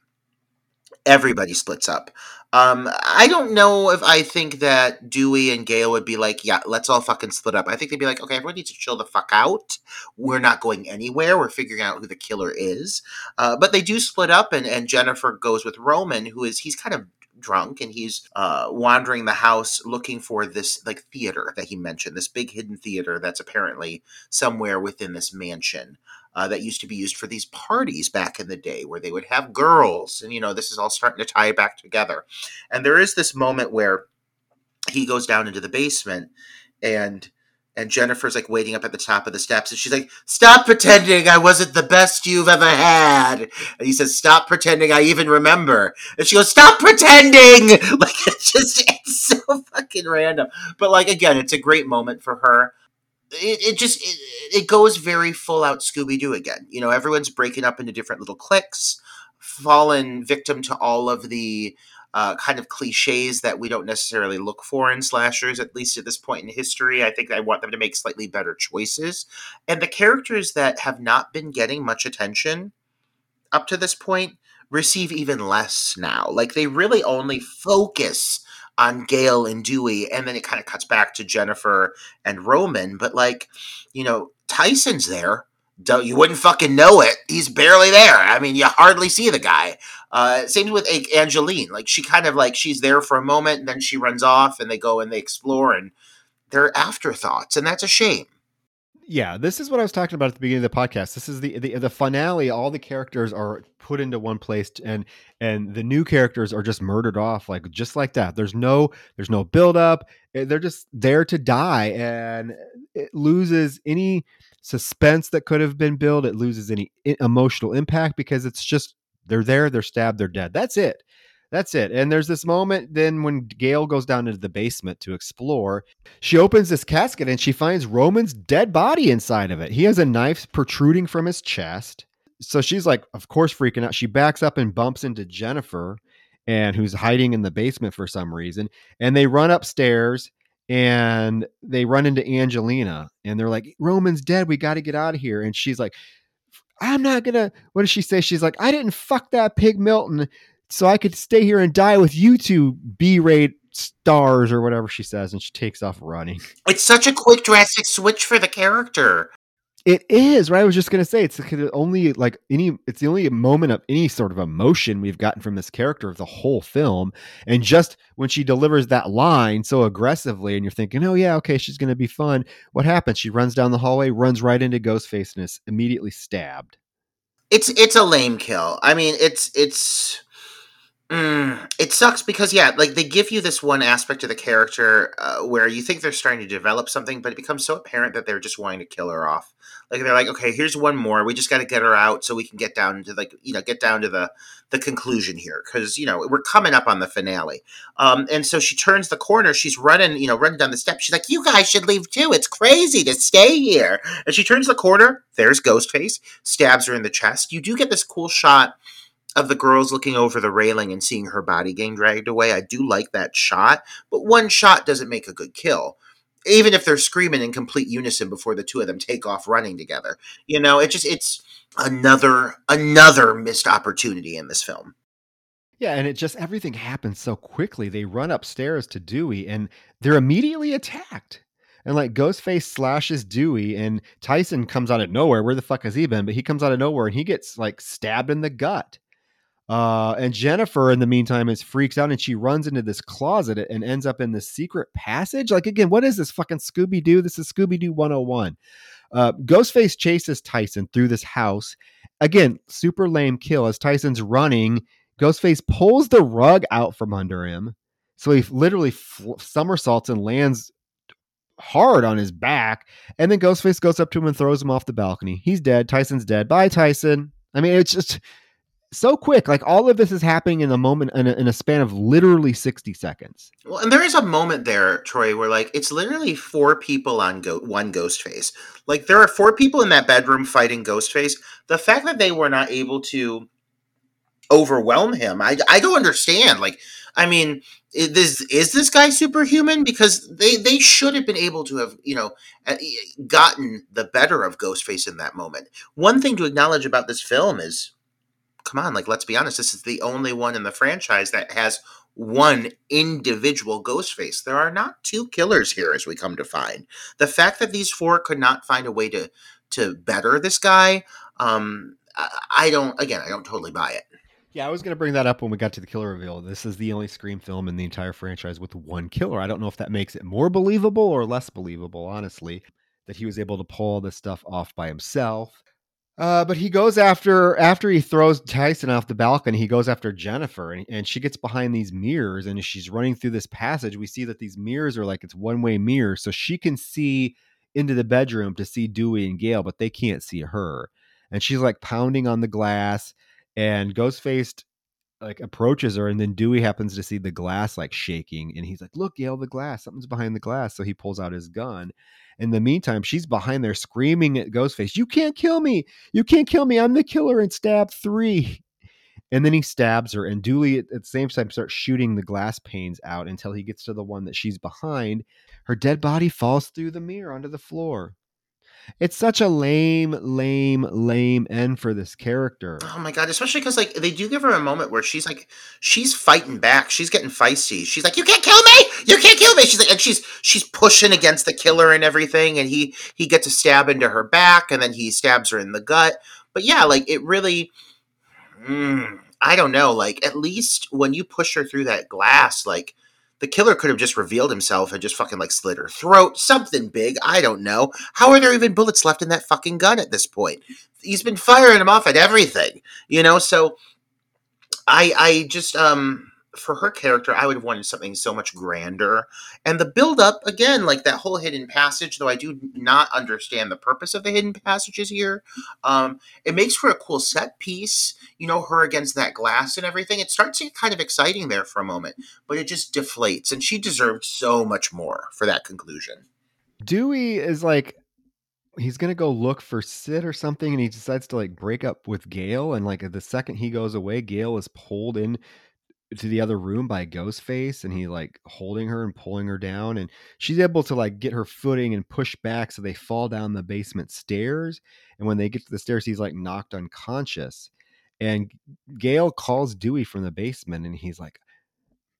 Everybody splits up. Um, I don't know if I think that Dewey and Gale would be like, yeah, let's all fucking split up. I think they'd be like, okay, everyone needs to chill the fuck out. We're not going anywhere. We're figuring out who the killer is. Uh, but they do split up, and, and Jennifer goes with Roman, who is, he's kind of drunk and he's uh, wandering the house looking for this like theater that he mentioned, this big hidden theater that's apparently somewhere within this mansion. Uh, that used to be used for these parties back in the day where they would have girls. And, you know, this is all starting to tie back together. And there is this moment where he goes down into the basement and and Jennifer's like waiting up at the top of the steps, and she's like, "Stop pretending I wasn't the best you've ever had." And he says, "Stop pretending I even remember." And she goes, "Stop pretending!" [LAUGHS] Like it's just it's so fucking random. But like again, it's a great moment for her. It, it just it, it goes very full out Scooby Doo again. You know, everyone's breaking up into different little cliques, fallen victim to all of the uh, kind of cliches that we don't necessarily look for in slashers, at least at this point in history. I think I want them to make slightly better choices. And the characters that have not been getting much attention up to this point receive even less now. Like they really only focus on Gale and Dewey, and then it kind of cuts back to Jennifer and Roman. But like, you know, Tyson's there you wouldn't fucking know it. He's barely there. I mean, you hardly see the guy. Uh, same with Angeline. Like she kind of like she's there for a moment, and then she runs off, and they go and they explore, and they're afterthoughts, and that's a shame. Yeah, this is what I was talking about at the beginning of the podcast. This is the the, the finale. All the characters are put into one place, and and the new characters are just murdered off, like just like that. There's no there's no build up. They're just there to die, and it loses any suspense that could have been built. It loses any emotional impact because it's just they're there, they're stabbed, they're dead. That's it. That's it. And there's this moment then when Gale goes down into the basement to explore. She opens this casket and she finds Roman's dead body inside of it. He has a knife protruding from his chest. So she's like, of course, freaking out. She backs up and bumps into Jennifer, and who's hiding in the basement for some reason. And they run upstairs and they run into Angelina and they're like, Roman's dead. We got to get out of here. And she's like, I'm not gonna. What does she say? She's like, I didn't fuck that pig Milton, so I could stay here and die with you two B-rate stars or whatever she says, and she takes off running. It's such a quick drastic switch for the character. It is right. I was just gonna say it's the only like any. It's the only moment of any sort of emotion we've gotten from this character of the whole film, and just when she delivers that line so aggressively, and you're thinking, oh yeah, okay, she's gonna be fun. What happens? She runs down the hallway, runs right into Ghostface, and is immediately stabbed. It's it's a lame kill. I mean, it's it's Mm, it sucks because yeah, like they give you this one aspect of the character uh, where you think they're starting to develop something, but it becomes so apparent that they're just wanting to kill her off. Like they're like, okay, here's one more. We just got to get her out so we can get down to like you know get down to the the conclusion here because you know we're coming up on the finale. Um, and so she turns the corner. She's running, you know, running down the steps. She's like, "You guys should leave too. It's crazy to stay here." And she turns the corner. There's Ghostface, stabs her in the chest. You do get this cool shot of the girls looking over the railing and seeing her body getting dragged away. I do like that shot, but one shot doesn't make a good kill. Even if they're screaming in complete unison before the two of them take off running together. You know, it just it's another another missed opportunity in this film. Yeah, and it just everything happens so quickly. They run upstairs to Dewey and they're immediately attacked. And like Ghostface slashes Dewey, and Tyson comes out of nowhere. Where the fuck has he been? But he comes out of nowhere and he gets like stabbed in the gut. Uh, and Jennifer, in the meantime, is freaks out and she runs into this closet and ends up in this secret passage. Like, again, what is this fucking Scooby Doo? This is Scooby Doo 101. Uh, Ghostface chases Tyson through this house. Again, super lame kill as Tyson's running. Ghostface pulls the rug out from under him So he literally fl- somersaults and lands hard on his back. And then Ghostface goes up to him and throws him off the balcony. He's dead. Tyson's dead. Bye, Tyson. I mean, it's just so quick. Like all of this is happening in a moment in a, in a, span of literally 60 seconds. Well, and there is a moment there, Troy, where like it's literally four people on go- one Ghostface. Like there are four people in that bedroom fighting Ghostface. The fact that they were not able to overwhelm him, I, I don't understand. Like, I mean, is this, is this guy superhuman? Because they, they should have been able to have, you know, uh, gotten the better of Ghostface in that moment. One thing to acknowledge about this film is come on, like let's be honest, this is the only one in the franchise that has one individual ghost face. There are not two killers here, as we come to find. The fact that these four could not find a way to to better this guy, um, I don't. Again, I don't totally buy it. Yeah, I was going to bring that up when we got to the killer reveal. This is the only Scream film in the entire franchise with one killer. I don't know if that makes it more believable or less believable, honestly, that he was able to pull all this stuff off by himself. Uh, but he goes after after he throws Tyson off the balcony. He goes after Jennifer, and, and she gets behind these mirrors. And she's running through this passage, we see that these mirrors are like it's one way mirrors, so she can see into the bedroom to see Dewey and Gale, but they can't see her. And she's like pounding on the glass, and Ghostface like approaches her, and then Dewey happens to see the glass like shaking, and he's like, "Look, Gale, the glass! Something's behind the glass." So he pulls out his gun, in the meantime, she's behind there screaming at Ghostface, You can't kill me. You can't kill me. I'm the killer and stab three. And then he stabs her, and Dewey at, the same time starts shooting the glass panes out until he gets to the one that she's behind. Her dead body falls through the mirror onto the floor. It's such a lame, lame, lame end for this character. Oh my god! Especially because like they do give her a moment where she's like, she's fighting back. She's getting feisty. She's like, "You can't kill me! You can't kill me!" She's like, and she's she's pushing against the killer and everything. And he he gets a stab into her back, and then he stabs her in the gut. But yeah, like it really. Mm, I don't know. Like at least when you push her through that glass, like the killer could have just revealed himself and just fucking like slit her throat, something big. I don't know. How are there even bullets left in that fucking gun at this point? He's been firing them off at everything, you know. So I, I just, um, for her character, I would have wanted something so much grander. And the build up, again, like that whole hidden passage, though I do not understand the purpose of the hidden passages here, um, it makes for a cool set piece. You know, her against that glass and everything. It starts to get kind of exciting there for a moment, but it just deflates. And she deserved so much more for that conclusion. Dewey is like, he's gonna go look for Sid or something, and he decides to like break up with Gale. And like the second he goes away, Gale is pulled in to the other room by Ghostface and he like holding her and pulling her down and she's able to like get her footing and push back so they fall down the basement stairs and when they get to the stairs he's like knocked unconscious and Gale calls Dewey from the basement and he's like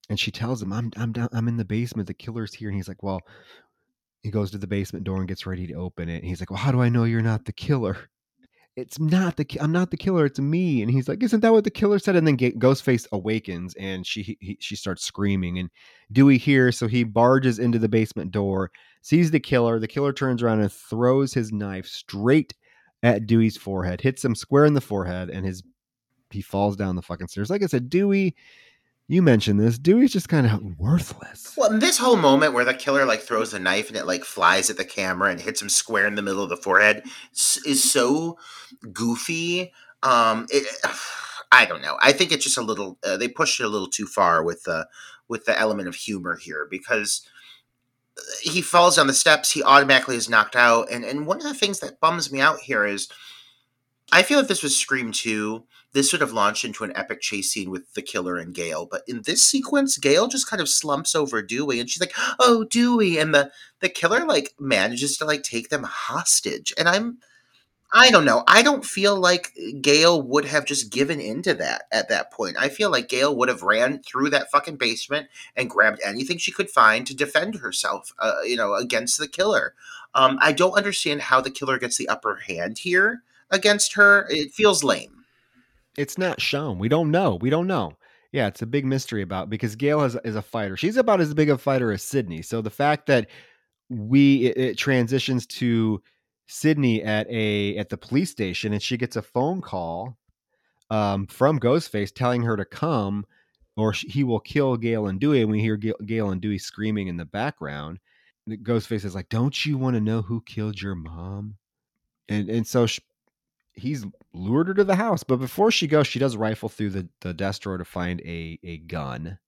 and she tells him I'm I'm down I'm in the basement the killer's here and he's like well he goes to the basement door and gets ready to open it and he's like well how do I know you're not the killer it's not the I'm not the killer, it's me. And he's like, isn't that what the killer said? And then Ghostface awakens and she he, she starts screaming and Dewey hears, so he barges into the basement door, sees the killer. The killer turns around and throws his knife straight at Dewey's forehead, hits him square in the forehead, and his he falls down the fucking stairs. Like I said, Dewey you mentioned this. Dewey's just kind of worthless. Well, this whole moment where the killer like throws a knife and it like flies at the camera and hits him square in the middle of the forehead is so goofy. Um, it, [SIGHS] I don't know. I think it's just a little. Uh, they pushed it a little too far with the with the element of humor here because he falls down the steps. He automatically is knocked out, and and one of the things that bums me out here is I feel if this was Scream 2, this would have launched into an epic chase scene with the killer and Gale. But in this sequence, Gale just kind of slumps over Dewey and she's like, Oh, Dewey. And the, the killer like manages to like take them hostage. And I'm I don't know. I don't feel like Gale would have just given into that at that point. I feel like Gale would have ran through that fucking basement and grabbed anything she could find to defend herself, uh, you know, against the killer. Um, I don't understand how the killer gets the upper hand here against her. It feels lame. It's not shown. We don't know. We don't know. Yeah, it's a big mystery about because Gale is, is a fighter. She's about as big a fighter as Sidney. So the fact that we it, it transitions to Sidney at a at the police station and she gets a phone call um, from Ghostface telling her to come or he will kill Gale and Dewey. And we hear Gale and Dewey screaming in the background. Ghostface is like, "Don't you want to know who killed your mom?" And and so she, he's lured her to the house. But before she goes, she does rifle through the the desk drawer to find a a gun.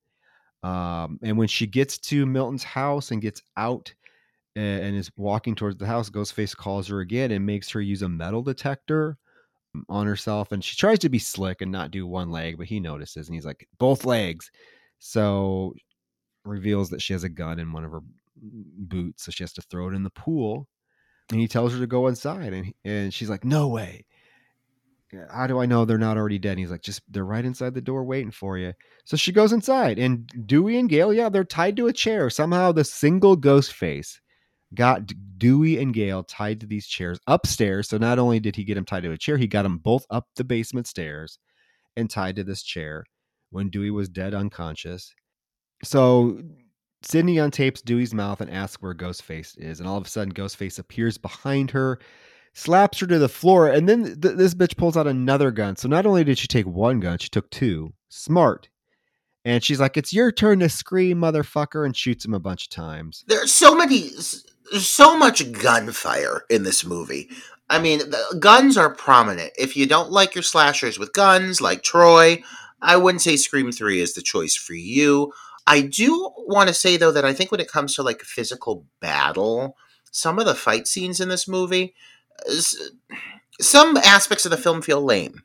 Um, and when she gets to Milton's house and gets out and, and is walking towards the house, Ghostface calls her again and makes her use a metal detector on herself and she tries to be slick and not do one leg but he notices and he's like both legs so reveals that she has a gun in one of her boots so she has to throw it in the pool and he tells her to go inside and and she's like no way how do i know they're not already dead and he's like just they're right inside the door waiting for you so she goes inside and dewey and gale yeah they're tied to a chair somehow the single ghost face got Dewey and Gale tied to these chairs upstairs. So not only did he get them tied to a chair, he got them both up the basement stairs and tied to this chair when Dewey was dead unconscious. So Sidney untapes Dewey's mouth and asks where Ghostface is. And all of a sudden, Ghostface appears behind her, slaps her to the floor, and then th- this bitch pulls out another gun. So not only did she take one gun, she took two. Smart. And she's like, It's your turn to scream, motherfucker, and shoots him a bunch of times. There's so many so much gunfire in this movie. I mean, the guns are prominent. If you don't like your slashers with guns, like Troy, I wouldn't say Scream 3 is the choice for you. I do want to say, though, that I think when it comes to like physical battle, some of the fight scenes in this movie, some aspects of the film feel lame.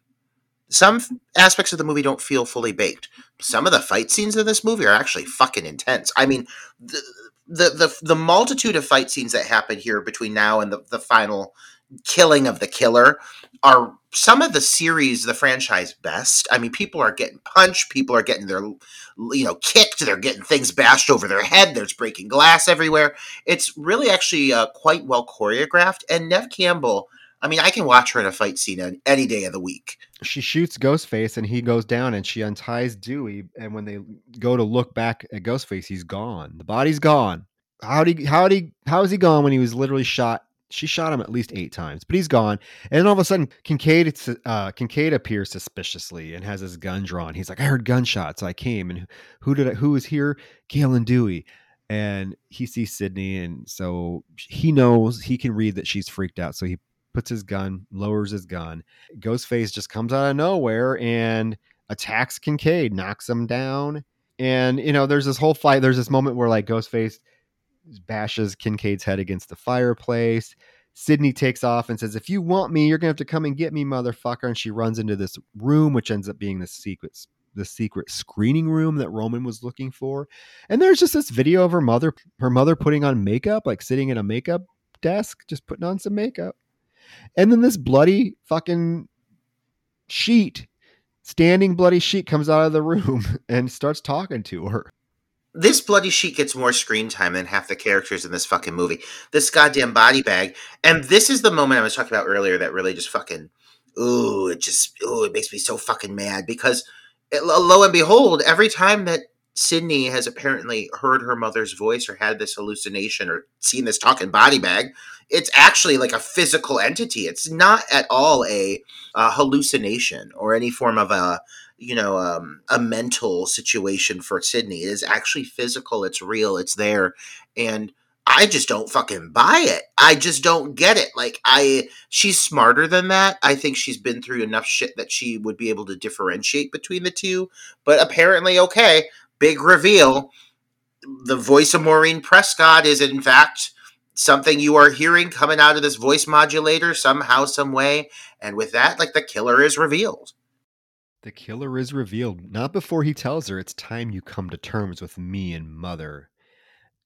Some aspects of the movie don't feel fully baked. Some of the fight scenes in this movie are actually fucking intense. I mean, the, the the the multitude of fight scenes that happen here between now and the, the final killing of the killer are some of the series the franchise best i mean people are getting punched people are getting their you know kicked they're getting things bashed over their head there's breaking glass everywhere it's really actually uh, quite well choreographed and Neve Campbell I mean, I can watch her in a fight scene any day of the week. She shoots Ghostface and he goes down and she unties Dewey. And when they go to look back at Ghostface, he's gone. The body's gone. How'd he, how'd he, how is he gone when he was literally shot? She shot him at least eight times, but he's gone. And then all of a sudden, Kincaid, uh, Kincaid appears suspiciously and has his gun drawn. He's like, I heard gunshots. I came and who did I, who was here? Gale and Dewey and he sees Sidney, and so he knows he can read that she's freaked out. So he puts his gun, lowers his gun. Ghostface just comes out of nowhere and attacks Kincaid, knocks him down. And, you know, there's this whole fight. There's this moment where, like, Ghostface bashes Kincaid's head against the fireplace. Sidney takes off and says, If you want me, you're to have to come and get me, motherfucker. And she runs into this room, which ends up being the secret the secret screening room that Roman was looking for. And there's just this video of her mother her mother putting on makeup, like sitting in a makeup desk, just putting on some makeup. And then this bloody fucking sheet, standing bloody sheet, comes out of the [LAUGHS] room and starts talking to her. This bloody sheet gets more screen time than half the characters in this fucking movie. This goddamn body bag. And this is the moment I was talking about earlier that really just fucking, ooh, it just, ooh, it makes me so fucking mad because it, lo and behold, every time that Sidney has apparently heard her mother's voice or had this hallucination or seen this talking body bag. It's actually like a physical entity. It's not at all a, a hallucination or any form of a you know um, a mental situation for Sidney. It is actually physical. It's real. It's there, and I just don't fucking buy it. I just don't get it. Like I she's smarter than that. I think she's been through enough shit that she would be able to differentiate between the two. But apparently okay, big reveal the voice of Maureen Prescott is in fact something you are hearing coming out of this voice modulator somehow, some way. And with that, like the killer is revealed. The killer is revealed not before he tells her it's time you come to terms with me and mother.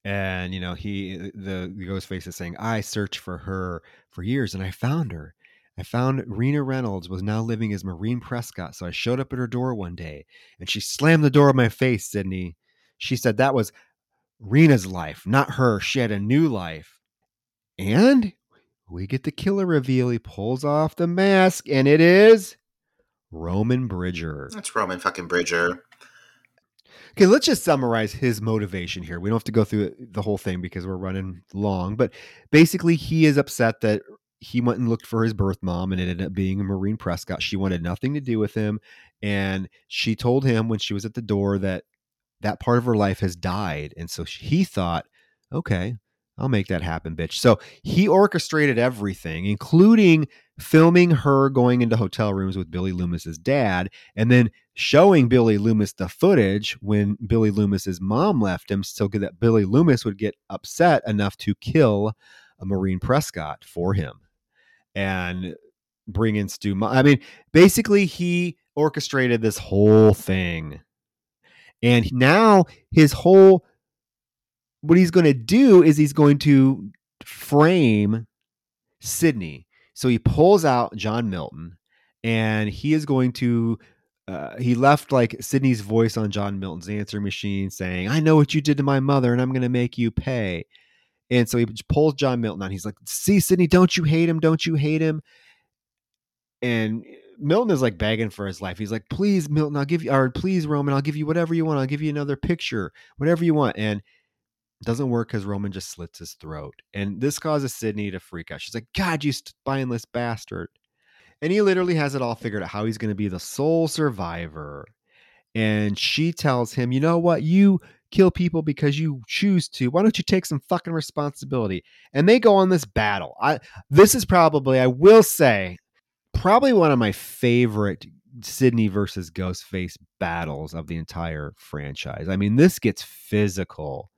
And you know, he the, the ghost face is saying, I searched for her for years and I found her. I found Rina Reynolds was now living as Maureen Prescott, so I showed up at her door one day and she slammed the door in my face, Sidney. She said that was Rina's life, not her. She had a new life. And we get the killer reveal. He pulls off the mask, and it is Roman Bridger. That's Roman fucking Bridger. Okay, let's just summarize his motivation here. We don't have to go through the whole thing because we're running long, but basically, he is upset that he went and looked for his birth mom and it ended up being a Maureen Prescott. She wanted nothing to do with him. And she told him when she was at the door that that part of her life has died. And so he thought, okay, I'll make that happen, bitch. So he orchestrated everything, including filming her going into hotel rooms with Billy Loomis's dad and then showing Billy Loomis the footage when Billy Loomis's mom left him so that Billy Loomis would get upset enough to kill a Maureen Prescott for him and bring in Stu. I mean, basically, he orchestrated this whole thing. And now his whole what he's going to do is he's going to frame Sidney. So he pulls out John Milton and he is going to uh, he left like Sidney's voice on John Milton's answer machine saying, I know what you did to my mother and I'm going to make you pay. And so he pulls John Milton on. He's like, See, Sidney, don't you hate him? Don't you hate him? And Milton is like begging for his life. He's like, Please, Milton, I'll give you, or please, Roman, I'll give you whatever you want. I'll give you another picture, whatever you want. And doesn't work because Roman just slits his throat. And this causes Sidney to freak out. She's like, God, you spineless bastard. And he literally has it all figured out how he's going to be the sole survivor. And she tells him, You know what? You kill people because you choose to. Why don't you take some fucking responsibility? And they go on this battle. I this is probably, I will say, probably one of my favorite Sidney versus Ghostface battles of the entire franchise. I mean, this gets physical.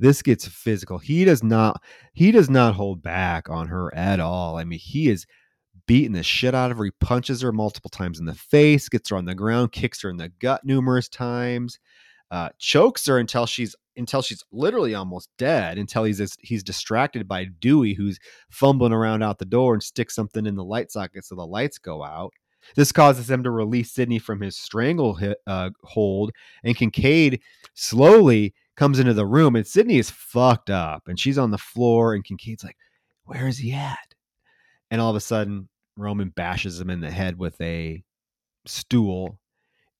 This gets physical. He does not he does not hold back on her at all. I mean, he is beating the shit out of her. He punches her multiple times in the face, gets her on the ground, kicks her in the gut numerous times uh, chokes her until she's until she's literally almost dead until he's he's distracted by Dewey who's fumbling around out the door and sticks something in the light socket so the lights go out. This causes him to release Sidney from his strangle hit, uh, hold, and Kincaid slowly comes into the room, and Sidney is fucked up, and she's on the floor, and Kincaid's like, "Where is he at?" And all of a sudden, Roman bashes him in the head with a stool,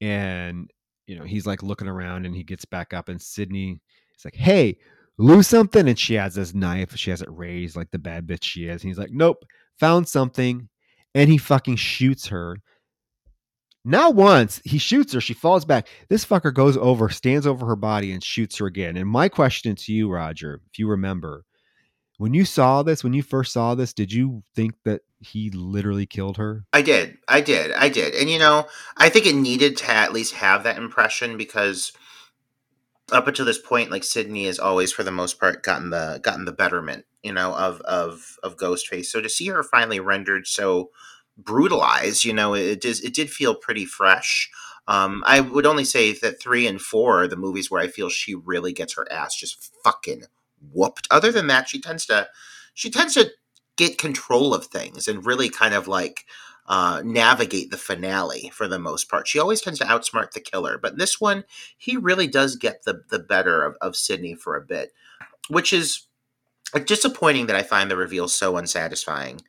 and you know, he's like looking around and he gets back up and Sidney is like, Hey, lose something. And she has this knife. She has it raised like the bad bitch she is. And he's like, Nope, found something. And he fucking shoots her. Not once, he shoots her. She falls back. This fucker goes over, stands over her body, and shoots her again. And my question to you, Roger, if you remember, when you saw this, when you first saw this, did you think that he literally killed her? I did. I did. I did. And you know, I think it needed to at least have that impression because up until this point, like Sidney has always, for the most part, gotten the gotten the betterment, you know, of of of Ghostface. So to see her finally rendered so brutalized, you know, it did it did feel pretty fresh. Um, I would only say that three and four are the movies where I feel she really gets her ass just fucking whooped. Other than that, she tends to she tends to get control of things and really kind of like uh, navigate the finale for the most part. She always tends to outsmart the killer, but this one, he really does get the the better of, of Sidney for a bit, which is disappointing that I find the reveal so unsatisfying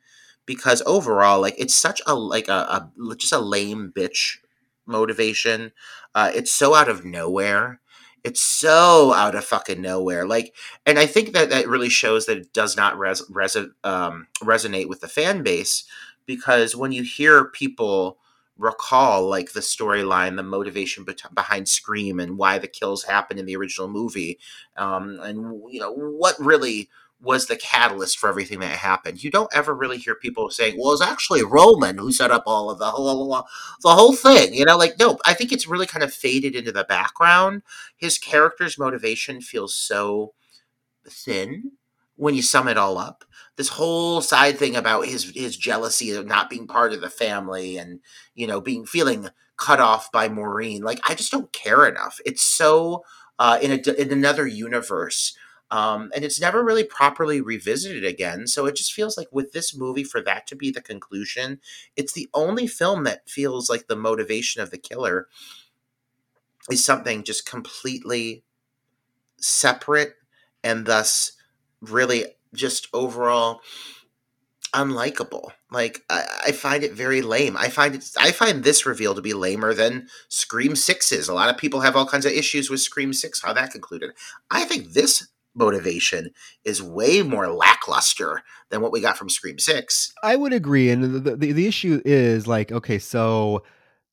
because overall, like it's such a like a, a just a lame bitch motivation. Uh, it's so out of nowhere it's so out of fucking nowhere. Like, and I think that that really shows that it does not res, res um, resonate with the fan base because when you hear people recall like the storyline, the motivation be- behind Scream, and why the kills happened in the original movie, um, and you know what really was the catalyst for everything that happened. You don't ever really hear people saying, "Well, it's actually Roman who set up all of the whole the whole thing." You know, like no, I think it's really kind of faded into the background. His character's motivation feels so thin when you sum it all up. This whole side thing about his his jealousy of not being part of the family and you know being feeling cut off by Maureen, like I just don't care enough. It's so uh, in a in another universe um, and it's never really properly revisited again. So it just feels like with this movie, for that to be the conclusion, it's the only film that feels like the motivation of the killer is something just completely separate and thus really just overall unlikable. Like I, I, find it very lame. I find it. I find this reveal to be lamer than Scream Sixes. A lot of people have all kinds of issues with Scream Six, how that concluded. I think this motivation is way more lackluster than what we got from Scream 6. I would agree. And the, the, the issue is like, okay, so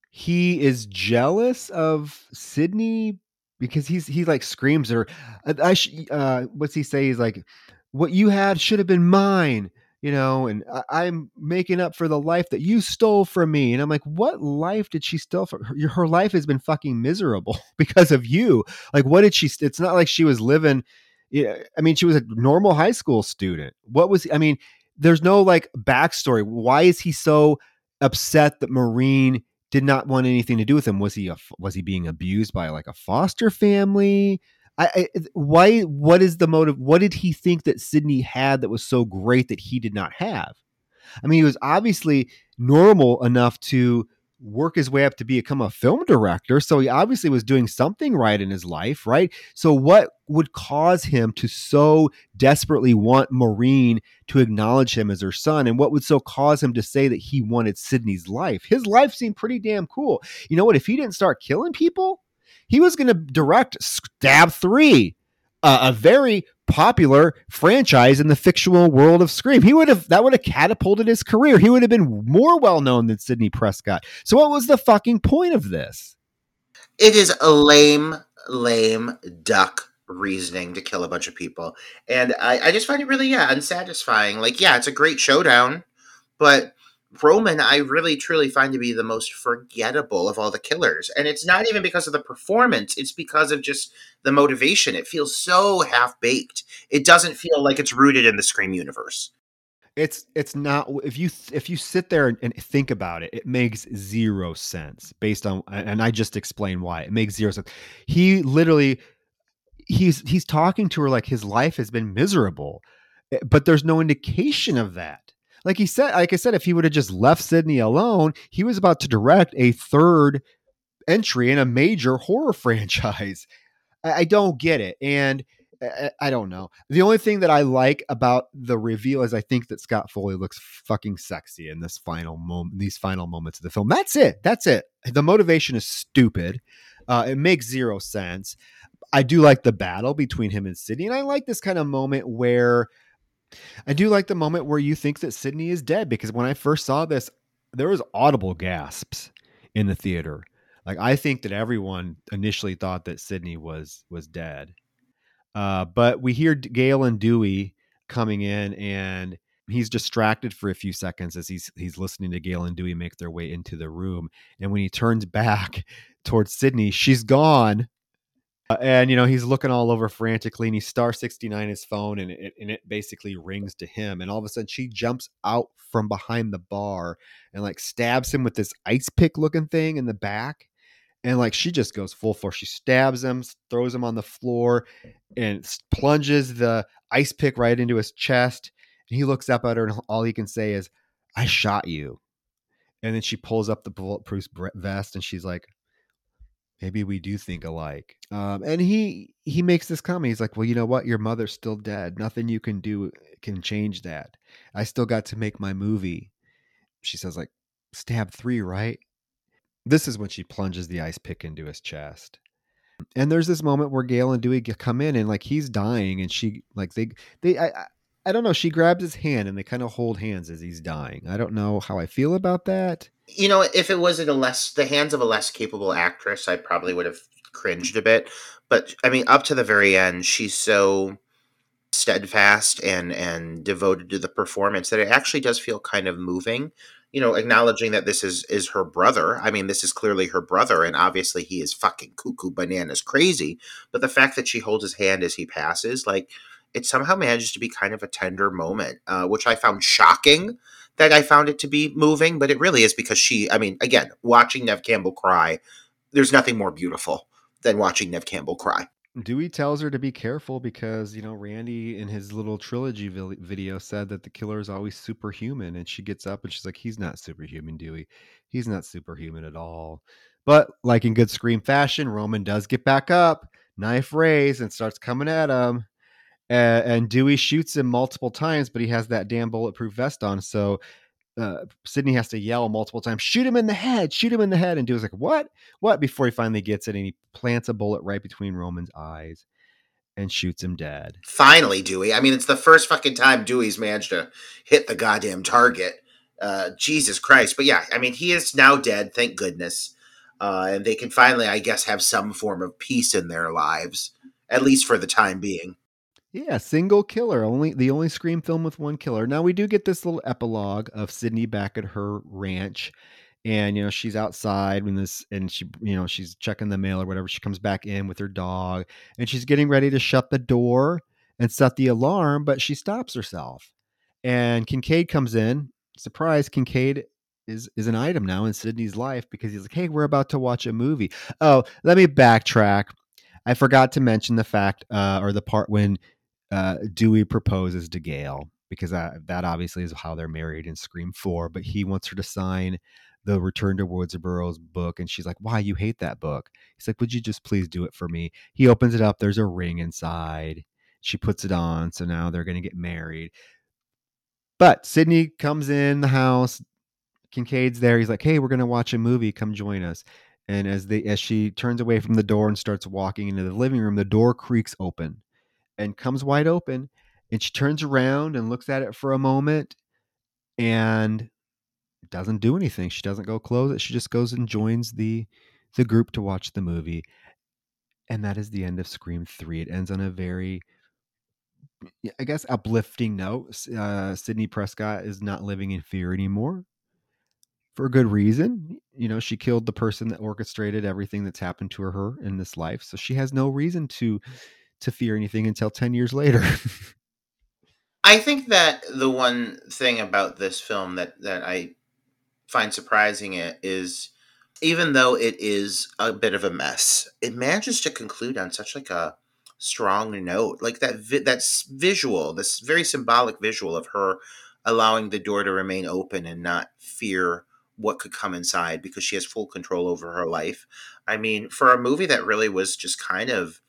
he is jealous of Sidney because he's he like screams or I, sh- uh, what's he say? He's like, what you had should have been mine you know, and I, am making up for the life that you stole from me. And I'm like, what life did she steal from her? Her life has been fucking miserable [LAUGHS] because of you. Like, what did she? It's not like she was living. Yeah, I mean, she was a normal high school student. What was? I mean, there's no like backstory. Why is he so upset that Maureen did not want anything to do with him? Was he a, was he being abused by like a foster family? I, I, why what is the motive what did he think that Sidney had that was so great that he did not have i mean he was obviously normal enough to work his way up to become a film director. So he obviously was doing something right in his life right? So what would cause him to so desperately want maureen to acknowledge him as her son? And what would so cause him to say that he wanted Sidney's life? His life seemed pretty damn cool. You know what? If he didn't start killing people he was going to direct Stab 3, uh, a very popular franchise in the fictional world of Scream. He would have that would have catapulted his career. He would have been more well known than Sidney Prescott. So what was the fucking point of this? It is a lame, lame duck reasoning to kill a bunch of people. And I, I just find it really, yeah, unsatisfying. Like, yeah, it's a great showdown, but Roman, I really truly find to be the most forgettable of all the killers. And it's not even because of the performance, it's because of just the motivation. It feels so half baked. It doesn't feel like it's rooted in the Scream universe. It's it's not if you if you sit there and think about it, it makes zero sense based on and I just explained why. It makes zero sense. He literally he's he's talking to her like his life has been miserable, eh, but there's no indication of that like he said, like I said, if he would have just left Sidney alone, he was about to direct a third entry in a major horror [LAUGHS] franchise. I, I don't get it, and I, don't know. The only thing that I like about the reveal is I think that Scott Foley looks fucking sexy in this final moment, these final moments of the film. That's it. That's it. The motivation is stupid. Uh, it makes zero sense. I do like the battle between him and Sidney, and I like this kind of moment where I do like the moment where you think that Sidney is dead because when I first saw this, there was audible gasps in the theater. Like I think that everyone initially thought that Sidney was was dead. Uh, but we hear Gale and Dewey coming in and he's distracted for a few seconds as he's he's listening to Gale and Dewey make their way into the room. And when he turns [LAUGHS] back towards Sidney, she's gone Uh, and you know he's looking all over frantically and he's star 69 his phone and it, and it basically rings to him and all of a sudden she jumps out from behind the bar and like stabs him with this ice pick looking thing in the back and like she just goes full force. She stabs him throws him on the floor and plunges the ice pick right into his chest and he looks up at her and all he can say is i shot you. And then she pulls up the bulletproof vest and she's like maybe we do think alike. Um, and he he makes this comment. He's like, well, you know what? Your mother's still dead. Nothing you can do can change that. I still got to make my movie. She says, like, stab three, right? This is when she plunges the ice pick into his chest. And there's this moment where Gale and Dewey come in and like he's dying, and she like they they I I don't know. She grabs his hand and they kind of hold hands as he's dying. I don't know how I feel about that you know, if it was in a less the hands of a less capable actress, I probably would have cringed a bit. But I mean, up to the very end, she's so steadfast and and devoted to the performance that it actually does feel kind of moving. You know, acknowledging that this is is her brother. I mean, this is clearly her brother, and obviously he is fucking cuckoo bananas crazy. But the fact that she holds his hand as he passes, like, it somehow manages to be kind of a tender moment, uh, which I found shocking that I found it to be moving, but it really is because she, I mean, again, watching Neve Campbell cry, there's nothing more beautiful than watching Neve Campbell cry. Dewey tells her to be careful because, you know, Randy in his little trilogy video said that the killer is always superhuman. And she gets up and she's like, he's not superhuman, Dewey. He's not superhuman at all. But like in good Scream fashion, Roman does get back up, knife raised, and starts coming at him and, and Dewey shoots him multiple times, but he has that damn bulletproof vest on. So uh, Sidney has to yell multiple times, shoot him in the head, shoot him in the head. And Dewey's like, what? What? Before he finally gets it and he plants a bullet right between Roman's eyes. and shoots him dead. Finally, Dewey. I mean, it's the first fucking time Dewey's managed to hit the goddamn target. Uh, Jesus Christ. But yeah, I mean, he is now dead, thank goodness. Uh, and they can finally, I guess, have some form of peace in their lives, at least for the time being. Yeah, single killer. Only the only Scream film with one killer. Now we do get this little epilogue of Sidney back at her ranch, and you know she's outside when this, and she, you know, she's checking the mail or whatever. She comes back in with her dog, and she's getting ready to shut the door and set the alarm, but she stops herself. And Kincaid comes in. Surprise! Kincaid is is an item now in Sidney's life because he's like, "Hey, we're about to watch a movie." Oh, let me backtrack. I forgot to mention the fact, uh, or the part when uh, Dewey proposes to Gale because that, that obviously is how they're married in Scream 4, but he wants her to sign the Return to Woodsboro's book. And she's like, Why, you hate that book? He's like, Would you just please do it for me? He opens it up, there's a ring inside. She puts it on. So now they're going to get married. But Sidney comes in the house. Kincaid's there. He's like, Hey, we're going to watch a movie. Come join us. And as they as she turns away from the door and starts walking into the living room, the door creaks open and comes wide open. And she turns around and looks at it for a moment and doesn't do anything. She doesn't go close it. She just goes and joins the the group to watch the movie. And that is the end of Scream 3. It ends on a very I guess uplifting note. Uh, Sidney Prescott is not living in fear anymore for a good reason. You know, she killed the person that orchestrated everything that's happened to her in this life. So she has no reason to to fear anything until 10 years later. [LAUGHS] I think that the one thing about this film that, that I find surprising it is even though it is a bit of a mess, it manages to conclude on such like a strong note. Like that vi- that's visual, this very symbolic visual of her allowing the door to remain open and not fear what could come inside because she has full control over her life. I mean, for a movie that really was just kind of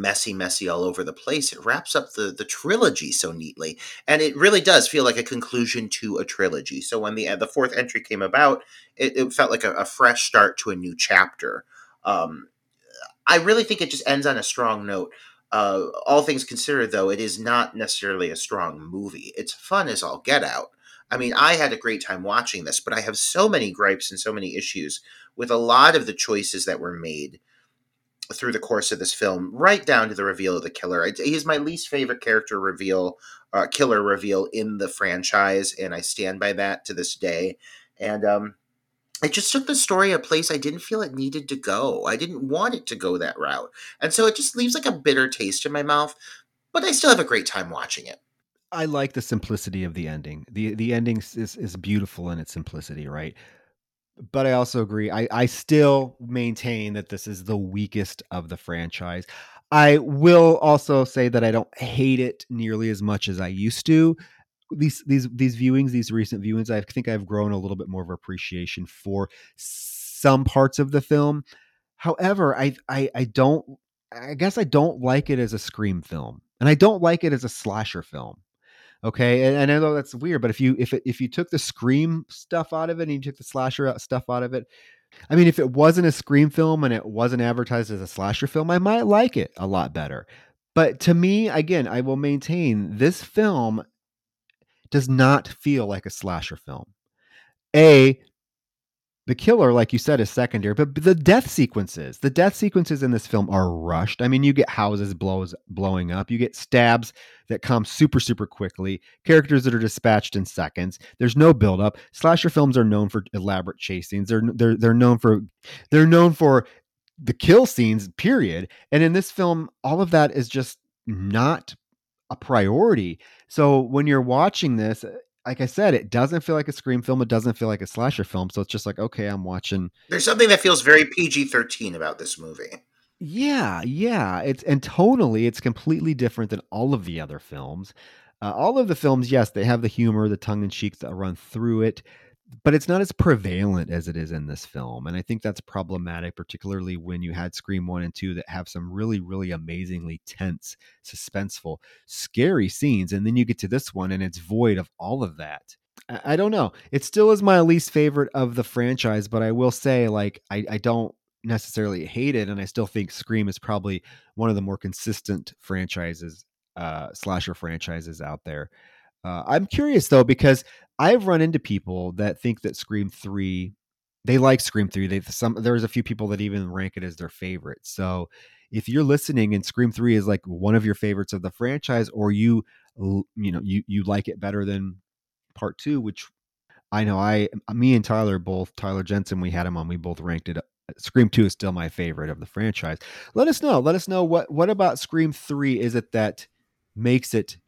messy, messy all over the place. It wraps up the the trilogy so neatly, and it really does feel like a conclusion to a trilogy. So when the uh, the fourth entry came about, it, it felt like a, a, fresh start to a new chapter. Um, I really think it just ends on a strong note. Uh, all things considered, though, it is not necessarily a strong movie. It's fun as all get out. I mean, I had a great time watching this, but I have so many gripes and so many issues with a lot of the choices that were made through the course of this film, right down to the reveal of the killer. He's my least favorite character reveal, uh, killer reveal in the franchise, and I stand by that to this day. And um, it just took the story a place I didn't feel it needed to go. I didn't want it to go that route, and so it just leaves like a bitter taste in my mouth. But I still have a great time watching it. I like the simplicity of the ending. the The ending is is beautiful in its simplicity, right? But I also agree. I, I still maintain that this is the weakest of the franchise. I will also say that I don't hate it nearly as much as I used to. These these these viewings, these recent viewings, I think I've grown a little bit more of appreciation for some parts of the film. However, I I, I don't I guess I don't like it as a scream film, and I don't like it as a slasher film. Okay, and, and I know that's weird, but if you if it, if you took the scream stuff out of it and you took the slasher uh, stuff out of it, I mean, if it wasn't a scream film and it wasn't advertised as a slasher film, I might like it a lot better. But to me, again, I will maintain this film does not feel like a slasher film. A, the killer, like you said, is secondary, but the death sequences, the death sequences in this film are rushed. I mean, you get houses blows blowing up, you get stabs that come super, super quickly, characters that are dispatched in seconds. There's no buildup. Slasher films are known for elaborate chase scenes. They're they're they're known for they're known for the kill scenes, period. And in this film, all of that is just not a priority. So when you're watching this, like I said, it doesn't feel like a scream film. It doesn't feel like a slasher film. So it's just like, okay, I'm watching. There's something that feels very PG 13 about this movie. Yeah, yeah. It's and tonally, it's completely different than all of the other films. Uh, all of the films, yes, they have the humor, the tongue in cheeks that run through it but it's not as prevalent as it is in this film and i think that's problematic particularly when you had scream 1 and 2 that have some really really amazingly tense suspenseful scary scenes and then you get to this one and it's void of all of that i, I don't know it still is my least favorite of the franchise but i will say like i, I don't necessarily hate it, and I still think Scream is probably one of the more consistent franchises, uh, slasher franchises out there. Uh, I'm curious though because I've run into people that think that Scream Three, they like Scream Three. They some there's a few people that even rank it as their favorite. So if you're listening and Scream Three is like one of your favorites of the franchise, or you you know you you like it better than Part Two, which I know I me and Tyler both Tyler Jensen we had him on. We both ranked it. Scream Two is still my favorite of the franchise. Let us know. Let us know what what about Scream Three is it that makes it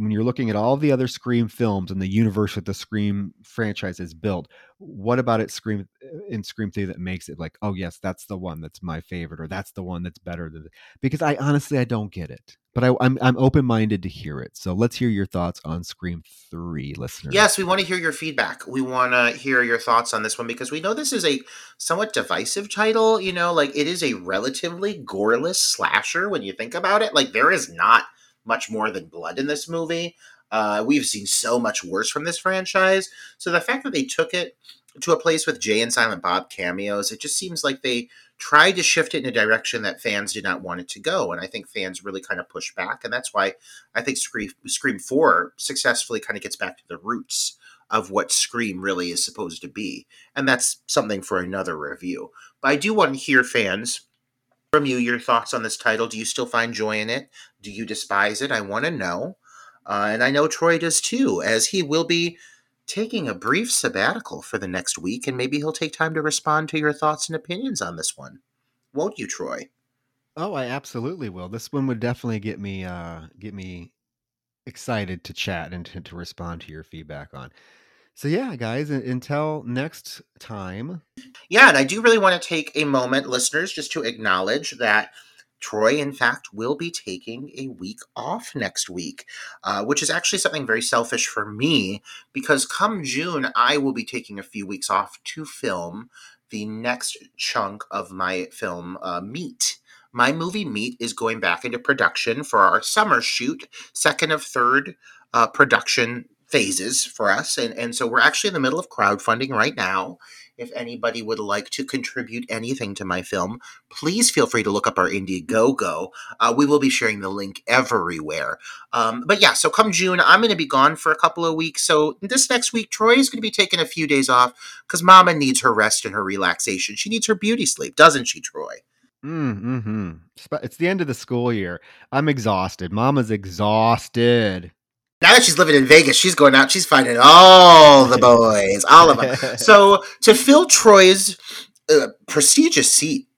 when you're looking at all the other Scream films and the universe that the Scream franchise has built, what about it Scream uh, in Scream 3 that makes it like, oh yes, that's the one that's my favorite, or that's the one that's better than because I honestly I don't get it. But I, I'm I'm open minded to hear it. So let's hear your thoughts on Scream Three, listeners. Yes, we want to hear your feedback. We want to hear your thoughts on this one because we know this is a somewhat divisive title. You know, like it is a relatively goreless slasher when you think about it. Like there is not much more than blood in this movie. Uh, we've seen so much worse from this franchise. So the fact that they took it to a place with Jay and Silent Bob cameos, it just seems like they tried to shift it in a direction that fans did not want it to go. And I think fans really kind of pushed back. And that's why I think Scream, Scream 4 successfully kind of gets back to the roots of what Scream really is supposed to be. And that's something for another review. But I do want to hear fans from you your thoughts on this title. Do you still find joy in it? Do you despise it? I want to know. Uh, and I know Troy does too, as he will be taking a brief sabbatical for the next week, and maybe he'll take time to respond to your thoughts and opinions on this one. Won't you, Troy? Oh, I absolutely will. This one would definitely get me uh, get me excited to chat and to, to respond to your feedback on. So yeah, guys, until next time. Yeah, and I do really want to take a moment, listeners, just to acknowledge that Troy, in fact, will be taking a week off next week, uh, which is actually something very selfish for me because come June, I will be taking a few weeks off to film the next chunk of my film, uh, Meat. My movie Meat is going back into production for our summer shoot, second of third uh, production phases for us. And, and so we're actually in the middle of crowdfunding right now. If anybody would like to contribute anything to my film, please feel free to look up our Indiegogo. Uh, we will be sharing the link everywhere. Um, but yeah, so come June, I'm going to be gone for a couple of weeks. So this next week, Troy is going to be taking a few days off because Mama needs her rest and her relaxation. She needs her beauty sleep, doesn't she, Troy? Mm, hmm It's the end of the school year. I'm exhausted. Mama's exhausted now that she's living in Vegas, she's going out. She's finding all the [LAUGHS] boys, all of them. so to fill Troy's uh, prestigious seat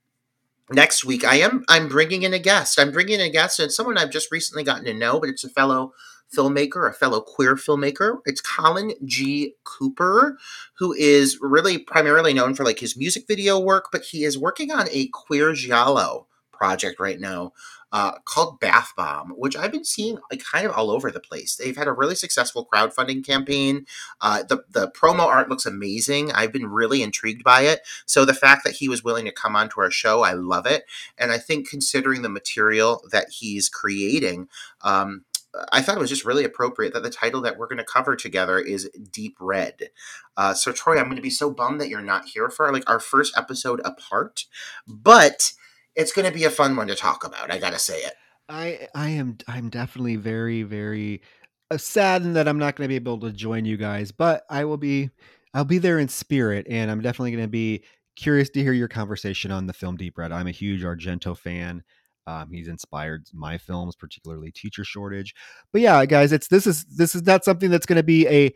next week, I am I'm bringing in a guest. I'm bringing in a guest and someone I've just recently gotten to know, but it's a fellow filmmaker, a fellow queer filmmaker. It's Colin G. Cooper, who is really primarily known for like his music video work, but he is working on a queer giallo project right now uh, called Bath Bomb, which I've been seeing like kind of all over the place. They've had a really successful crowdfunding campaign. Uh, the the promo art looks amazing. I've been really intrigued by it. So the fact that he was willing to come onto our show, I love it. And I think considering the material that he's creating. Um, I thought it was just really appropriate that the title that we're going to cover together is Deep Red. Uh, so, Troy, I'm going to be so bummed that you're not here for like our first episode apart, but it's going to be a fun one to talk about. I got to say it. I I am I'm definitely very very uh, saddened that I'm not going to be able to join you guys, but I will be I'll be there in spirit, and I'm definitely going to be curious to hear your conversation on the film Deep Red. I'm a huge Argento fan. Um, he's inspired my films, particularly Teacher Shortage. But yeah, guys, it's this is this is not something that's going to be a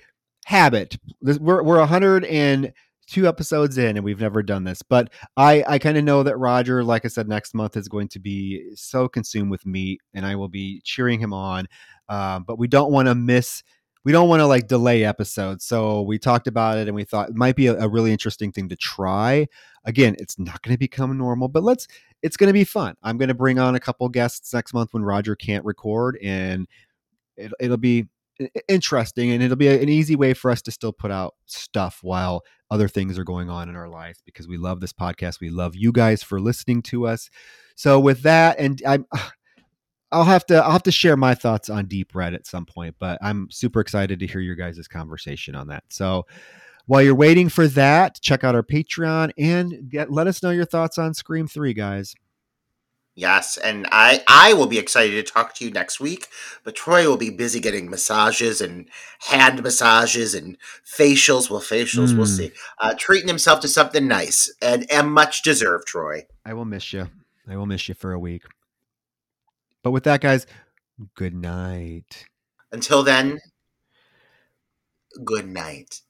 habit. This, we're we're 100 and two episodes in and we've never done this but i i kind of know that roger like i said next month is going to be so consumed with meat and i will be cheering him on um, but we don't want to miss we don't want to like delay episodes. So we talked about it and we thought it might be a, a really interesting thing to try. Again it's not going to become normal but let's it's going to be fun. I'm going to bring on a couple guests next month when roger can't record and it, it'll be interesting and it'll be an easy way for us to still put out stuff while other things are going on in our lives because we love this podcast. We love you guys for listening to us. So with that and i'm [SIGHS] i'll have to i'll have to share my thoughts on deep red at some point but i'm super excited to hear your guys' conversation on that. So while you're waiting for that, check out our Patreon and get let us know your thoughts on Scream 3, guys. Yes, and I I will be excited to talk to you next week, but Troy will be busy getting massages and hand massages and facials. Well, facials, mm. we'll hmm. see. Uh, treating himself to something nice and, and much deserved, Troy. I will miss you. I will miss you for a week. But with that, guys, good night. Until then, good night.